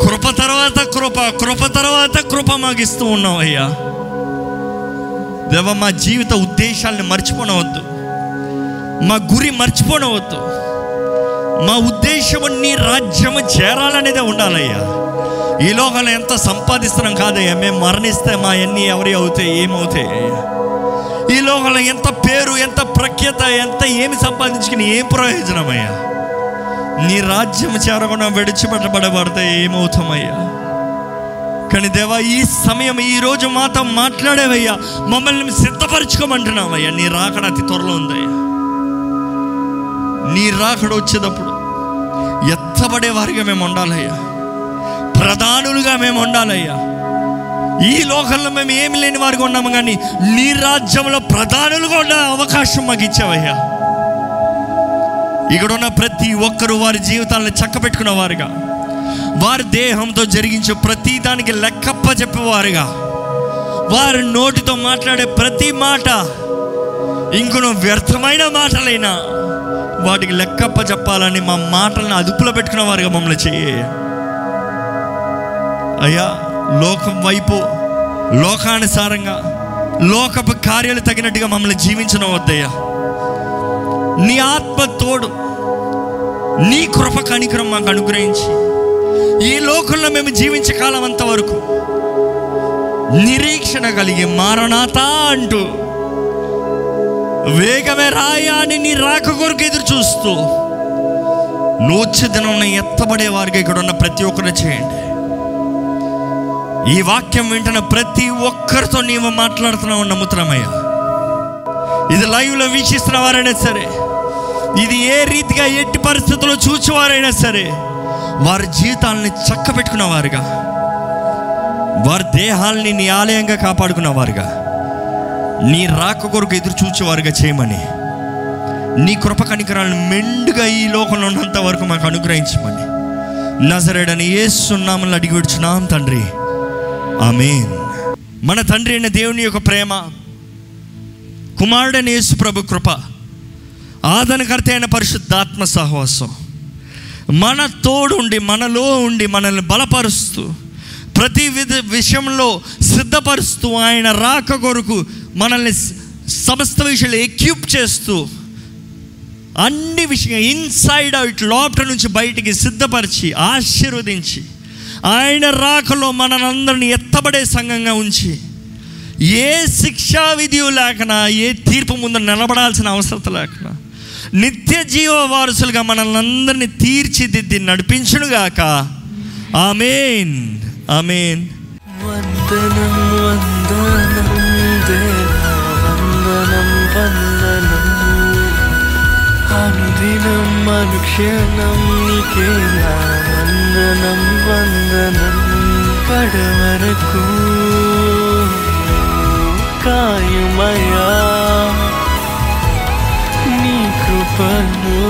కృప తర్వాత కృప కృప తర్వాత కృప మాకు ఇస్తూ ఉన్నావయ్యా. దేవ మా జీవిత ఉద్దేశాలను మర్చిపోనవద్దు. మా గురి మర్చిపోనవద్దు. మా ఉద్దేశం నీ రాజ్యము చేరాలనేదే ఉండాలయ్యా. ఈ లోకంలో ఎంత సంపాదిస్తున్నాం కాదయ్యా. మేము మరణిస్తే మా అన్నీ ఎవరి అవుతాయి ఏమవుతాయి అయ్యా. ఈ లోకంలో ఎంత పేరు ఎంత ప్రఖ్యాత ఎంత ఏమి సంపాదించుకుని ఏం ప్రయోజనమయ్యా? నీ రాజ్యం చేరకుండా విడిచిపెట్టబడబడితే ఏమవుతామయ్యా? కానీ దేవా ఈ సమయం ఈ రోజు మాతో మాట్లాడేవయ్యా మమ్మల్ని సిద్ధపరచుకోమంటున్నావయ్యా నీ రాకడ అతి త్వరలో ఉందయ్యా. నీ రాకడ వచ్చేటప్పుడు ఎత్తబడే వారిగా మేము ఉండాలయ్యా. ప్రధానులుగా మేము ఉండాలయ్యా. ఈ లోకంలో మేము ఏమి లేని వారికి ఉన్నాము కానీ నీ రాజ్యంలో ప్రధానులుగా ఉండే అవకాశం మాకు ఇచ్చావయ్యా. ఇక్కడ ఉన్న ప్రతి ఒక్కరూ వారి జీవితాలను చక్కబెట్టుకున్న వారుగా వారి దేహంతో జరిగించే ప్రతి దానికి లెక్కప్ప చెప్పేవారుగా వారి నోటితో మాట్లాడే ప్రతి మాట ఇంకొన వ్యర్థమైన మాటలైనా వాటికి లెక్కప్ప చెప్పాలని మా మాటలను అదుపులో పెట్టుకున్న వారుగా మమ్మల్ని చేయ అయ్యా లోకం వైపు లోకానుసారంగా లోకపు కార్యాలు తగినట్టుగా మమ్మల్ని జీవించడం వద్దయ్యా. నీ ఆత్మ తోడు నీ కృప కణికరం మాకు అనుగ్రహించి ఈ లోకంలో మేము జీవించే కాలం అంతవరకు నిరీక్షణ కలిగి మారణాత అంటూ వేగమే రాయా అని నీ రాక కొరకు ఎదురు చూస్తూ నూర్చే దినం ఎత్తబడే వారికి ఇక్కడ ఉన్న ప్రతి ఒక్కరిని చేయండి. ఈ వాక్యం వింటున్న ప్రతి ఒక్కరితో నీవు మాట్లాడుతున్నావు నమ్ముతున్నామయ్యా. ఇది లైవ్లో వీక్షిస్తున్న వారైనా సరే ఇది ఏ రీతిగా ఎట్టి పరిస్థితుల్లో చూచేవారైనా సరే వారి జీవితాలని చక్క వారి దేహాల్ని నీ ఆలయంగా కాపాడుకున్నవారుగా నీ రాక కొరకు ఎదురు చూచేవారుగా చేయమని నీ కృప కనికరాలను మెండుగా ఈ లోకంలో ఉన్నంత వరకు మాకు అనుగ్రహించమని నజరేడని ఏసున్నామని అడిగి విడుచున్నాం తండ్రి. ఆమెన్. మన తండ్రి అయిన దేవుని యొక్క ప్రేమ కుమారుడైన యేసు ప్రభు కృప ఆదరణకర్త అయిన పరిశుద్ధాత్మ సహవాసం. మన తోడుండి మనలో ఉండి మనల్ని బలపరుస్తూ ప్రతి విధ విషయంలో సిద్ధపరుస్తూ ఆయన రాక కొరకు మనల్ని సమస్త విషయాలు ఎక్యూప్ చేస్తూ అన్ని విషయం ఇన్సైడ్ అవుట్ లోపల నుంచి బయటికి సిద్ధపరిచి ఆశీర్వదించి ఆయన రాకలో మనందరిని ఎత్తబడే సంఘంగా ఉంచి ఏ శిక్షా విధి లేకనా ఏ తీర్పు ముందు నిలబడాల్సిన అవసరం లేకనా నిత్య జీవ వారసులుగా మనల్ని అందరినీ తీర్చిదిద్ది నడిపించునుగాక. ఆమెన్. ఆమెన్. వందనం వందనం వందనం వందనం. అనుదినం అనుక్షణం నీకే నా వందనం వందనం కడవరకు కాయుమయా నీ కృపలో